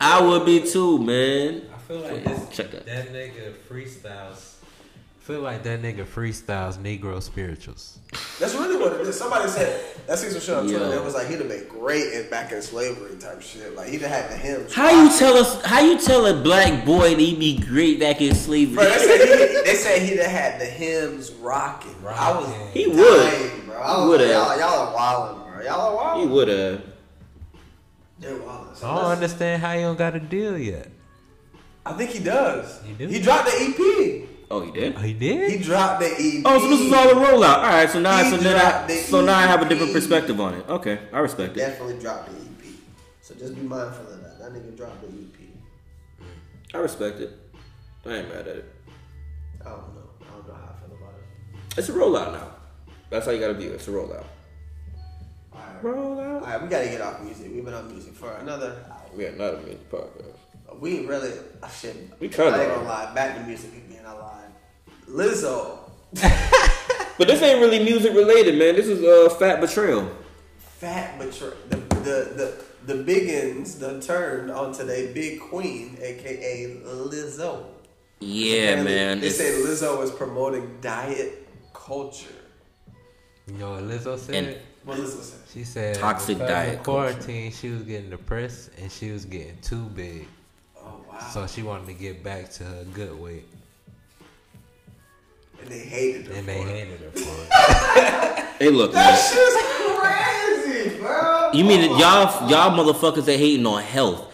I would be too, man. I feel like this, Check that. that nigga freestyles. I feel like that nigga freestyles Negro spirituals. That's really what it is. Somebody said that season show on Twitter. Yo. It was like he'd have been great in back in slavery type shit. Like he'd have had the hymns. How you tell us? How you tell a black boy that he'd be great back in slavery? Bro, they said he, they said he'd have had the hymns rocking. I was He dying, would. bro. He I was would've. y'all, y'all are wilding, bro. Y'all are wilding. He would have. They're I don't let's- understand how you don't got a deal yet. I think he does. He do? He dropped the EP. Oh, he did. Oh, he did? He dropped the EP. Oh, so this is all a rollout. All right, so now, He so then I, dropped the so now I have a different perspective on it. Okay, I respect it. Definitely dropped the EP. So just be mindful of that. That nigga dropped the EP. I respect it. I ain't mad at it. I don't know. I don't know how I feel about it. It's a rollout now. That's how you gotta view it. It's a rollout. Alright. Rollout. Alright, we gotta get off music. We've been on music for another. We are not a music podcast. We really. Oh, shit. We kinda I ain't are. gonna lie. Back to music again. I lied. Lizzo. But this ain't really music related, man. This is uh, fat betrayal. Fat betrayal. The the the the biggins done turned onto their big queen, aka Lizzo. Yeah, Apparently, man. They It's- say Lizzo is promoting diet culture. You know what Lizzo said? And- What said? she said Toxic because of diet quarantine. She was getting depressed and she was getting too big, Oh wow. so she wanted to get back to her good weight, and they hated her. and for they it. hated her for it. Hey, look, That man. shit's crazy, bro. You mean that y'all, y'all motherfuckers are hating on health?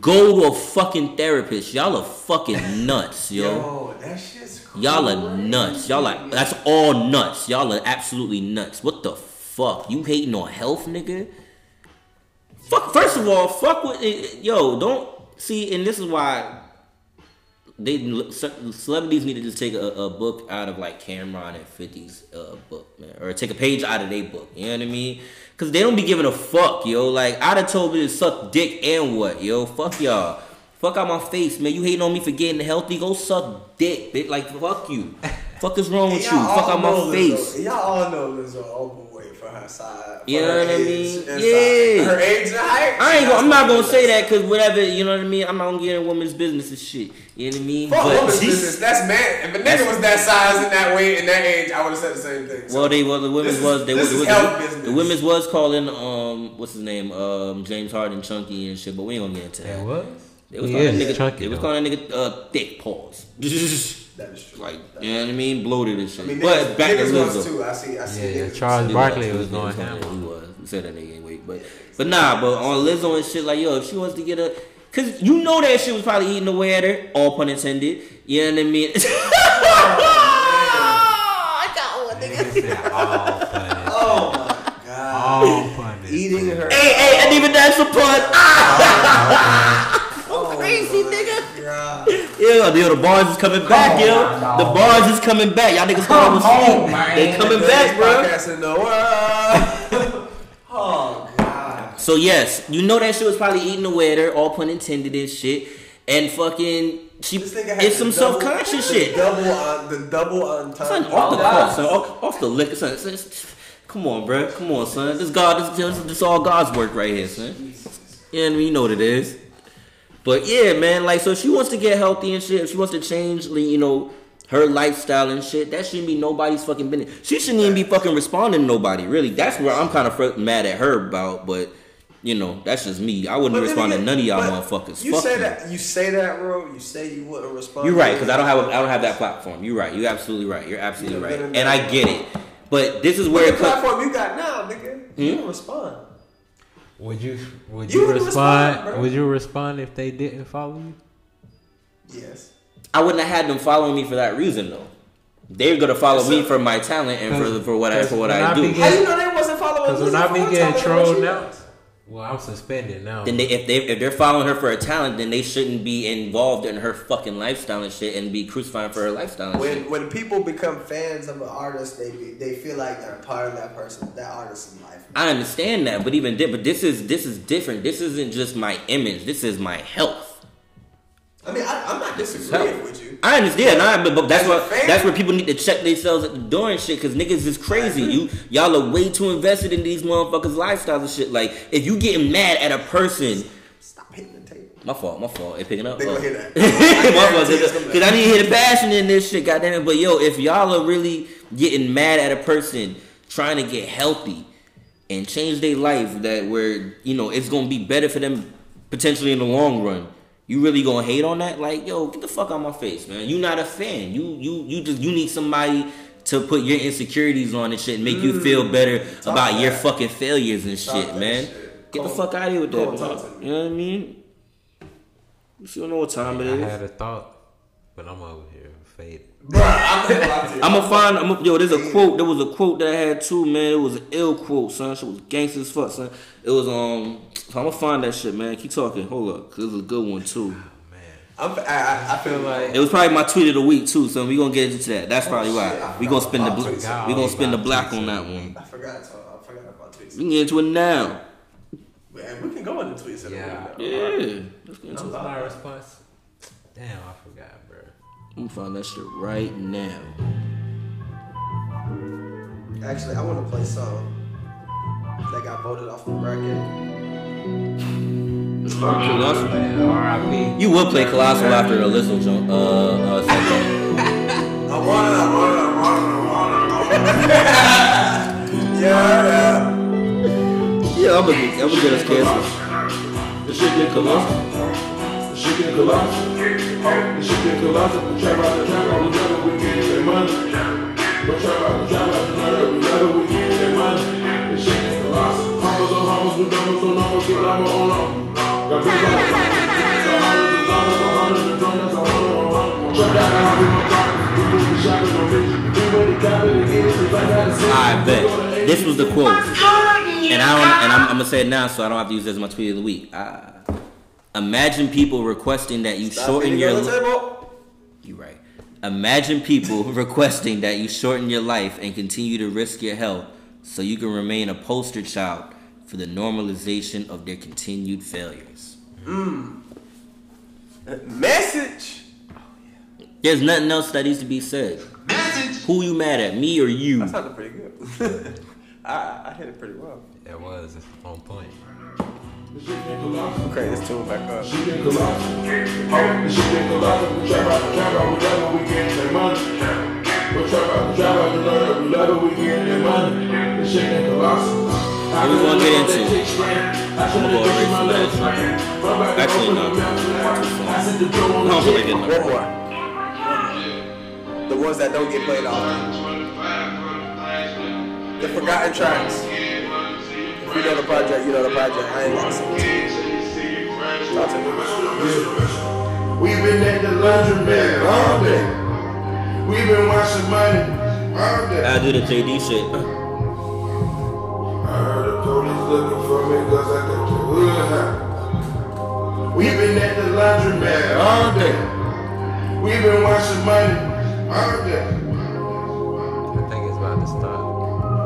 Go to a fucking therapist. Y'all are fucking nuts, yo. Yo, that shit's crazy. Y'all are nuts. Y'all like that's all nuts. Y'all are absolutely nuts. What the fuck? You hating on health, nigga? Fuck. First of all, fuck with eh, yo. Don't see, and this is why they celebrities need to just take a, a book out of like Cameron and 50's uh, book, man, or take a page out of their book. You know what I mean? Cause they don't be giving a fuck, yo. Like I'd have told me to suck dick and what, yo. Fuck y'all. Fuck out my face, man. You hating on me for getting healthy? Go suck dick, bitch. Like fuck you. fuck is wrong with you? Fuck all out my know face. Lizzo, y'all all know Lizzo overweight for her side. For You know what I mean? Yeah. Her age and height. I ain't. Gonna, I'm not gonna say that because whatever. You know what I mean. I'm not gonna get in women's business and shit. You know what I mean? Fuck woman's business. That's man. If a nigga was that size and that weight and that age, I would have said the same thing. So, Well, they well the women's was they this was, the, the, the women's was calling um what's his name um James Harden chunky and shit, but we ain't gonna get into that. And what? They was He calling that is nigga. chunky, they was calling that nigga uh thick pause. that is true. like you know what I mean, bloated and shit. I mean, but niggas, back to niggas was Lizzo. too. I see. I see. Yeah, yeah, niggas Charles Barkley He was going He ham. was. He said that nigga ain't weak, but but nah. But on Lizzo and shit, like yo, if she wants to get a, cause you know that shit was probably eating away at her. All pun intended. You know what I mean? Nigga said all funny. Oh my god. All funny. Eating her. hey, hey, and even that's a pun. Ah! Yeah, yo, the bars is coming back, yo. The bars is coming back. Y'all niggas thought I was asleep. They coming back, bro. Podcast in the world. oh god. So yes, you know that shit was probably eating away at her, all pun intended and shit. And fucking she This nigga had it's some self conscious shit. Double on the double on Son, time. off the cuff, son. Off, off the liquor, son. Son, son. Come on, bro. Come on, son. This God, this, this, this all God's work right here, son. You know what I mean? You know what it is. But yeah, man, like, so if she wants to get healthy and shit, if she wants to change, you know, her lifestyle and shit, that shouldn't be nobody's fucking business. She shouldn't even be fucking responding to nobody, really. That's where I'm kind of mad at her about, but, you know, that's just me. I wouldn't But respond to none of y'all motherfuckers. You Fuck say you. that. You say that, bro. You say you wouldn't respond. You're right, because I don't have a. I don't have that platform. You're right. You're absolutely right. You're absolutely Yeah, right, and I get it. But this is where the it comes. platform you got now, nigga? You hmm? don't respond. Would you would You you, respond? respond, would you respond if they didn't follow you? Yes. I wouldn't have had them following me for that reason though. They're gonna follow me for my talent and for for what I for what I I do. be How Yeah. you know they wasn't following? Because when Lizzo I be for getting her trolled now, well, I'm suspended now. Then they, if they if they're following her for a talent, then they shouldn't be involved in her fucking lifestyle and shit and be crucifying for her lifestyle and shit. When when people become fans of an artist, they be, they feel like they're a part of that person, that artist's life. I understand that, but even di- but this is this is different. This isn't just my image. This is my health. I mean, I, I'm not disagreeing Health. with you. I understand, nah, but, but that's what that's where people need to check themselves at the door and shit. Cause niggas is crazy. You y'all are way too invested in these motherfuckers' lifestyles and shit. Like if you getting mad at a person, Stop hitting the table. my fault, my fault. It picking up. They Oh. gonna hear that. my fault. guarantee it's gonna be Cause I need to hear the passion in this shit, goddamn it. But yo, if y'all are really getting mad at a person trying to get healthy and change their life, that where you know it's gonna be better for them potentially in the long run. You really gonna hate on that? Like, yo, get the fuck out of my face, man. You not a fan. You you you just you need somebody to put your insecurities on and shit and make you feel better about your that. fucking failures and Talk shit, man. shit. Get the fuck out of here with come that. talk. You know what I mean? You don't know what time it I had a thought, but I'm over here faded. Bruh, I'm gonna lie to you. I'm gonna find. I'm gonna, yo. There's a quote. There was a quote that I had too, man. It was an ill quote, son. Shit was gangster as fuck, son. It was um. I'm gonna find that shit, man. Keep talking. Hold up, cause it's a good one too. I'm, I, I, I feel like It was probably my tweet of the week too, so we gonna get into that. That's probably oh, shit, why I we gonna forgot spend the about bl- tweets. we gonna oh, spend the black on that one. I forgot. To, I forgot about tweets. We can get into it now. Man, we can go into tweets. in a Yeah. minute, though. Yeah, let's get into What's it. my response? Damn, I forgot, bro. I'm gonna find that shit right now. Actually, I want to play some that got voted off the bracket. Colossal. Man, You would play Colossal after a Lizzo jump. Uh, uh. I want it. I want it. I want it. I want it. yeah, yeah. yeah, I'm gonna I'm gonna get us canceled. The shit get colossal. The shit get colossal. The shit get colossal. We trap out the trap out the trap we get that money. We trap out the trap out the trap we trap we colossal. Humbles on humbles, we numbers on numbers, get number on number. Got big on the hundreds and dollars, a hundred and drum, that's a hundred on hundred. Trap out the hundred on hundred. We do the shopping on bitch. We ready to cap it again. It's like that. I bet this was the quote, and I don't, and I'm, I'm gonna say it now, so I don't have to use it as my tweet of the week. Uh, imagine people requesting that you shorten your. on the li- You right. Imagine people requesting that you shorten your life and continue to risk your health so you can remain a poster child for the normalization of their continued failures. Mm. Uh, message. There's nothing else that needs to be said. Message. Who you mad at, me or you? That sounded pretty good. I, I hit it pretty well. That was on point. Okay, this tune back up. She get colossal. The shit get colossal. We trap out the trap out, we love it, we get that money. We trap out the trap out, we love it, we love it, we get that money. The shit get colossal. What we gonna get into? I'm gonna go right from that. Actually, no. I don't feel like getting One more. The ones that don't get played off. The forgotten tracks. If you know the project, you know the project. I ain't gonna it. Talk to me. We've been at the laundromat all day. We've been washing money all day. I do the JD shit. I heard the police looking for me cause I got the hood high. We've been at the laundromat all day. We've been washing money all day. I think it's about to start.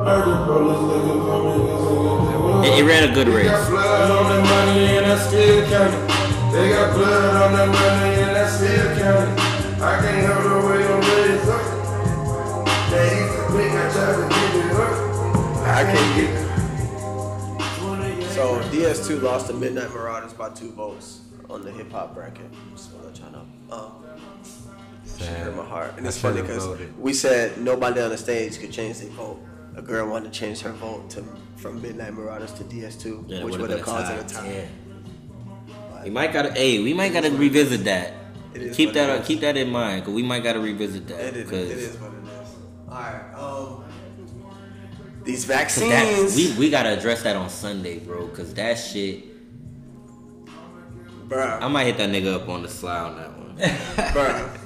Heard the police looking for me cause I got the hood It, it ran a good They race. got blood on the money and I still count it. They got blood on the money and I still count it. I can't help the way I'm raised up. They used to think I tried to give it up. I can't get it. So DS2 lost to Midnight Marauders by two votes on the hip hop bracket. Just wanna let y'all know. Um, shit hurt my heart. And it's funny because we said nobody on the stage could change their vote. A girl wanted to change her vote to from Midnight Marauders to DS2, Yeah, which would have caused it a tie. Yeah. We might gotta, hey, we might gotta revisit that. Keep that, keep that in mind, cause we might gotta revisit that. It is, it is what it is. Alright, um, these 'cause that- vaccines. we we gotta address that on Sunday, bro. Cause that shit, bruh, I might hit that nigga up on the slide on that one. bruh.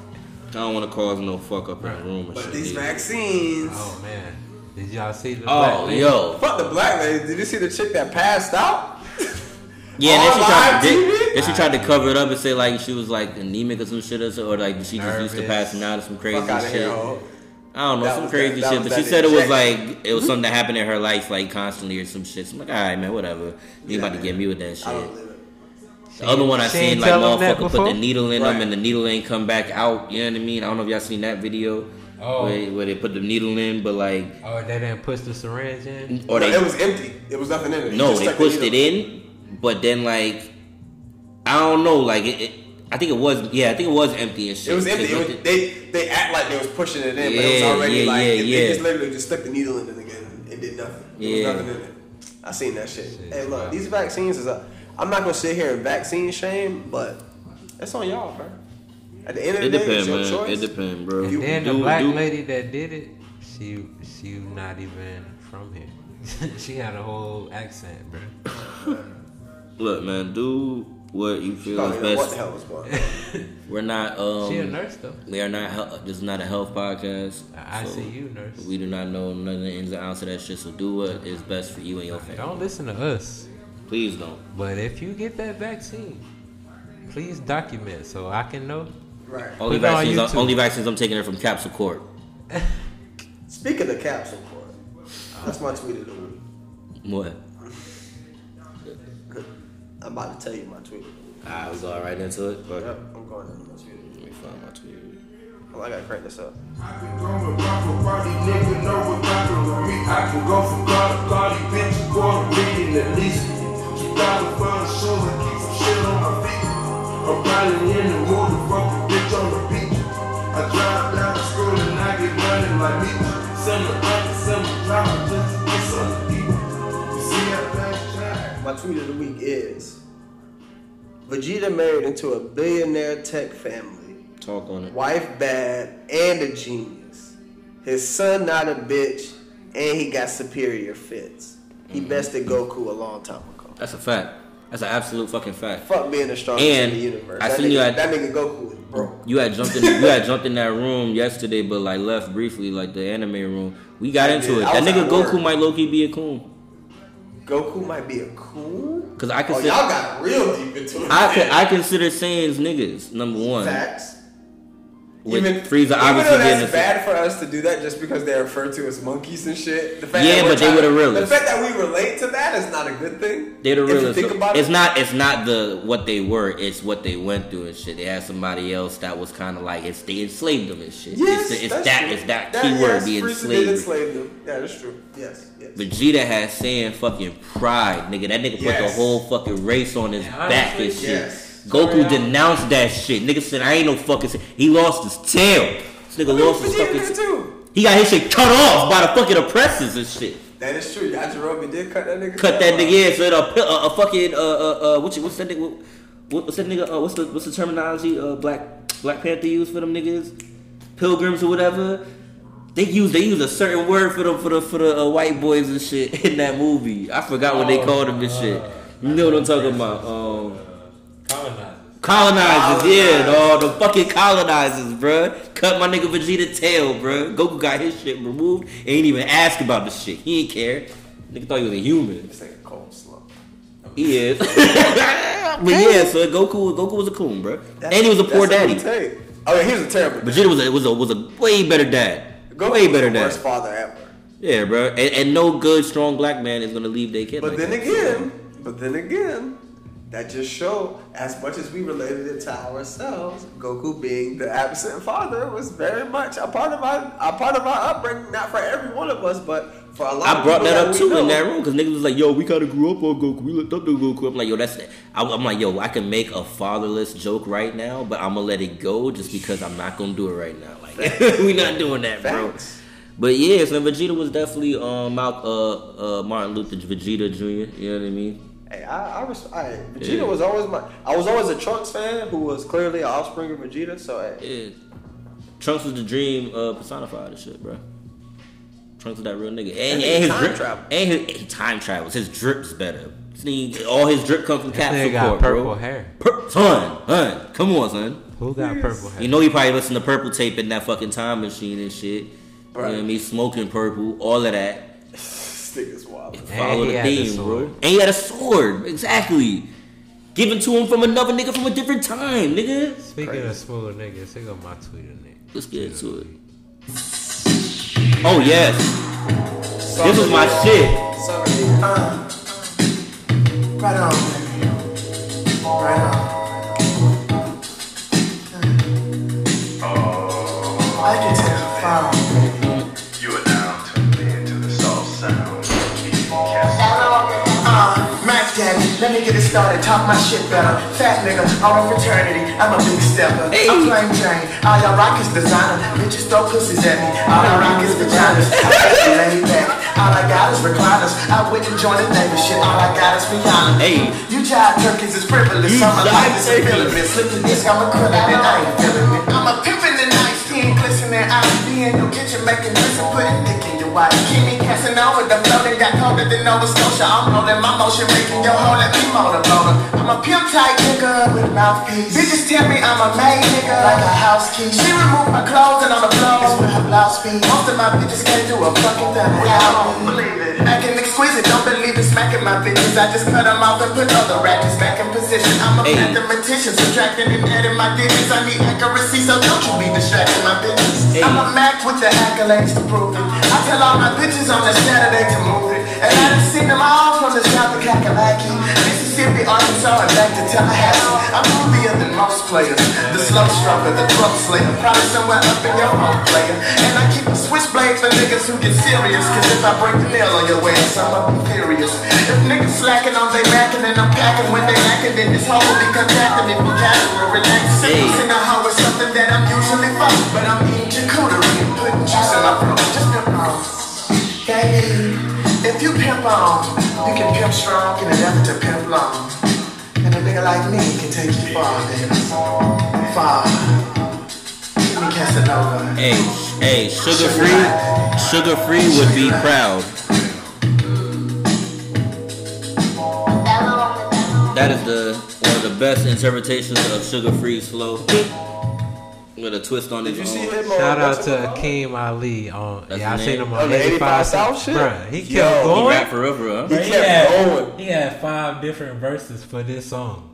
I don't want to cause no fuck up in the room and But shit. these either. vaccines. Oh man, did y'all see the? Oh, black Oh, yo. Fuck the black lady. Did you see the chick that passed out? Yeah, then she, tried, live then, she tried to cover it up and say like she was like anemic or some shit or, or like she just used to Nervous. passing out or some crazy Fuck out shit. Here, ho. I don't know, That some was crazy that- that shit. was But she that said it was like it was mm-hmm. something that happened in her life like constantly or some shit. So I'm like, all right, man, whatever. You about to get me with that I shit. don't. The other one I She seen like tell him that motherfucker put the needle in Right. them and the needle ain't come back out. You know what I mean? I don't know if y'all seen that video. Oh. Where, where they put the needle in, but like, Oh, they didn't push the syringe in. or No, they it was empty. It was nothing in it. He No, they stuck the pushed it in, but then like I don't know, like it, it, I think it was yeah, I think it was empty and shit. It was empty. It was, they they act like they was pushing it in, but it was already yeah, like yeah, it, they just literally just stuck the needle in it again. It did nothing. There Yeah. was nothing in it. I seen that shit. Shit, hey, look, wow. these vaccines is a. I'm not gonna sit here and vaccine shame, but it's on y'all, bro. At the end of it the day, depends, it's your man. choice. It depends, bro. And then the Do- black do- lady that did it, she she not even from here. she had a whole accent, bro. Look, man, do what you feel is know what best. the hell was going on. We're not. Um, she a nurse though. We are not. This is not a health podcast. I so ICU nurse. We do not know none of the ins and outs of that shit. So do what is best for you and your family. Don't listen to us. Please don't. But if you get that vaccine, please document so I can know. Right. Only Put it on vaccines. Only vaccines I'm taking are from Capsule Corp. Speaking of Capsule Corp, that's my tweet of the week. What? I'm about to tell you my tweet of the week. I was all right into it. But Yep, I'm going into my tweet let me find my tweet. Oh, I gotta crank this up. I can go and rock party, nigga know what rockin' with me. I can go from car to car, these bitches quarter million at least. Keep dollar for the show and keep some shit on my feet. I'm probably in the mood to fuck a bitch on the beach. I drive down the school and I get money like me. Send the send tweet of the week is Vegeta married into a billionaire tech family. Talk on it. Wife bad and a genius. His son not a bitch and he got superior fits. He Mm-hmm. bested Goku a long time ago. That's a fact. That's an absolute fucking fact. Fuck being the strongest And in the universe. I that, seen nigga, you at- that nigga Goku is broke. You had jumped in. You had jumped in that room yesterday, but like left briefly, like the anime room. We got I into did. it. I That nigga Goku work. might low key be a coon. Goku might be a cool. Cause I Oh, consider y'all got real deep into it. I I consider Saiyans niggas number one. Facts. With even, Frieza even obviously though being that's a bad for us to do that just because they're referred to as monkeys and shit. The fact Yeah, that we're but they were the realists. The fact that we relate to that is not a good thing. They're the If you realest. think about it's it. not. It's not the what they were. It's what they went through and shit. They had somebody else that was kind of like it's they enslaved them and shit. Yes, it's, it's that's that. true. It's that, That- key word yes, being Frieza did slavery. enslave them. Yeah, that's true. Yes, yes. Vegeta has saying fucking pride, nigga. That nigga put the whole fucking race on his Yeah, back and shit. yes. Goku I- denounced that shit. Nigga said, I ain't no fucking. sa-" He lost his tail. This nigga lost his fucking. too. He got his shit cut off by the fucking oppressors and shit. That is true. Yajirobe did cut that nigga. Cut that nigga in. So a, a, a fucking uh uh uh what's what's that nigga? What, what's that nigga? Uh, what's the what's the terminology? Uh, Black Black Panther used for them niggas, pilgrims or whatever. They use they use a certain word for the for the for the uh, white boys and shit in that movie. I forgot what they called them and shit. You know what I'm talking about? Um, Colonizers. colonizers, yeah, dog. The fucking colonizers, bruh. Cut my nigga Vegeta tail, bruh. Goku got his shit removed. Ain't even ask about the shit. He ain't care. Nigga thought he was a human. It's like a cold slow. He is. but yeah, so Goku Goku was a coon, bro. and he was a poor daddy. I'm. Oh, yeah, he was a terrible. dad. Vegeta was a, was a was a way better dad. Goku way was better the dad. Worst father ever. Yeah, bro. And, and no good strong black man is gonna leave their kid. But like then that. again, but then again, that just showed as much as we related it to ourselves, Goku being the absent father was very much a part of our a part of our upbringing. Not for every one of us, but for a lot. Of people. I brought that up too know. in that room because niggas was like, "Yo, we kind of grew up on Goku. We looked up to Goku." I'm like, "Yo, that's." I, I'm like, "Yo, I can make a fatherless joke right now, but I'm gonna let it go just because I'm not gonna do it right now. Like, we not doing that, bro." Facts. But yeah, so Vegeta was definitely um uh, uh Martin Luther Vegeta Jr. You know what I mean? Hey, I, I, res- I Vegeta Yeah. was always my. I was always a Trunks fan who was clearly an offspring of Vegeta. So hey, Yeah. Trunks was the dream uh, personified and shit, bro. Trunks was that real nigga. And, That nigga and his time drip, travel. and his, he time travels. His drip's better. This all his drip comes from This Capsule nigga got Corp, purple bro. hair. Pur- son, son, come on, son. Who got purple hair? You know he probably listened to Purple Tape in that fucking time machine and shit. You know Right. what I mean? Smoking purple, all of that. this nigga's wild. Follow he the had the theme, bro. sword. And he had a sword, exactly. Given to him from another nigga from a different time, nigga. Speaking of smaller niggas, here go my tweet of nigga. Let's get into it. Oh yes, this was my shit. Uh, right on, baby. Right on. I can let me get it started. Talk my shit better. Fat nigga, I'm a fraternity. I'm a big stepper. I'm plain Jane. All y'all rock is designer. Bitches throw pussies at me. All I rock is vaginas. I get laid back. All I got is recliners. I wouldn't join the neighbor shit. All I got is Rihanna. Hey. You jive turkeys is privileged. You I'm a life is a it. Slip the disc, I'm a criminal and I ain't feeling it. I'm a pimpin' the night skin glistening. I be in your kitchen making this and putting dick in your white. Keep me passing over the flow that got colder than Nova Scotia. I'm rolling my motion, making your whole let me motor blower. I'm a pimp type nigga with a mouthpiece. Bitches tell me I'm a maid nigga, like a house key. She remove my clothes and on the floor is with her blouse speed. Most of my bitches can't do a fucking thing without me. Believe it. Acting exquisite, don't believe it. Smacking my bitches, I just cut them off and put other rackets back in position. I'm a Hey. mathematician, subtracting and adding my digits. I need accuracy, so don't you be distracting my bitches. Hey. I'm a Mac with the accolades to prove it. I tell all my bitches on the Saturday to move it. And I done seen them all from the south of Kakalaki, Mississippi, Arkansas, and back to Tallahassee. I'm movier than most players. The slow stroker, the drug slayer, probably somewhere up in your home player. And I keep a switchblade for niggas who get serious. Cause if I break the nail on your way, I'm up furious. If niggas slacking on they macking and I'm packing when they lacking, then this hoe will be contracting if you casual, relax. Hey. Sing a hoe is something that I'm usually for. But I'm eating charcuterie and putting juice in my throat. Baby, if you pimp on, you can pimp strong and endeavor to pimp long. And a nigga like me can take you far, baby. Far. Hey, hey, Suga Free, Suga Free would be proud. That is the one of the best interpretations of Suga Free's flow. With a twist on Did his you see own. him uh, Shout out to It Akeem Ali on. That's yeah, I his seen name? him On on the 85 South shit? Bruh, he kept Yo, he He going. rap for real, for. He He kept had, going. he had five different verses for this song.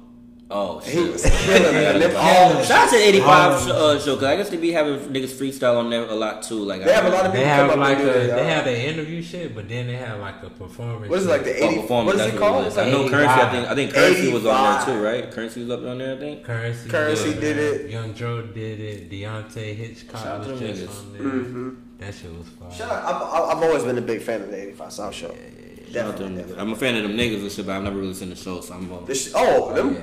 Oh He shit. was killing Yeah, it. Them all- Shout out to 85 Um, uh, show, cause I guess they be having niggas freestyle on there a lot too. Like They have a lot of They have come like and a, that, they have the interview shit, but then they have like a performance. What is it like the eighty? Oh, what is it called? is. It's I like know currency. I think I think currency was on there too, right? Currency was up on there. I think. Currency, Currency did it. Young Joe did it. Deante' Hitchcock Shout was just niggas. on there. Mm-hmm. That shit was fire. Shout out, I've, I've always been a big fan of the 85 South Show. Shout out to Definitely, definitely. I'm a fan of them niggas and shit, but I've never really seen the show, so I'm gonna sh- oh, them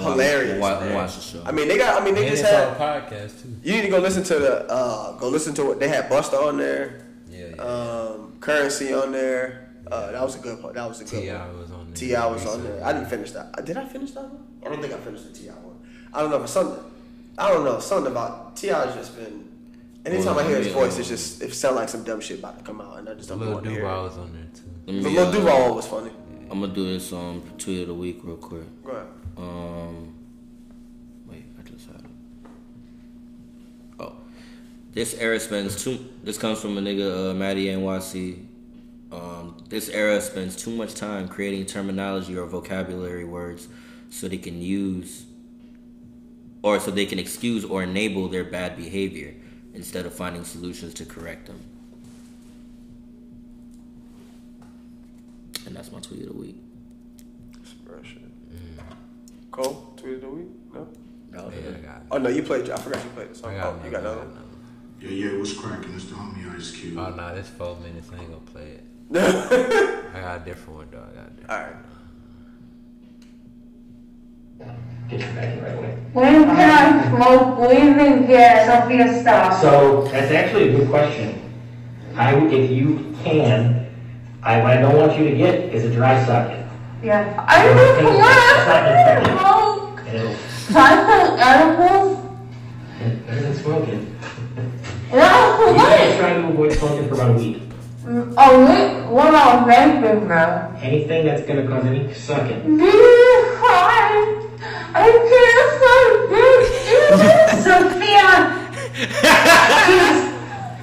hilarious. Watch, man. watch the show. I mean, they got. I mean, they And just it's on had. podcast too. You need to go listen to the. uh Go listen to what they had. Buster on there. Yeah, yeah. Um, Currency on there. Uh, that was a good part. That was a good T.I. one. was on there. T.I. was on there. I didn't finish that. Did I finish that one? I don't think I finished the T.I. one. I don't know. For something, I don't know. Something about T.I. has just been. Anytime I hear his voice, it's just it sounds like some dumb shit about to come out, and I just don't want to hear. Duval it. was on there too. The Lil Duval was funny. I'm gonna do this um tweet of the week real quick. Go ahead. Um, wait, I just had. Oh, this era spends too. This comes from a nigga, uh, Matty NYC. Um, this era spends too much time creating terminology or vocabulary words so they can use, or so they can excuse or enable their bad behavior instead of finding solutions to correct them. And that's my tweet of the week. Real shit. Cole, tweet of the week? No. That was Yeah. I got. Oh no, you played. I forgot you played the song. I got oh, you got another one. Yeah, yeah, what's cracking? It's the homie Ice Cube. Oh no, this four minutes. I ain't gonna play it. I got a different one, dog. I got a different. All right. Get your bag right away. When can I smoke weed and get Sophia stop? So that's actually a good question. I, if you can, I, what I don't want you to get is a dry socket. Yeah. I don't want to smoke. And it'll, Try some edibles. it better than smoking. No, You what? can try to avoid smoking for about a week. Mm, oh, wait, what about vaping, bro? Anything that's gonna cause any sucking. Jesus Christ. I can't stop this. Sophia.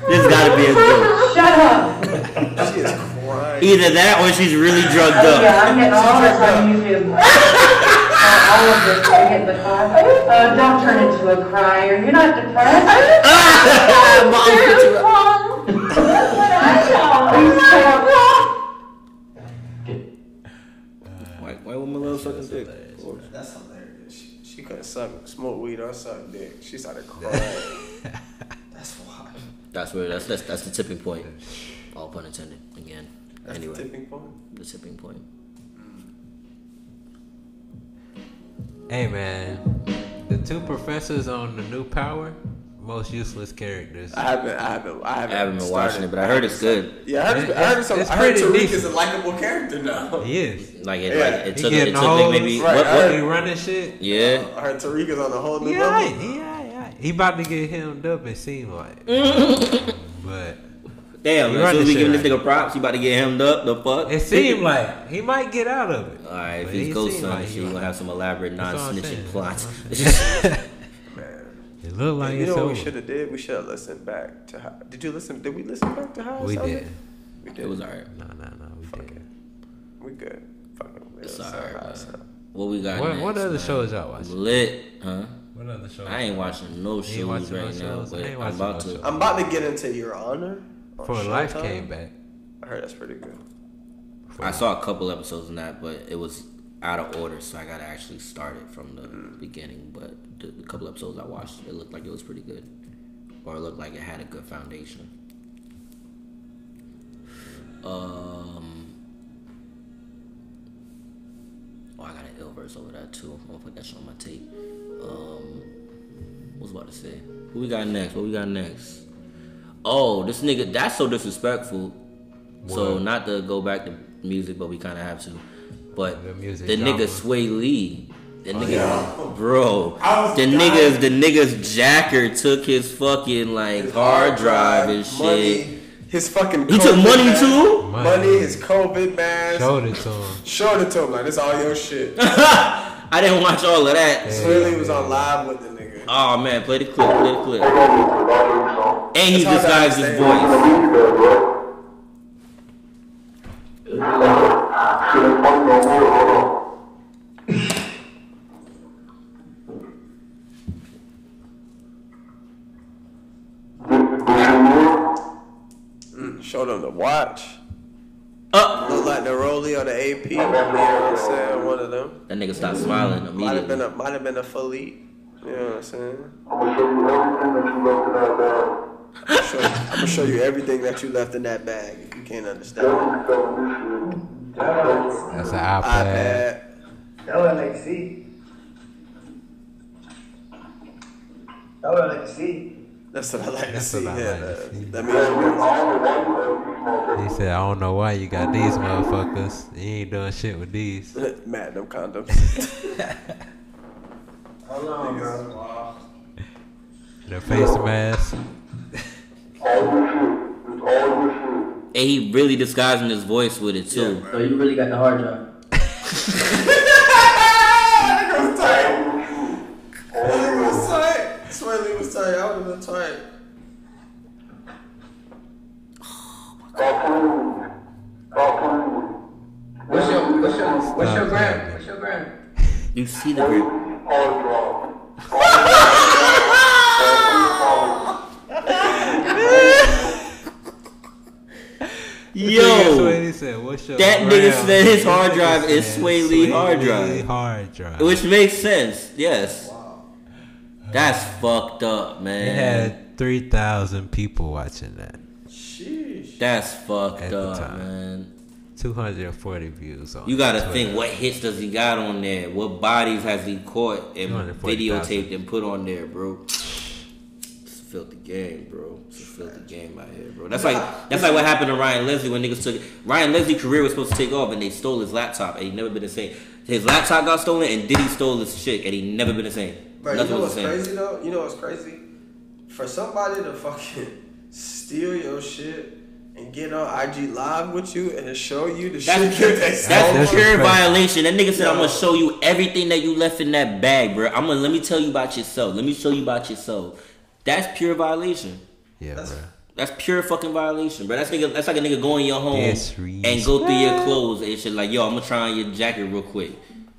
This gotta be a joke. Shut up. She is crying. Either that or she's really drugged Oh, up. yeah, I'm getting all this on YouTube. Uh, all of this, I get the car. Uh, don't turn into a crier. You're not depressed. Why, why would my little sucking dick? That's hilarious. She, she couldn't suck, smoke weed or suck dick. She started crying. That's wild. That's where that's that's that's the tipping point. All pun intended. Again. That's anyway, the tipping point. the tipping point. Mm. Hey man, the two professors on the new Power, most useless characters. I haven't, I haven't, I haven't, I haven't been watching it, but I heard it's good. Yeah, I heard, It- I heard, it's- it's I heard pretty Tariq decent. is a likable character now. He is. Like it, Yeah. like it He took it getting took old. like maybe Right, what, I what, heard- He running shit. yeah. Uh, I heard Tariq is on a whole new He level. Yeah, He alright. He about to get hemmed up. It seemed like. but Damn, He as soon as we giving shit this nigga props, he about to get hemmed up. The fuck? It seemed like he might get out of it. All right, if he's he ghost seemed son, like like he shit, you was- gonna have some elaborate That's what I'm non-snitching saying. plots. It looked like you it's know what we should have did? We should have listened back to how. Did you listen? Did we listen back to how? We it did. We did. it was alright. No, no, no, we Fuck did. it. We good. Fuck it. It's alright, how it man. sounded. What we got? What- next, what other man? shows y'all watching? Lit, huh? What other show? I ain't watching no You shows watching no right now, shows? I but ain't I'm about no to. shows. I'm about to get into Your Honor. On For Life came back. I heard that's pretty good. I saw a couple episodes in that, but it was out of order, so I gotta actually start it from the Mm. beginning. But the, the couple episodes I watched, it looked like it was pretty good, or it looked like it had a good foundation. Um, oh, I got an ill verse over that too. I'm gonna put that shit on my tape. Um, what was about to say? Who we got next? What we got next? Oh, this nigga, that's so disrespectful. So not to go back to music, but we kind of have to. But The music the nigga Swae Lee, the nigga, yeah. bro, the dying. niggas, the niggas Jacker took his fucking like His hard drive and shit. His fucking. He took money mask. too. Money, his COVID mask. Showed it to him. Showed it to him like this all your shit. I didn't watch all of that. Swae Lee was on live with the nigga. Oh man, play the clip, play the clip. And he It's disguised his voice. show showed him the watch. Uh, Looked like the Rollie or the AP. You know what I'm saying? One of them. that nigga stopped smiling Might have been immediately. a might have been a Philippe. You know what I'm saying? I'm gonna show you everything that you left in that bag. Show- I'm gonna show you everything that you left in that bag if you can't understand. That's an iPad. iPad. That what I like. That what I like to see. That's what I like to see. what yeah, to that, see. that means He said, I don't know why you got these motherfuckers. You ain't doing shit with these. you're mad them condoms. Hold on, bro. The face mask. And he really disguising his voice with it too. So oh, you really got the hard drive. Nigga was tight. Nigga was tight. Swilly was tight. I would have been tight. What's your what's your what's your oh, gram? What's your gram? You see the grip. Yo, He said, What's your that nigga said his hard drive is said, Swae Lee hard drive. hard drive. which makes sense. Yes, that's fucked up, It man. had 3,000 people watching that. Sheesh. That's fucked At the up, time. man. 240 views on You gotta Twitter. think what hits does he got on there? What bodies has he caught and 240,000. videotaped and put on there, bro? Filthy game, bro. It's a filthy game out here, bro. That's like that's like what happened to Ryan Leslie when niggas took Ryan Leslie's career was supposed to take off and they stole his laptop and he never been the same. His laptop got stolen and Diddy stole his shit and he never been the same. Bro, you know was what's crazy though? You know what's crazy? For somebody to fucking steal your shit and get on IG live with you and to show you the That's shit pure, that they that's. That's pure violation. That nigga said, "I'm gonna show you everything that you left in that bag, bro. I'm gonna let me tell you about yourself. Let me show you about yourself." That's pure violation. Yeah, bro. That's pure fucking violation, bro. That's nigga. That's like a nigga going in your home Disrespect. and go through your clothes and shit. Like, yo, I'm gonna try on your jacket real quick.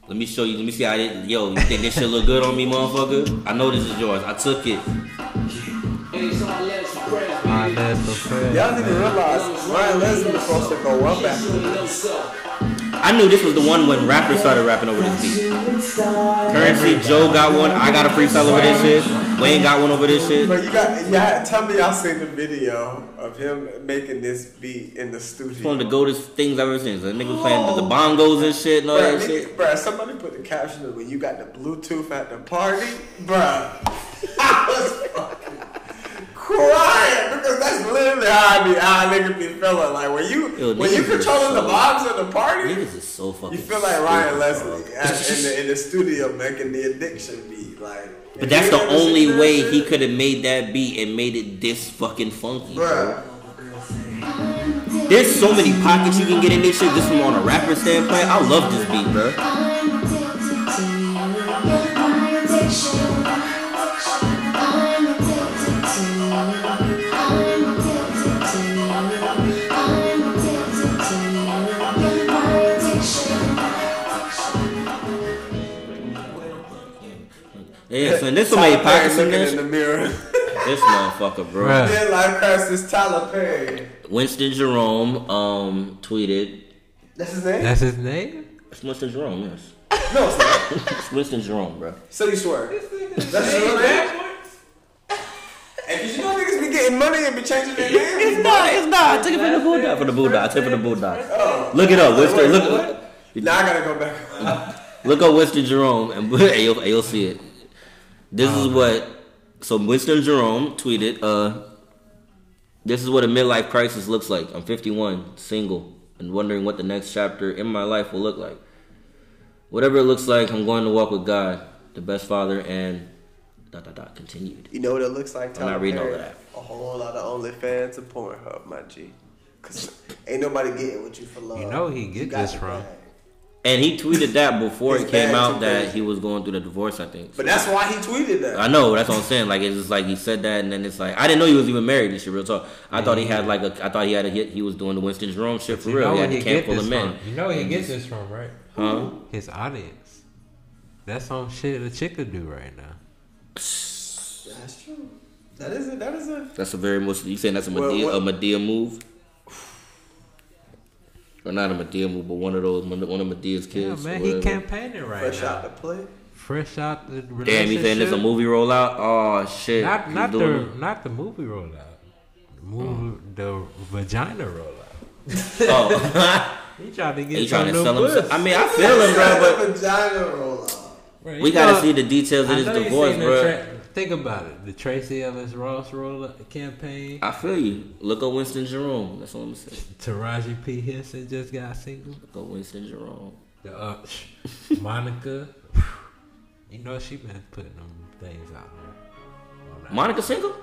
Let me show you. Let me see how it. Yo, you think this shit look good on me, motherfucker? I know this is yours. I took it. Ah, that's the first. Y'all need to realize Ryan Leslie was supposed to go up after this. I knew this was the one when rappers started rapping over this beat. Currency, Joe got one. I got a freestyle over this shit. Wayne got one over this shit. But you got, yeah. Tell me y'all seen the video of him making this beat in the It's studio. one of the goatest things I've ever seen. The nigga was playing the, the bongos and shit and all Bruh, that shit. bruh, somebody put the caption of when you got the Bluetooth at the party, bruh. I was crying because that's literally how I be, how a nigga be feeling. Like when you Yo, when you niggas is controlling the vibes of the party, Niggas is so fucking. you feel like Ryan Leslie at, in the in the studio making the addiction beat. Like, But that's the only that way shit, he could have made that beat and made it this fucking funky, bro. bruh. there's so many pockets you can get in this shit just from on a rapper standpoint. I love this beat, bro. Yeah, so this so many Tyler Perry pockets in looking this. in the mirror. This motherfucker, bro. Bruh. Midlife crisis, Tyler Perry. Winston Jerome um tweeted. That's his name. That's his name. It's Winston Jerome, yes. no, it's not. it's Winston Jerome, bro. So you swear? That's his real name. Hey, 'cause you know niggas be getting money and be changing their names. It's not. It's not. I took it from the bulldog. For the bulldog. I took it from the bulldog. Oh. Look it up. Winston. Wait, Look. what? Now I gotta go back. Look up Winston Jerome and and you'll, and you'll see it. This is what. So Winston Jerome tweeted. Uh, this is what a midlife crisis looks like. I'm 51, single, and wondering what the next chapter in my life will look like. Whatever it looks like, I'm going to walk with God, the best father, and dot dot dot continued. You know what it looks like? I'm not reading all Perry? of that. A whole lot of OnlyFans and Pornhub, my G. Cause ain't nobody getting with you for love. You know he get You this from. bag. And he tweeted that before it came out that crazy. he was going through the divorce. I think. But that's why he tweeted that. I know. That's what I'm saying. Like it's just like he said that, and then it's like I didn't know he was even married. This shit, real talk. I thought he had like a. I thought he had a hit. He was doing the Winston Jerome shit for You real. know He had where a he camp full of men. from. You know where he gets this from, right? Huh? His audience. That's some shit a chick could do right now. That's true. That is a, that is a That's a very much. You saying that's a Madea, what- a Madea move? Or not a Madea move, but one of those one of Madea's Yeah, kids. man, or he whatever. campaigning right fresh now. out the plate. Fresh out the relationship. Damn, you saying there's a movie rollout? Oh shit! Not He's not the it. not the movie rollout. The movie the vagina rollout. Oh, He trying to get he trying to new sell puss. himself. I mean, I feel him, bro, but vagina roll out. Bro, we gotta know- see the details of I this divorce, bro. tra- think about it. The Tracee Ellis Ross roll campaign. I feel you. Look up Winston Jerome. That's all I'm saying. Taraji P Henson just got single. Look up Winston Jerome. The, uh, Monica. You know she been putting them things out there. Monica single?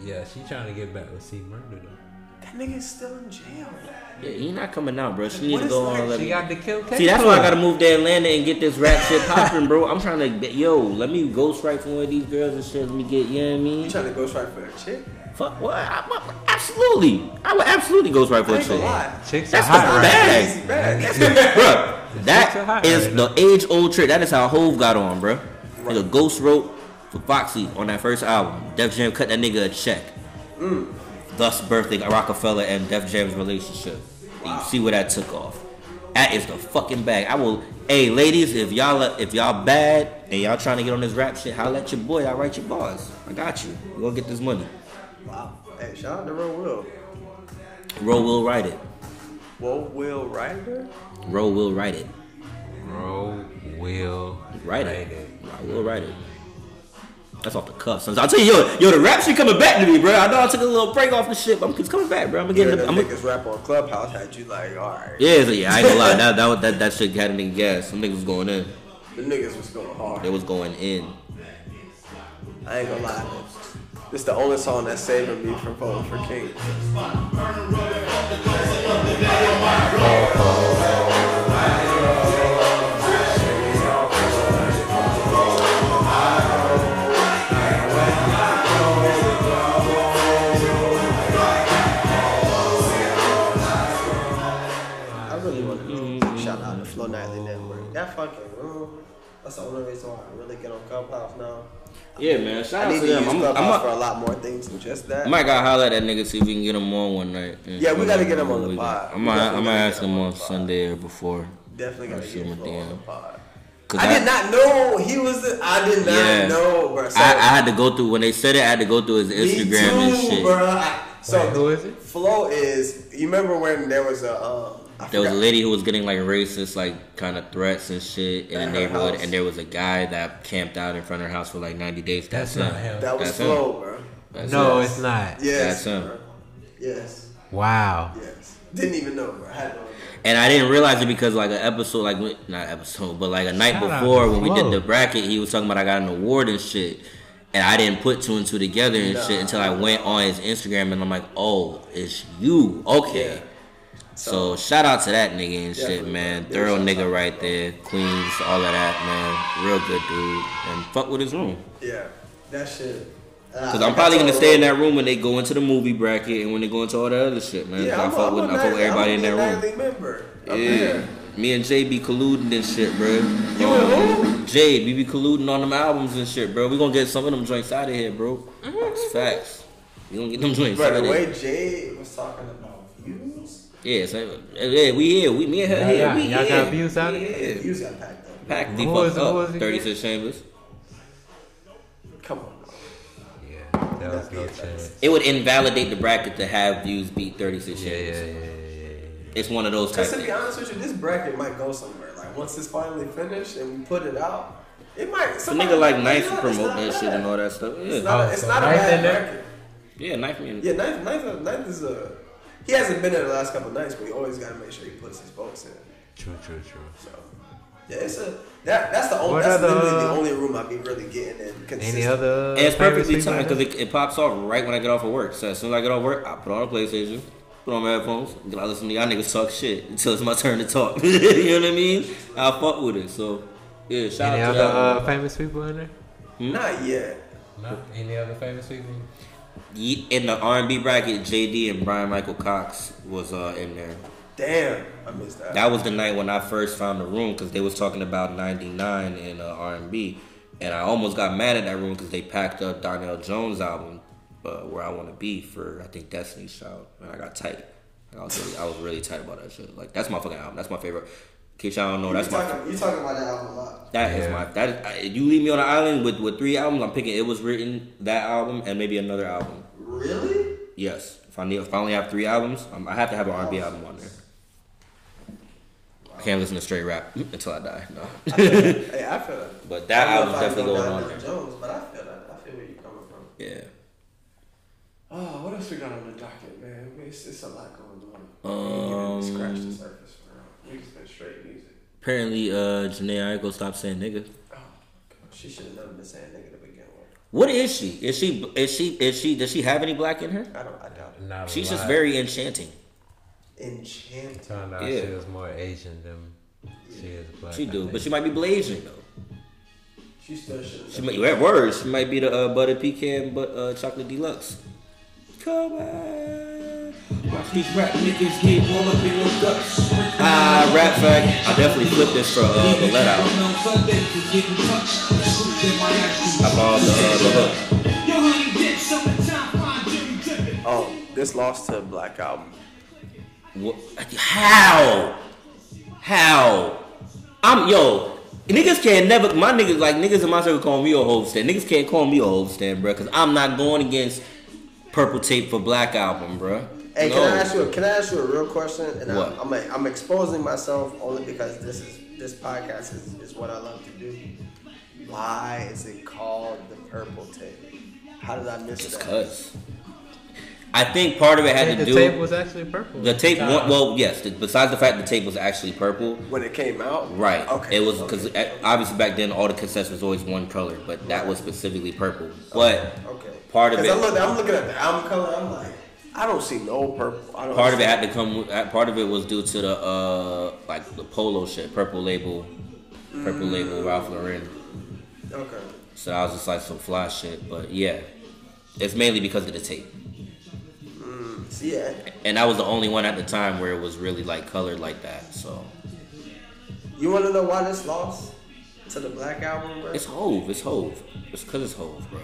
Yeah, she trying to get back with C Murder though. That nigga's still in jail. Yeah, he not coming out, bro. She needs What to go like- on. Let She me. got the Kill K See, that's why I gotta move to Atlanta and get this rap shit popping, bro. I'm trying to get, yo, let me ghost ghostwrite for one of these girls and shit. Let me get, you know what I mean? You trying to go straight for a chick? Fuck, what? I, I- absolutely. I would absolutely ghostwrite for I a ain't gonna chick. lie. Chicks That's are hot the right bag. Easy bag. Bruh, chicks are that right the age old trick. That is how Hove got on, bro. bruh. Nigga Ghost wrote for Foxy on that first album. Def Jam cut that nigga a check. Mm. Thus birthing Rockefeller and Def Jam's relationship. And you see where that took off. That is the fucking bag. I will. Hey, ladies, if y'all if y'all bad and y'all trying to get on this rap shit, holla at your boy. I write your bars. I got you. We gonna get this money. Wow. Hey, shout out to Ro Will. Ro will write it. Wo Will Ryder? Ro will write it. Bro will Write it. I will write it. That's off the cuff, sons. I'll tell you, yo, yo, the rap shit coming back to me, bro. I know I took a little break off the shit, but I'm, it's coming back, bro. I'm gonna Yeah, get the it. I'm gonna, niggas rap on Clubhouse had you like, alright. yeah, so yeah, I ain't gonna lie. That, that, that, that shit had a nigga gas. Some niggas was going in. The niggas was going hard. They was going in. I ain't gonna lie. This the only song that's saving me from voting for King. Oh, oh, oh. That's the only reason why I really get on Clubhouse now. Yeah, man. Shout I out need to to them. use I'm, Clubhouse I'm, for a, a lot more things than just that. I might gotta holler at that nigga see if we can get him on one night. Yeah, we gotta get him on the We- pod. I We might, I definitely might gotta ask him him on on. Sunday or before. Definitely Or gotta shoot get him him a on the DM. pod. 'Cause I did not know he was. The, I did not Yeah. know, bro. So, I, I had to go through when they said it. I had to go through his me Instagram too, and shit. bro. I, so Wait, who is it? Flo is. You remember when there was a? Um, I There was a lady who was getting like racist, like kind of threats and shit in At the neighborhood, house. and there was a guy that camped out in front of her house for like 90 days. That's, That's not him. That was That's him. Flo, bro. That's No, him. it's not. Yes, That's him. bro. Yes, Wow. yes. Didn't even know, bro. I had no. And I didn't realize it because like an episode, like not episode, but like a night Shout before to when we did the bracket, he was talking about I got an award and shit. And I didn't put two and two together and shit until I went on his Instagram and I'm like, oh, it's you. Okay. So, shout out to that nigga and shit, man. man. Thorough nigga out. right there. Queens, all of that, man. Real good dude. And fuck with his room. Yeah, that shit. Uh, Cause I'm probably gonna stay in that room when they go into the movie bracket and when they go into all that other shit, man. Yeah, 'Cause I I'm, fuck I'm with, a I fuck with everybody I'm in that room. member. Yeah. there. Me and Jay be colluding and shit, bro. You and who? Um, Jay, we be colluding on them albums and shit, bro. We gonna get some of them joints out of here, bro. It's facts. We gonna get them joints out Bro, the way Jay was talking about views, Yeah, so, yeah, we here. We me and her Y'all here. got- We y'all here. got views out of We here? here. views got packed up. Packed the Who fuck up. was it again? 36 chambers. Come on. Yeah, that was no chance. It would invalidate the bracket to have views beat 36 Yeah, chambers. yeah, yeah, yeah, yeah. It's one of those type Because to be honest with you, this bracket might go somewhere. Like once it's finally finished and we put it out, it might. The somebody nigga like Knife you to know, it's promote not that shit and all that stuff. It's not, Oh, a, it's so not a Knife bad bracket. yeah Knife me. Yeah, Knife, Knife, Knife is a. He hasn't been there the last couple of nights, but he always got to make sure he puts his votes in. True, true, true. So, yeah, it's a that that's the only What that's other, literally the uh, only room I be really getting in consistent. Any other? And it's perfectly timed because it, it pops off right when I get off of work. So as soon as I get off work, I put on a PlayStation, put on my headphones, and I listen to y'all niggas talk shit until it's my turn to talk. you know what I mean? I fuck with it. So yeah, shout Any out to other y'all. uh, famous people in there? Not yet. Not Any other famous people? In the R and B bracket, JD and Bryan-Michael Cox was uh, in there. Damn, I missed that. That was the night when I first found the room because they was talking about '99 in uh, R&B, and I almost got mad at that room because they packed up Donell Jones' album, uh, "Where I Want to Be" for I think Destiny's Child, and I got tight. I was really, I was really tight about that shit. Like that's my fucking album. That's my favorite. In case y'all don't know, that's you my talking, you talking about that album a lot. that is Yeah. my that is, I, you leave me on an island with with three albums. I'm picking. It was written that album and maybe another album. Really? Yes, if I need if I only have three albums, um, I have to have an R&B album on there. I can't listen to straight rap until I die. No. Hey, I feel that. But that I don't album's know if I definitely going on there. Jones, but I feel that. I feel where you're coming from. Yeah. Oh, what else we got on the docket, man? It's, it's a lot going on. Um, scratch the surface, bro. We just been straight music. Apparently, uh, Jhené Aiko stopped saying nigga. Oh, she should have never been saying nigga to begin with. What is she? Is she? Is she? Is she? Does she have any black in her? I don't. I doubt it. Not a She's just very enchanting. Enchanted. Found out Yeah. she was more Asian than she is black. She do, but she might be blazing though. She still should. She might. At words, she might be the uh, butter pecan, but uh, chocolate deluxe. Come on. Watch these rap niggas get all up in your guts. Ah, rap fact. I definitely flipped this for uh, the let out. I bought the, uh, the hook. Oh, this lost to Black Album. What? How? How? I'm yo. Niggas can't never. My niggas like niggas in my circle call me a Hov stan. Niggas can't call me a Hov stan, bro. Cause I'm not going against Purple Tape for Black Album, bro. Hey, No. can I ask you? A, can I ask you a real question? And What? I'm, I'm I'm exposing myself only because this is this podcast is, is what I love to do. Why is it called the Purple Tape? How did I miss Just that? cause. I think part of it I had think to the tape was actually purple. the tape. Nah. Well, yes. The, besides the fact the tape was actually purple, When it came out, Right. Okay. It was because eh, obviously back then all the cassettes was always one color, but that was specifically purple. But Okay. part of it, I'm, looking- I'm looking at the album color. I'm like, I don't see no purple. I don't part of it had to come. Part of it was due to the uh like the polo shit, purple label, purple label Ralph Lauren. Okay. So I was just like some fly shit, but yeah, it's mainly because of the tape, See, yeah. and I was the only one at the time where it was really like colored like that. So You want to know why this lost to the Black Album, bro? it's Hove, it's Hove, it's because it's Hove, bro.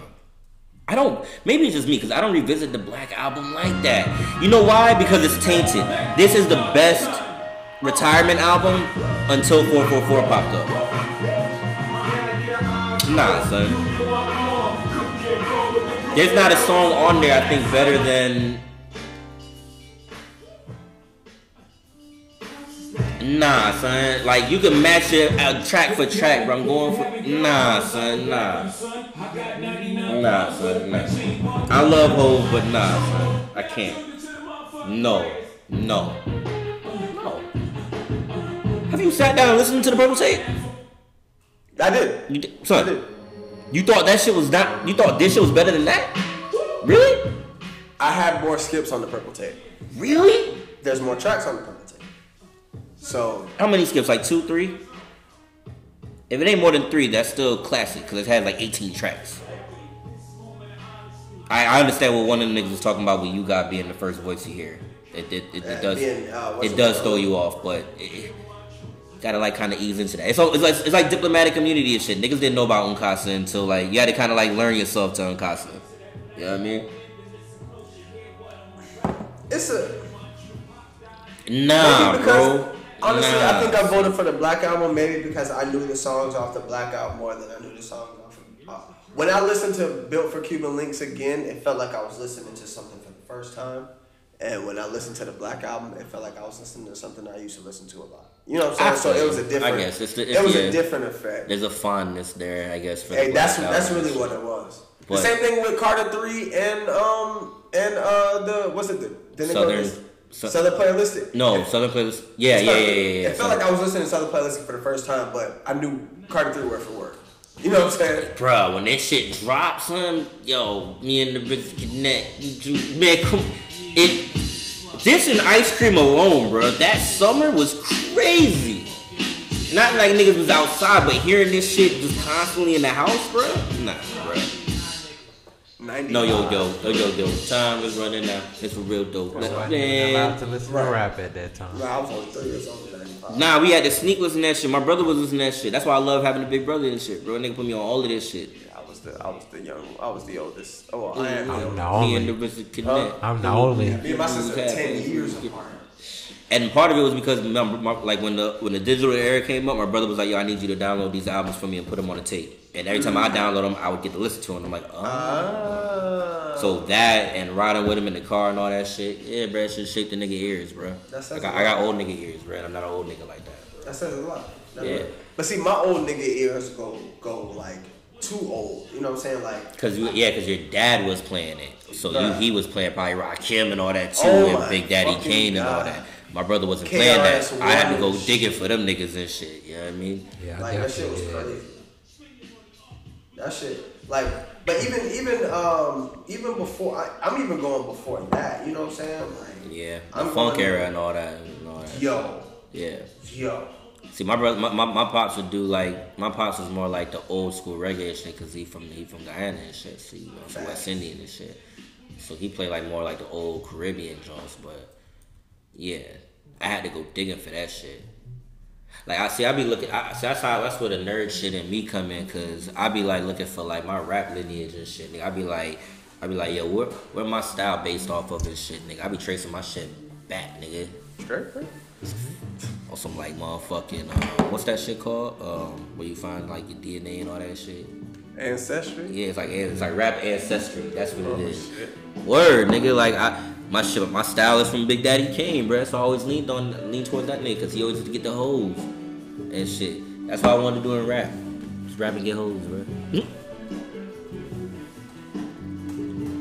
I don't. Maybe it's just me because I don't revisit the Black album like that. You know why? Because it's tainted. This is the best retirement album until 444 popped up. Nah, son. There's not a song on there I think better than. Nah, son. Like you can match it uh, track for track, but I'm going for. Nah, son. Nah. Nah, son. Nah. I love Hov, but nah, son. I can't. No. No. No. Have you sat down and listened to the purple tape? I did. You did, son. I did. You thought that shit was not? You thought this shit was better than that? Really? I had more skips on the purple tape. Really? There's more tracks on the purple tape. So How many skips? Like two, three? If it ain't more than three, that's still classic because it has like 18 tracks. I, I understand what one of the niggas was talking about with you got being the first voice you hear. It, it, it, it does being, uh, it does throw you off, but it, gotta like kind of ease into that. It's, all, it's like it's like Diplomatic Immunity and shit. Niggas didn't know about Uncasa until like you had to kind of like learn yourself to Uncasa. You know what I mean? it's a Nah, because bro. Honestly, Nah. I think I voted for the Black album maybe because I knew the songs off the Black album more than I knew the songs off. Of, uh, when I listened to Built for Cuban Linx again, it felt like I was listening to something for the first time. And when I listened to the Black album, it felt like I was listening to something I used to listen to a lot. You know what I'm saying? So it was a different. I guess it's the, it's, it was yeah, a different effect. There's a fondness there, I guess. For Hey, the that's that's really what it was. But- the same thing with Carter Three and um and uh the what's it the go Southern- Sou- Southern Playalistic. No, Southern Playlist. Yeah, yeah, yeah, yeah, yeah. It felt like I was listening to Southern Playalistic for the first time, but I knew Carter Three word for word. You know what I'm saying? Bro, when that shit drops, son, yo, me and the bitch connect. Man, come, it. This and ice cream alone, bro. That summer was crazy. Not like niggas was outside, but hearing this shit just constantly in the house, bro. Nah, bro. 90. No, yo, yo, yo, yo, yo. Time is running out. It's for real dope. Wasn't even allowed to Man. listen to rap at that time. Nah, I was only three years old 95. Nah, we had to sneak listen to that shit. My brother was listening to that shit. That's why I love having a big brother and shit, bro. Nigga put me on all of this shit. I was the I was the young I was the oldest. Oh, well, I am. I'm the the Me only. and the Vincent Connect. I'm the only. Me and my sister are ten years apart. And part of it was because remember, my, like when the when the digital era came up, my brother was like, "Yo, I need you to download these albums for me and put them on a tape." And every time I download them, I would get to listen to them. I'm like, oh. Ah. So that and riding with him in the car and all that shit, yeah, bro, that shit shaped the nigga ears, bro. That says I got, a I got old nigga ears, bro. and I'm not an old nigga like that. Bro. That says a lot. That Yeah. really- But see, my old nigga ears go go like too old. You know what I'm saying? Like Cause you, yeah, cause your dad was playing it, so you he was playing probably Rakim and all that too, Oh and Big Daddy fucking Kane and all that. My brother wasn't playing that. I had to go and digging for them niggas and shit. You know what I mean? Yeah, I like that shit was definitely crazy. That shit, like, but even even um even before I, I'm even going before that. You know what I'm saying? Like, Yeah, the I'm funk era and all that. And all that. yo, Yeah. yo, See, my brother, my, my, my pops would do like my pops was more like the old school reggae shit because he from he from Guyana and shit. See, you know, West Indian and shit. So he played like more like the old Caribbean joints. But yeah, I had to go digging for that shit. Like I see, I be looking. I see that's how that's where the nerd shit in me come in because I be like looking for like my rap lineage and shit. Nigga, I be like, I be like, yo, where where my style based off of and shit, nigga. I be tracing my shit back, nigga. straight. Or some like motherfucking uh, what's that shit called? Um, where you find like your DNA and all that shit. Ancestry. Yeah, it's like it's like rap ancestry. That's what Oh, it is. Word, nigga. Like I, my shit, my style is from Big Daddy Kane, bro. So I always leaned on lean towards that nigga because he always used to get the hoes and shit. That's what I wanted to do in rap. Just rap and get hoes, bro.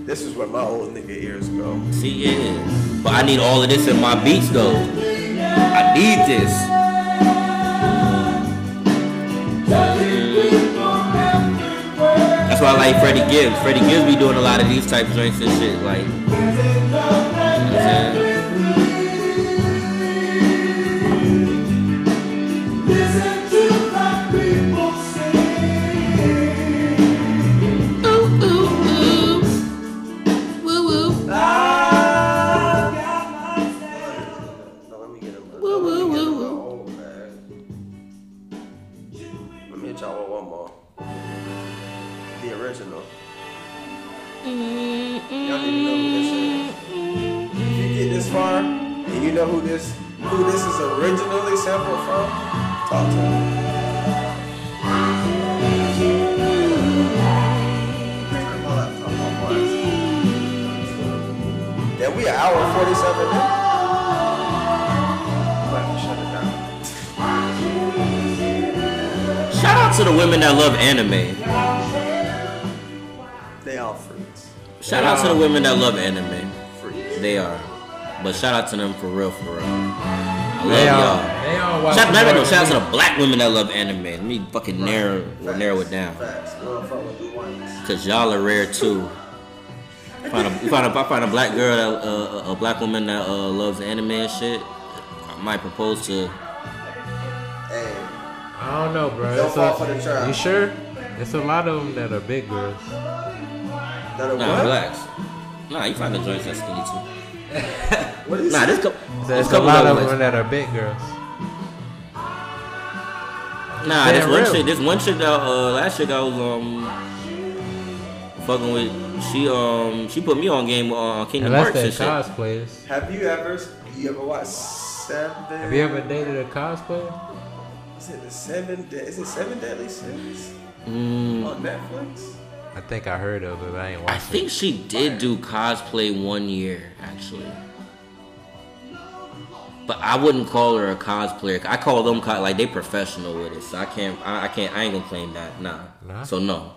This is where my old nigga ears go. See, yeah. But I need all of this in my beats though. I need this. That's why I like Freddie Gibbs. Freddie Gibbs be doing a lot of these type of joints and shit. Like, you know anime. They all freaks. Shout out to the women that love anime. Freaks. They are. But shout out to them for real, for real. I love They y'all. all, they all watch Shout, not no, shout out to the black women that love anime. Let me fucking narrow narrow it down. Facts. Motherfucker with the ones. Cause y'all are rare too. Find a, you find a, if I find a black girl that uh, a black woman that uh, loves anime and shit. I might propose to. Hey, I don't know, bro. Don't It's fall a- for the trap. You sure? It's a lot of them that are big girls. that a Nah, what? relax. Nah, you find the joints that skinny too. What is Nah, this couple. So this it's a lot of ones- them that are big girls. Nah, Damn this one chick, this one chick that uh, last chick I was um fucking with, she um she put me on game on Kingdom Unless Hearts they're and shit. cosplayers. Have you ever you ever watched Seven? Have you ever dated a cosplayer? Is it the Seven? De- is it Seven Deadly Sins Mm, on Netflix? I think I heard of it, but I ain't watched it. I think she did do cosplay one year actually, but I wouldn't call her a cosplayer. I call them co- like they professional with it, so I can't I, I can't I ain't gonna claim that. Nah. Nah? So no,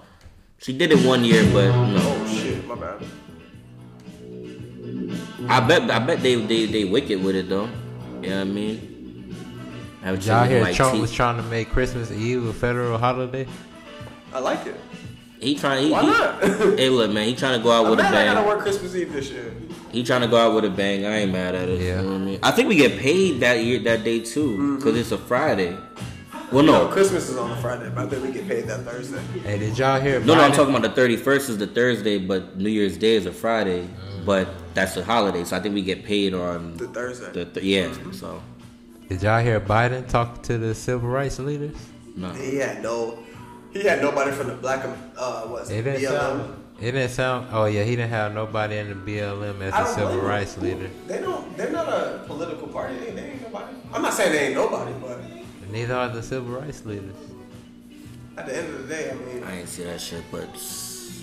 she did it one year, but no. Oh shit, my bad. I bet I bet they they they wicked with it though. You know what I mean? Have it. Y'all hear like Trump T- was trying to make Christmas Eve a federal holiday? I like it. He trying. He, Why he- not? hey, look, man. He trying to go out I'm with a mad I gotta bang. work Christmas Eve this year. He trying to go out with a bang. I ain't mad at it. Yeah. You know what I mean? I think we get paid that year, that day too, mm-hmm. because it's a Friday. Well, No, no, Christmas is on a Friday, but I think we get paid that Thursday. Hey, did y'all hear? no, no. I'm talking about the 31st is the Thursday, but New Year's Day is a Friday. Mm. But that's a holiday, so I think we get paid on The Thursday. the th- yeah. Mm-hmm. So Did y'all hear Biden talk to the civil rights leaders? no. He had no, he had nobody from the black, uh, what's It it, didn't BLM. sound. It didn't sound. Oh yeah, he didn't have nobody in the BLM as a civil blame him. rights leader. They don't. They're not a political party. They, they ain't nobody. I'm not saying they ain't nobody, but Neither are the civil rights leaders. at the end of the day, I mean, I ain't see that shit, but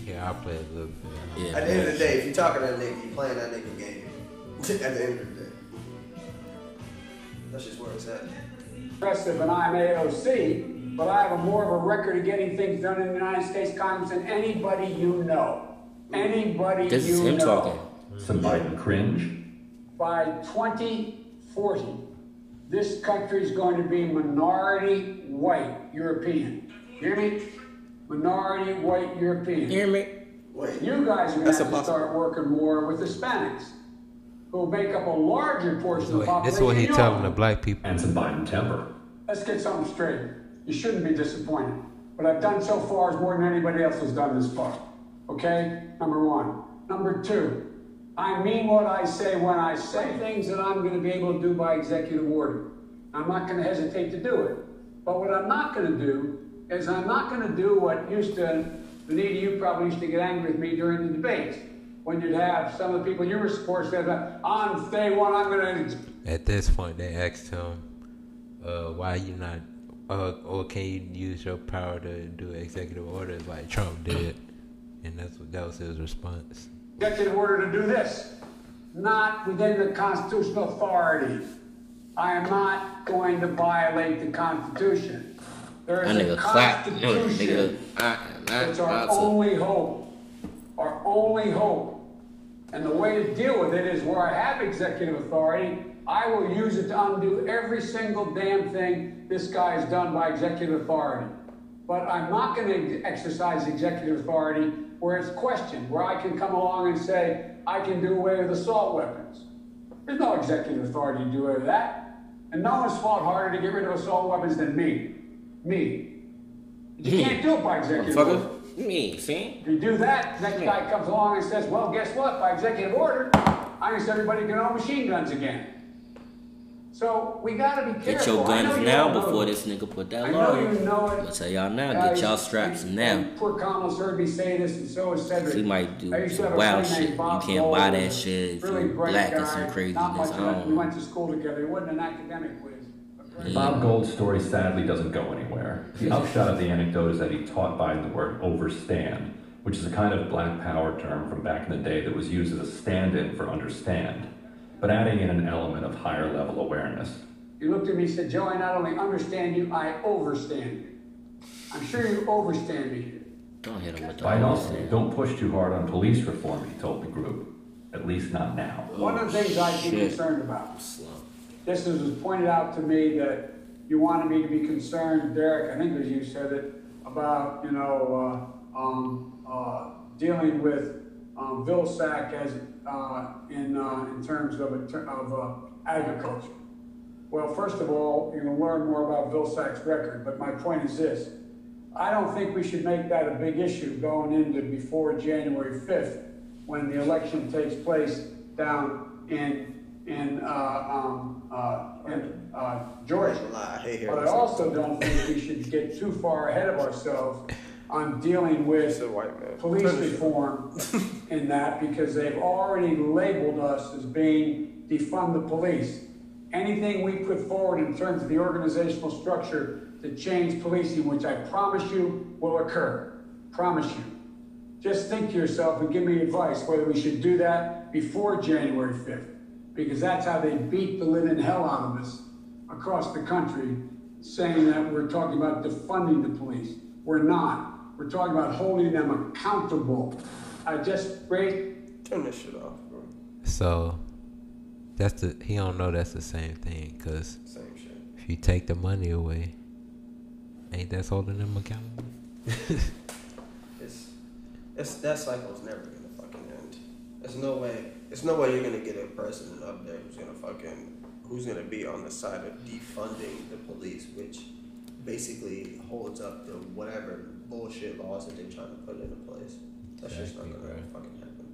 Yeah, I play a little bit. yeah. at the end of the day, if you talking to that nigga, you playing that nigga game. at the end of the day, that's just where it's at. impressive and I'm AOC, but I have a more of a record of getting things done in the United States Congress than anybody you know. Anybody This you is him know. talking. Some Biden cringe. By 2040, this country is going to be minority white European. Hear me? Minority white European. Hear me? Wait, You guys are going to have to start working more with Hispanics, who make up a larger portion of the population. this is what he You telling the black people. And some Biden temper. Let's get something straight. You shouldn't be disappointed. What I've done so far is more than anybody else has done this far. Okay? Number one. Number two, I mean what I say when I say things that I'm going to be able to do by executive order. I'm not going to hesitate to do it. But what I'm not going to do is I'm not going to do what used to, Anita, you probably used to get angry with me during the debates. When you'd have some of the people you were supporting say, on day one, I'm going to At this point, they asked him, uh, "Why you not, uh, or can you use your power to do executive orders like Trump did?" And that's what that was his response. executive order to do this, not within the constitutional authority. I am not going to violate the Constitution. There That is nigga a clap. Nigga. Constitution. I, I, It's our I, only hope. Our only hope. And the way to deal with it is where I have executive authority, I will use it to undo every single damn thing this guy has done by executive authority. But I'm not going to exercise executive authority where it's questioned, where I can come along and say, I can do away with assault weapons. There's no executive authority to do away with that. And no one's fought harder to get rid of assault weapons than me. Me. You can't do it by executive order. Me, see? If you do that, next guy comes along and says, well, guess what? By executive order, I guess everybody can own machine guns again. So we gotta be careful. Get your guns now before this. this nigga put that I law in. you know it. I'll tell y'all now, Guys, get y'all straps and- now. and Poor Kamala's heard me say this, and so has Cedric. He might do I used to some wild shit. You can't buy that shit if really you're black or guy, some Not craziness. much I don't We went to school together. He wasn't an academic whiz. But very- Bob Gold's story sadly doesn't go anywhere. The upshot of the anecdote is that he taught Biden the word overstand, which is a kind of black power term from back in the day that was used as a stand in for understand, but adding in an element of higher level awareness. He looked at me and said, Joe, I not only understand you, I overstand you. I'm sure you overstand me. Don't hit him with the Biden also, understand. don't push too hard on police reform, he told the group. At least not now. One of the things I'd be Shit. concerned about. Slow. This was pointed out to me that you wanted me to be concerned, Derek, I think was you said it, about, you know, uh, um, uh, dealing with, um, Vilsack as, uh, in, uh, in terms of, of, uh, agriculture. Well, first of all, you're gonna learn more about Vilsack's record, but my point is this. I don't think we should make that a big issue going into before January fifth, when the election takes place down in, in, uh, um, uh, in, uh, Georgia. I hate But I also don't think we should get too far ahead of ourselves on dealing with police reform in that, because they've already labeled us as being defund the police. Anything we put forward in terms of the organizational structure to change policing, which I promise you will occur, promise you. Just think to yourself and give me advice whether we should do that before January fifth, because that's how they beat the living hell out of us across the country, saying that we're talking about defunding the police. We're not. We're talking about holding them accountable. I just raised. Turn this shit off, bro. So that's the he don't know that's the same thing because Same shit. if you take the money away, ain't that holding them accountable? It's, it's that cycle's never gonna fucking end. There's no way. There's no way you're gonna get a president up there who's gonna fucking who's gonna be on the side of defunding the police, which basically holds up the whatever bullshit laws that they're trying to put into place. That's just not gonna right. fucking happen.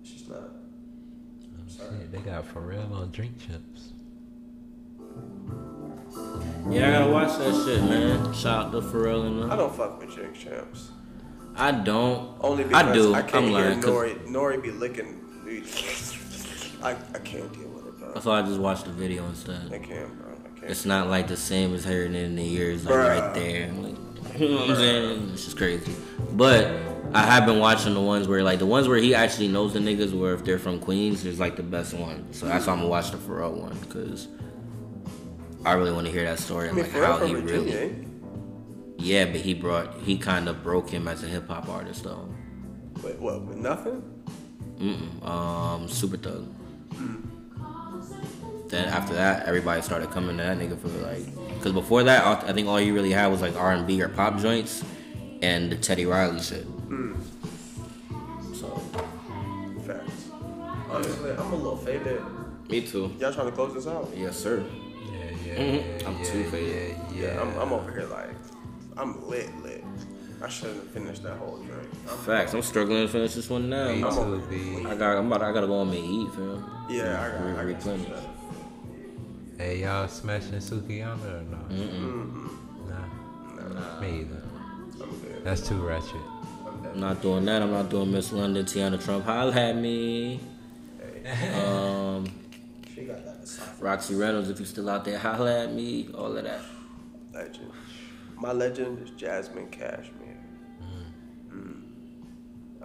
It's just not. I'm sorry. Shit, they got Pharrell on Drink Champs. Yeah, I gotta watch that shit, man. Shout out to Pharrell and them. I don't fuck with Drink Champs. I don't. Only because I do. I can't I'm hear learning. 'cause Nori, Nori be licking. I, I can't deal with it, bro. That's why I just watched the video instead. I can't, bro. I can't. It's not like the same as hearing it in the ears, like Bruh. right there. Like, you know what I'm saying? It's just crazy. But I have been watching the ones where, like, the ones where he actually knows the niggas, where if they're from Queens, is like the best one. So that's why I'm gonna watch the Pharrell one, because I really want to hear that story I and like how he Virginia, really. ain't Yeah, but he brought, he kind of broke him as a hip hop artist, though. Wait, what? With nothing? Mm-mm. Um, Super Thug. Then after that, everybody started coming to that nigga for like, because before that, I I think all you really had was like R and B or pop joints, and the Teddy Riley shit. Mm. So Facts. Honestly, I'm a little faded. me too. Y'all trying to close this out? Yes, sir. Yeah, Mhm. I'm too faded. Yeah, I'm, I'm over here like, I'm lit, lit. I shouldn't have finished that whole drink. I'm, Facts. I'm struggling to finish this one now. Me I'm too, over- B. I got. I'm about. I gotta go home and eat, fam. Yeah, I got, I got replenish. Hey, y'all smashing Sukihana or no? Mm-mm. Nah. Nah. Me either. I'm good. That's too ratchet. I'm not doing that. I'm not doing Miss London, Teanna Trump. Holla at me. Um, She got that decipher. Roxy Reynolds, if you're still out there, holla at me. All of that. Legend. My legend is Jazmine Cashmere.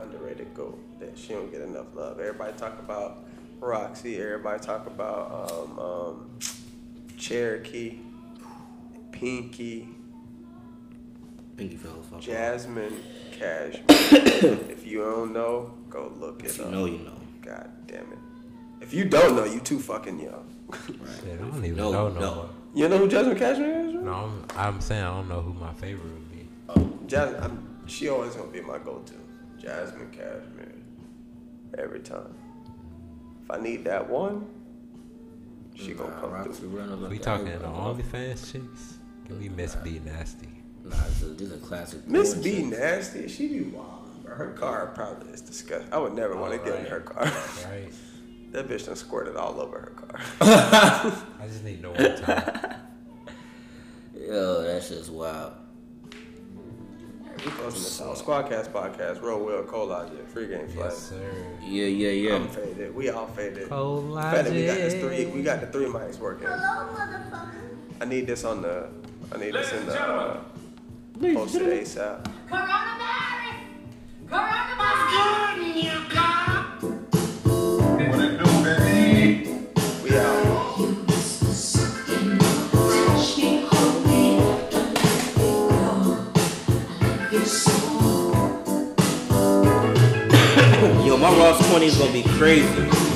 Underrated goat. That she don't get enough love. Everybody talk about Roxy. Everybody talk about um, um, Cherokee, Pinky, Pinky fellas, fuck. Jazmine Cashmere. if you don't know, go look it If you up. know, you know. God damn it. If you don't know, you too fucking young. Shit, I don't even No, know no no. You know who Jazmine Cashmere is? Right? No, I'm, I'm saying I don't know who my favorite would be. Jazmine, I'm, she always gonna be my go-to. Jazmine Cashmere, every time. If I need that one, she gonna come Roxy through. Reynolds. We I- talking I- the OnlyFans chicks? Can we Miss B Nasty. Nah, this is, this is a classic. Miss B shit. nasty, she be wild. bro. Her car probably is disgusting. I would never want to get in her car. Right? that bitch done squirted all over her car. I just need no one time. Yo, that shit's wild. We closing this out. Squadcast podcast. Roll Will Colaget. Free game flight. Yes, sir. Yeah, yeah, yeah. I'm faded. We all faded. Colaget. Faded. We got this three. We got the three mics working. Hello, motherfucker. I need this on the. I need this in the. Uh, posted ASAP. Coronavirus! Coronavirus! What it do, baby? We out. My Ross 20 is gonna be crazy.